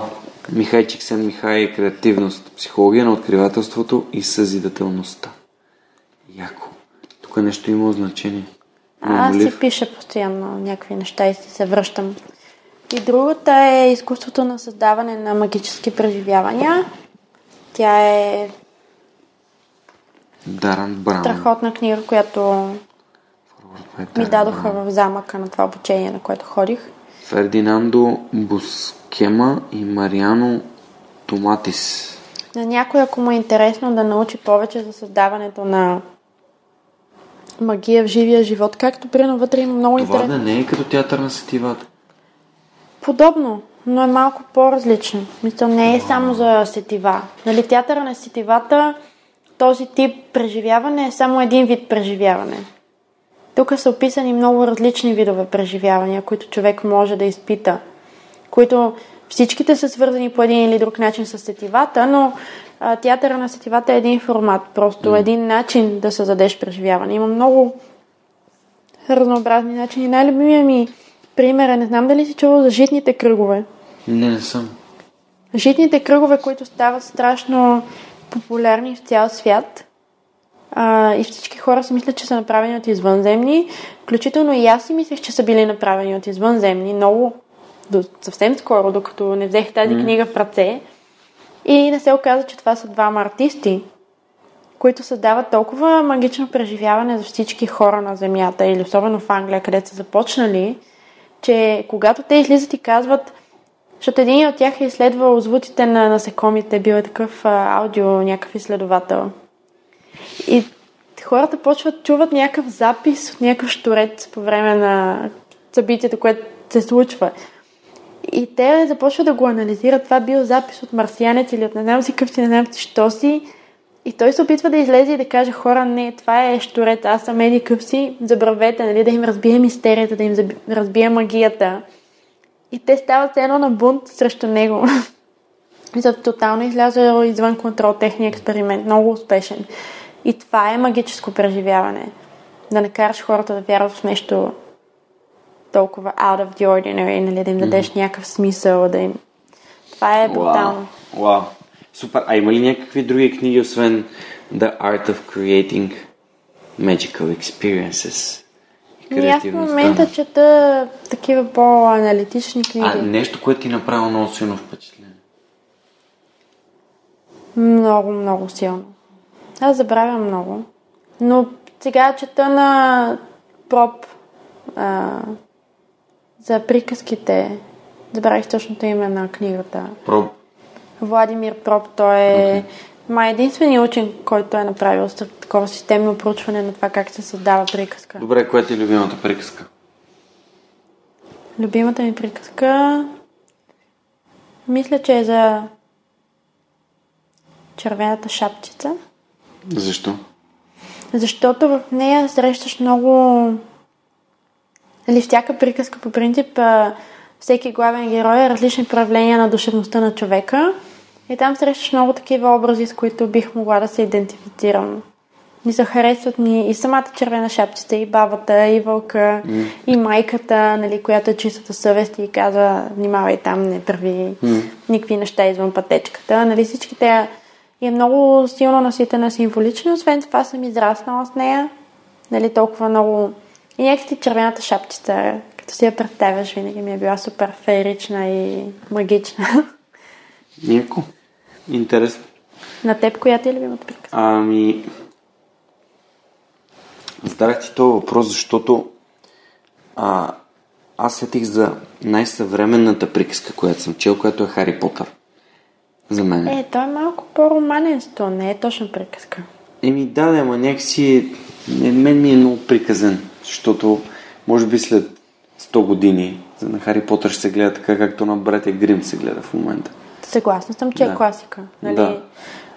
Михай Чиксен Михай креативност, психология на откривателството и съзидателността. Яко. Тук нещо има значение. А, аз си пиша постоянно някакви неща и си се връщам. И другата е изкуството на създаване на магически преживявания. Тя е Даран Браун. страхотна книга, която Това ми дадоха Браун. в замъка на това обучение, на което ходих. Фердинандо Бускема и Мариано Томатис. На някой, ако му е интересно да научи повече за създаването на магия в живия живот, както примерно вътре има много Това интересно. да не е като театър на сетивата. Подобно, но е малко по-различно. Мисля, не е само за сетива. Нали, театъра на сетивата, този тип преживяване е само един вид преживяване. Тук са описани много различни видове преживявания, които човек може да изпита, които всичките са свързани по един или друг начин с сетивата, но а, театъра на сетивата е един формат, просто един начин да създадеш преживяване. Има много разнообразни начини. Най-любимия ми пример е, не знам дали си чувал за житните кръгове. Не, не съм. Житните кръгове, които стават страшно популярни в цял свят. А, и всички хора си мислят, че са направени от извънземни. Включително и аз си мислех, че са били направени от извънземни. Много, до, съвсем скоро, докато не взех тази М. книга в ръце. И не се оказа, че това са двама артисти, които създават толкова магично преживяване за всички хора на Земята, или особено в Англия, където са започнали, че когато те излизат и казват, защото един от тях е изследвал звуците на насекомите, бил е такъв а, аудио, някакъв изследовател. И хората почват, чуват някакъв запис от някакъв шторец по време на събитието, което се случва. И те започват да го анализират. Това бил запис от марсианец или от не знам си къв си, не знам си, що си. И той се опитва да излезе и да каже, хора, не, това е шторец, аз съм еди къв си, забравете, нали, да им разбие мистерията, да им разбие магията. И те стават едно на бунт срещу него. И за тотално изляза извън контрол техния експеримент. Много успешен. И това е магическо преживяване. Да накараш хората да вярват в нещо толкова out of the ordinary, нали, да им дадеш mm-hmm. някакъв смисъл, да им... Това е брутално. Вау. Вау. Супер. А има ли някакви други книги, освен The Art of Creating Magical Experiences? И аз в момента чета такива по-аналитични книги. А нещо, което ти направи много силно впечатление? Много, много силно. Аз забравям много. Но сега чета на проб а, за приказките. Забравих точното име на книгата. Проб. Владимир Проб. Той е okay. Май единственият учен, който е направил такова системно проучване на това как се създава приказка. Добре, коя е любимата приказка? Любимата ми приказка мисля, че е за червената шапчица. Защо? Защото в нея срещаш много... Или всяка приказка по принцип всеки главен герой е различни проявления на душевността на човека. И там срещаш много такива образи, с които бих могла да се идентифицирам. Ми се харесват ми и самата червена шапчица, и бабата, и вълка, mm. и майката, нали, която е чистата съвест и казва, внимавай там, не прави mm. никакви неща извън пътечката. Нали, всички те и е много силно наситена символично. Освен това съм израснала с нея. Нали, толкова много... И някакси червената шапчица, като си я представяш, винаги ми е била супер феерична и магична. Яко. Интересно. На теб коя ти е любимата приказка? Ами... Зададах ти този въпрос, защото а, аз сетих за най-съвременната приказка, която съм чел, която е Хари Потър за мен. Е, той е малко по-романен, то не е точно приказка. Еми да, да, ама някакси мен ми е много приказен, защото може би след 100 години на Хари Потър ще се гледа така, както на братя Грим се гледа в момента. Съгласна съм, че е да. е класика. Нали? Да.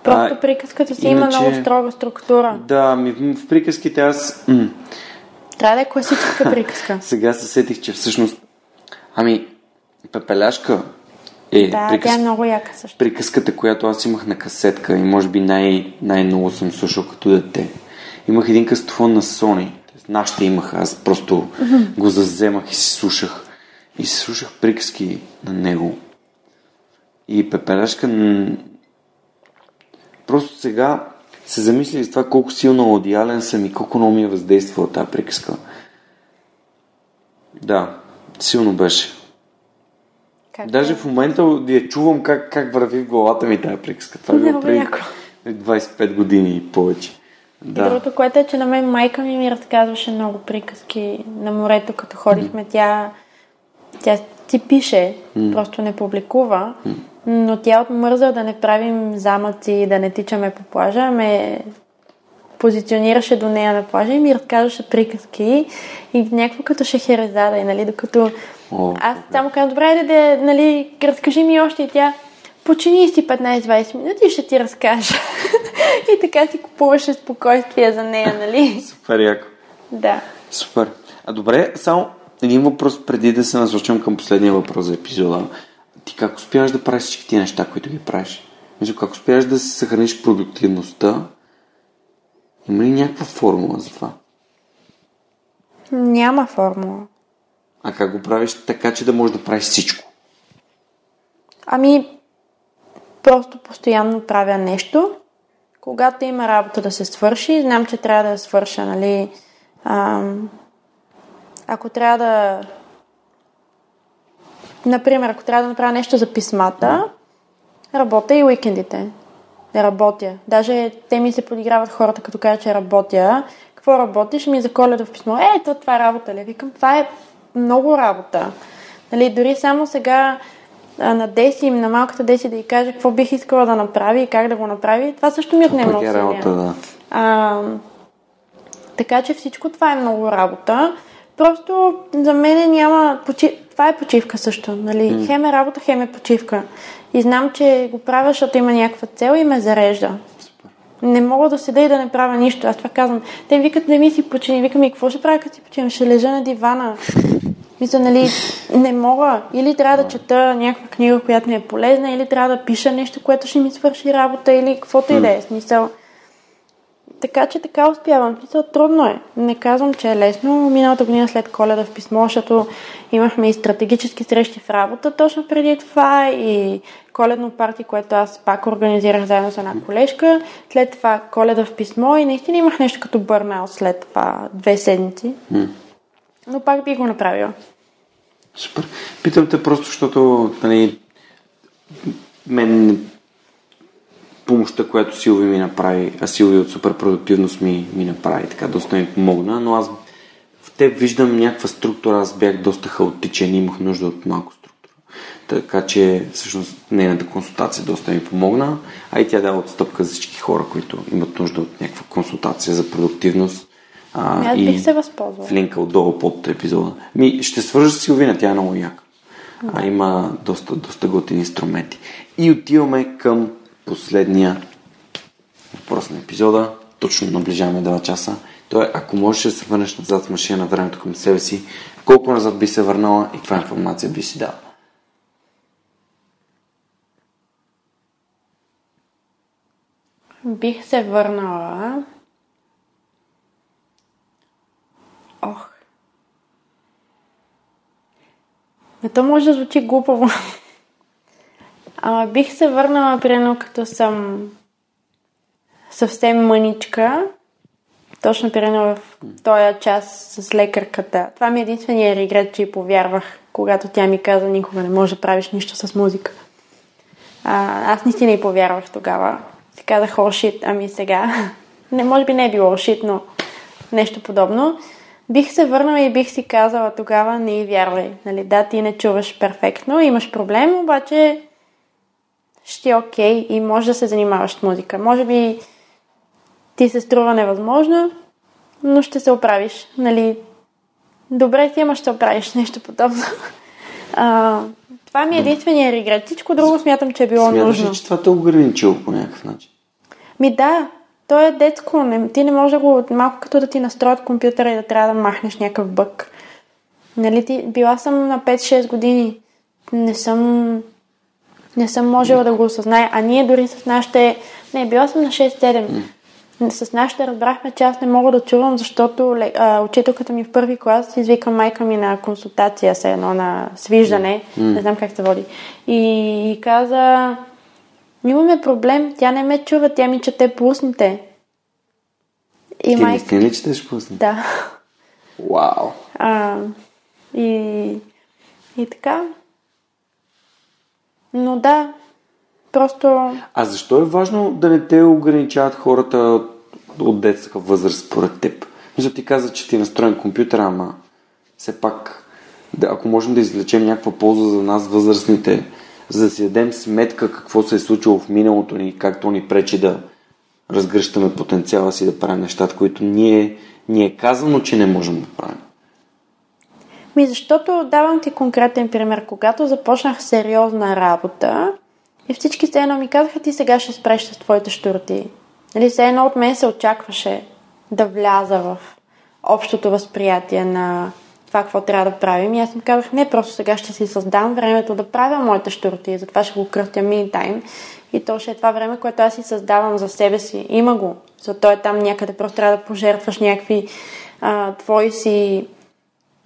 Просто а, приказката си иначе... има много строга структура. Да, ми, в приказките аз... М- Трябва да е класическа приказка. Сега се сетих, че всъщност... Ами, Пепеляшка е, да, приказ... тя е много яка също. Приказката, която аз имах на касетка и може би най- най-много съм слушал като дете. Имах един кастофон на Sony. Нашите имаха, аз просто mm-hmm. го заземах и си слушах. И си слушах приказки на него. И Пепелешка просто сега се замисли за това колко силно одиален съм и колко много ми е въздействала тази приказка. Да, силно беше. Как Даже е? в момента я чувам как, как върви в главата ми тази приказка. Това е преди 25 години и повече. Да. И другото, което е, че на мен майка ми ми разказваше много приказки на морето, като ходихме. Mm. Тя, тя ти пише, mm. просто не публикува, mm. но тя отмърза да не правим замъци, да не тичаме по плажа, ме позиционираше до нея на плажа и ми разказваше приказки и някакво като шехерезада, и, нали, докато О, аз само казвам, добре, да, да, нали, разкажи ми още и тя почини си 15-20 минути и ще ти разкажа. и така си купуваше спокойствие за нея, нали? Супер яко. Да. Супер. А добре, само един въпрос преди да се насочим към последния въпрос за епизода. Ти как успяваш да правиш всички тия неща, които ги правиш? Мисля, как успяваш да се съхраниш продуктивността? Има ли някаква формула за това? Няма формула. А как го правиш така, че да можеш да правиш всичко? Ами, просто постоянно правя нещо. Когато има работа да се свърши, знам, че трябва да я свърша, нали? А, ако трябва да... Например, ако трябва да направя нещо за писмата, работя и уикендите. Не работя. Даже те ми се подиграват хората, като кажа, че работя. Какво работиш? Ми за коледа в писмо. Е, то това е работа ли? Викам, това е много работа. Нали, дори само сега на Деси, на малката Деси да й каже какво бих искала да направи и как да го направи, това също ми отнема много работа, да. А, така че всичко това е много работа. Просто за мен няма... Почи... Това е почивка също. Нали? Mm. Хем е работа, хем е почивка. И знам, че го правя, защото има някаква цел и ме зарежда. Не мога да седа и да не правя нищо. Аз това казвам. Те викат, не ми си почини. Викам, и какво ще правя, като си починам? Ще лежа на дивана. Мисля, нали, не мога. Или трябва да чета някаква книга, която ми е полезна, или трябва да пиша нещо, което ще ми свърши работа, или каквото и да е. Смисъл. Така че така успявам. Смисъл, трудно е. Не казвам, че е лесно. Миналата година след коледа в писмо, защото имахме и стратегически срещи в работа точно преди това и коледно парти, което аз пак организирах заедно с една колежка. След това коледа в писмо и наистина имах нещо като бърнаут след това две седмици. Но пак би го направила. Супер. Питам те просто, защото нали, мен помощта, която Силви ми направи, а Силви от супер продуктивност ми, ми направи, така доста ми помогна, но аз в теб виждам някаква структура, аз бях доста хаотичен и имах нужда от малко структура. Така че всъщност нейната консултация доста ми помогна, а и тя дава отстъпка за всички хора, които имат нужда от някаква консултация за продуктивност. А, Ами Аз бих се възползвала. в линка отдолу под епизода. Ми, ще свържа с Силвина, тя е много яка. А има доста, доста готини инструменти. И отиваме към последния въпрос на епизода. Точно наближаваме 2 часа. Той е, ако можеш да се върнеш назад в машина на времето към себе си, колко назад би се върнала и каква информация би си дала? Бих се върнала. Ох. Не то може да звучи глупаво. Ама бих се върнала, примерно, като съм съвсем мъничка. Точно, примерно, в този час с лекарката. Това ми е единствения регрет, че й повярвах, когато тя ми каза, никога не можеш да правиш нищо с музика. А, аз наистина и повярвах тогава. Си казах, о, шит, ами сега. Не, може би не е било шит, но нещо подобно. Бих се върнала и бих си казала тогава, не и вярвай. Нали, да, ти не чуваш перфектно, имаш проблем, обаче ще е окей и може да се занимаваш с музика. Може би ти се струва невъзможно, но ще се оправиш. Нали, добре ти, ама ще оправиш нещо подобно. А, това ми е единствения регрет. Всичко друго смятам, че е било Смяташ нужно. ли, че това те е ограничило по някакъв начин? Ми да, то е детско. Не, ти не можеш да го... Малко като да ти настроят компютъра и да трябва да махнеш някакъв бък. Нали, ти, била съм на 5-6 години. Не съм... Не съм можела да го осъзная. А ние дори с нашите... Не, била съм на 6-7. С нашите разбрахме, че аз не мога да чувам, защото а, учителката ми в първи клас извика майка ми на консултация, се едно на свиждане, не знам как се води. И, и каза, имаме проблем, тя не ме чува, тя ми чете по устните. И Ти майка... ли четеш пусни? Да. Вау! А, и, и така. Но да, просто А защо е важно да не те ограничават хората от, детска възраст според теб? Мисля, ти каза, че ти е настроен компютър, ама все пак, да, ако можем да извлечем някаква полза за нас, възрастните, за да си дадем сметка какво се е случило в миналото ни, как то ни пречи да разгръщаме потенциала си да правим нещата, които ние, ни е казано, че не можем да правим. Ми, защото давам ти конкретен пример. Когато започнах сериозна работа и всички все едно ми казаха, ти сега ще спреш с твоите штурти. Нали, все едно от мен се очакваше да вляза в общото възприятие на това, какво трябва да правим. И аз им казах, не, просто сега ще си създам времето да правя моите штурти. Затова ще го кръстя mini time. И то ще е това време, което аз си създавам за себе си. Има го. Зато е там някъде. Просто трябва да пожертваш някакви а, твои си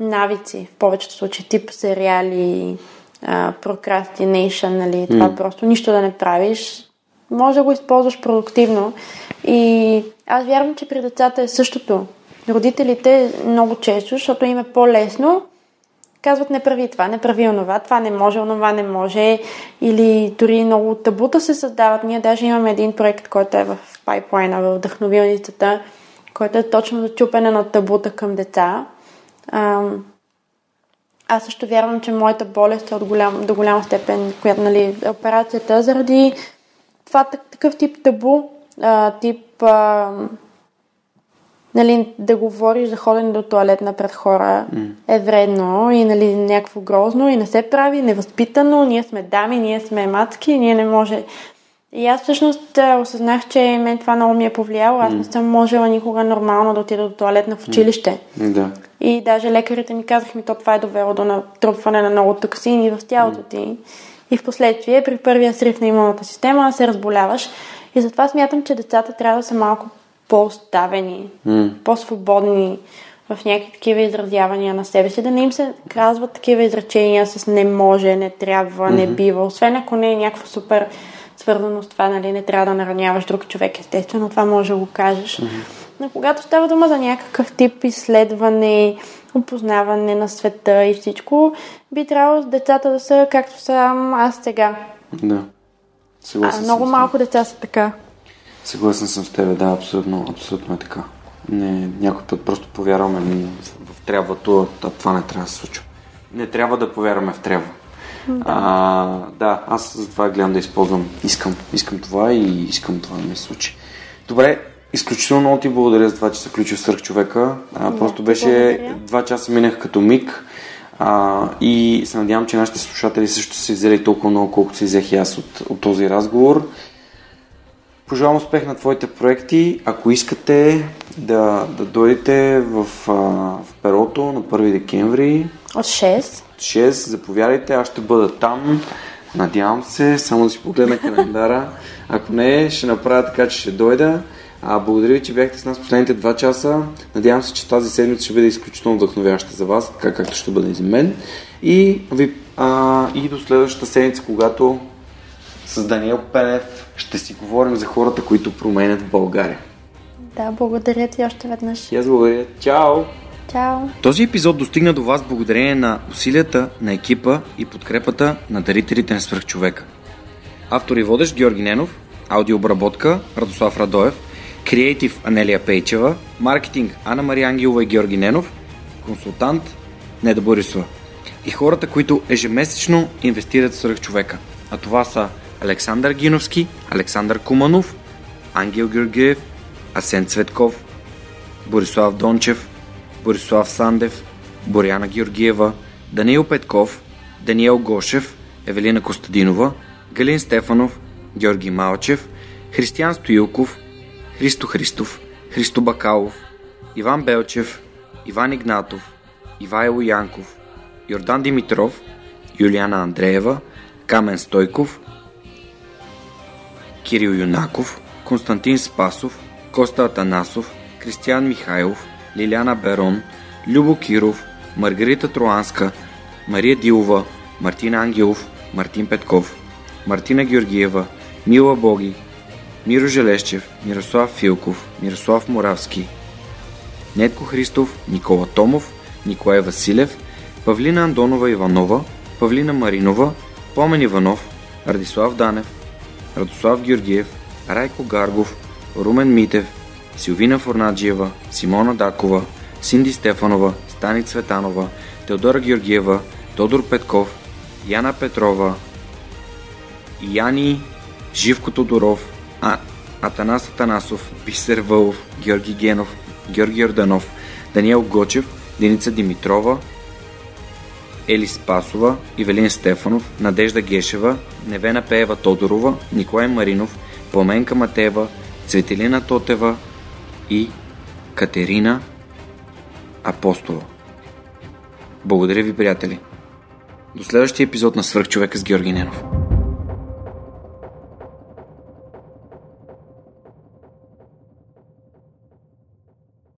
навици, в повечето случаи, тип сериали, а, procrastination, нали, това М. просто нищо да не правиш, може да го използваш продуктивно. И аз вярвам, че при децата е същото. Родителите много често, защото им е по-лесно, казват не прави това, не прави онова, това не може, онова не може, или дори много табута се създават. Ние даже имаме един проект, който е в пайплайна, в вдъхновилницата, който е точно за чупене на табута към деца. Ам, аз също вярвам, че моята болест е от голям, до голяма степен, която, нали, операцията, заради това так- такъв тип табу, а, тип а, нали, да говориш за ходене до туалетна пред хора е вредно и нали, някакво грозно и не се прави, невъзпитано, ние сме дами, ние сме мацки, ние не може. И аз всъщност а, осъзнах, че мен това много ми е повлияло. Аз не съм можела никога нормално да отида до туалетна в училище. Да. И даже лекарите ми казаха ми, то това е довело до натрупване на много токсини в тялото ти. И в последствие, при първия срив на имунната система, се разболяваш. И затова смятам, че децата трябва да са малко по-оставени, по-свободни в някакви такива изразявания на себе си, да не им се казват такива изречения с не може, не трябва, не бива, освен ако не е някакво супер свързано с това, нали, не трябва да нараняваш друг човек, естествено, това може да го кажеш. Но когато става дума за някакъв тип изследване, опознаване на света и всичко, би трябвало децата да са както съм аз сега. Да. А, Съгласен много съм с малко деца са така. Съгласен съм с тебе, да, абсолютно, абсолютно е така. Не, някой път просто повярваме в трябвато, а това не трябва да се случва. Не трябва да повярваме в трябва. Да. А, да, аз затова гледам да използвам. Искам, искам това и искам това да ми се случи. Добре, изключително много ти благодаря за това, че се включи в свърх човека. А, Да, просто беше благодаря. два часа минах като миг. А, и се надявам, че нашите слушатели също са взели толкова много, колкото си взех и аз от, от този разговор. Пожелавам успех на твоите проекти. Ако искате да, да дойдете в, а, в перото на 1 декември, От 6. 6, заповядайте, аз ще бъда там. Надявам се, само да си погледна календара. Ако не, ще направя така, че ще дойда. А, благодаря ви, че бяхте с нас последните два часа. Надявам се, че тази седмица ще бъде изключително вдъхновяваща за вас, така както ще бъде и за мен. И, ви, а, и до следващата седмица, когато с Даниел Пенев ще си говорим за хората, които променят България. Да, благодаря ти още веднъж. И аз благодаря. Чао! Чао! Този епизод достигна до вас благодарение на усилията на екипа и подкрепата на дарителите на свръхчовека. Автор и водещ Георги Ненов, аудиообработка Радослав Радоев, креатив Анелия Пейчева, маркетинг Анна Мария Ангелова и Георги Ненов, консултант Неда Борисова. И хората, които ежемесечно инвестират в свръхчовека. А това са Александър Гиновски, Александър Куманов, Ангел Георгиев, Асен Цветков, Борислав Дончев, Борислав Сандев, Боряна Георгиева, Даниил Петков, Даниел Гошев, Евелина Костадинова, Галин Стефанов, Георги Малчев, Християн Стоилков, Христо Христов, Христо Бакалов, Иван Белчев, Иван Игнатов, Ивайло Янков, Йордан Димитров, Юлиана Андреева, Камен Стойков, Кирил Юнаков, Константин Спасов, Коста Атанасов, Кристиян Михайлов, Лиляна Берон, Любо Киров, Маргарита Троанска, Мария Дилова, Мартин Ангелов, Мартин Петков, Мартина Георгиева, Мила Боги, Миро Желещев, Мирослав Филков, Мирослав Моравски, Нетко Христов, Никола Томов, Николай Василев, Павлина Андонова Иванова, Павлина Маринова, Помен Иванов, Радислав Данев, Радослав Георгиев, Райко Гаргов, Румен Митев, Силвина Форнаджиева, Симона Дакова, Синди Стефанова, Стани Цветанова, Теодора Георгиева, Тодор Петков, Яна Петрова, Яни Живко Тодоров, а, Атанас Атанасов, Бисер Вълов, Георги Генов, Георги Орданов, Даниел Гочев, Деница Димитрова, Ели Спасова, Ивелин Стефанов, Надежда Гешева, Невена Пеева Тодорова, Николай Маринов, Пламенка Матева, Цветелина Тотева и Катерина Апостола. Благодаря ви, приятели! До следващия епизод на Свърхчовека с Георги Ненов.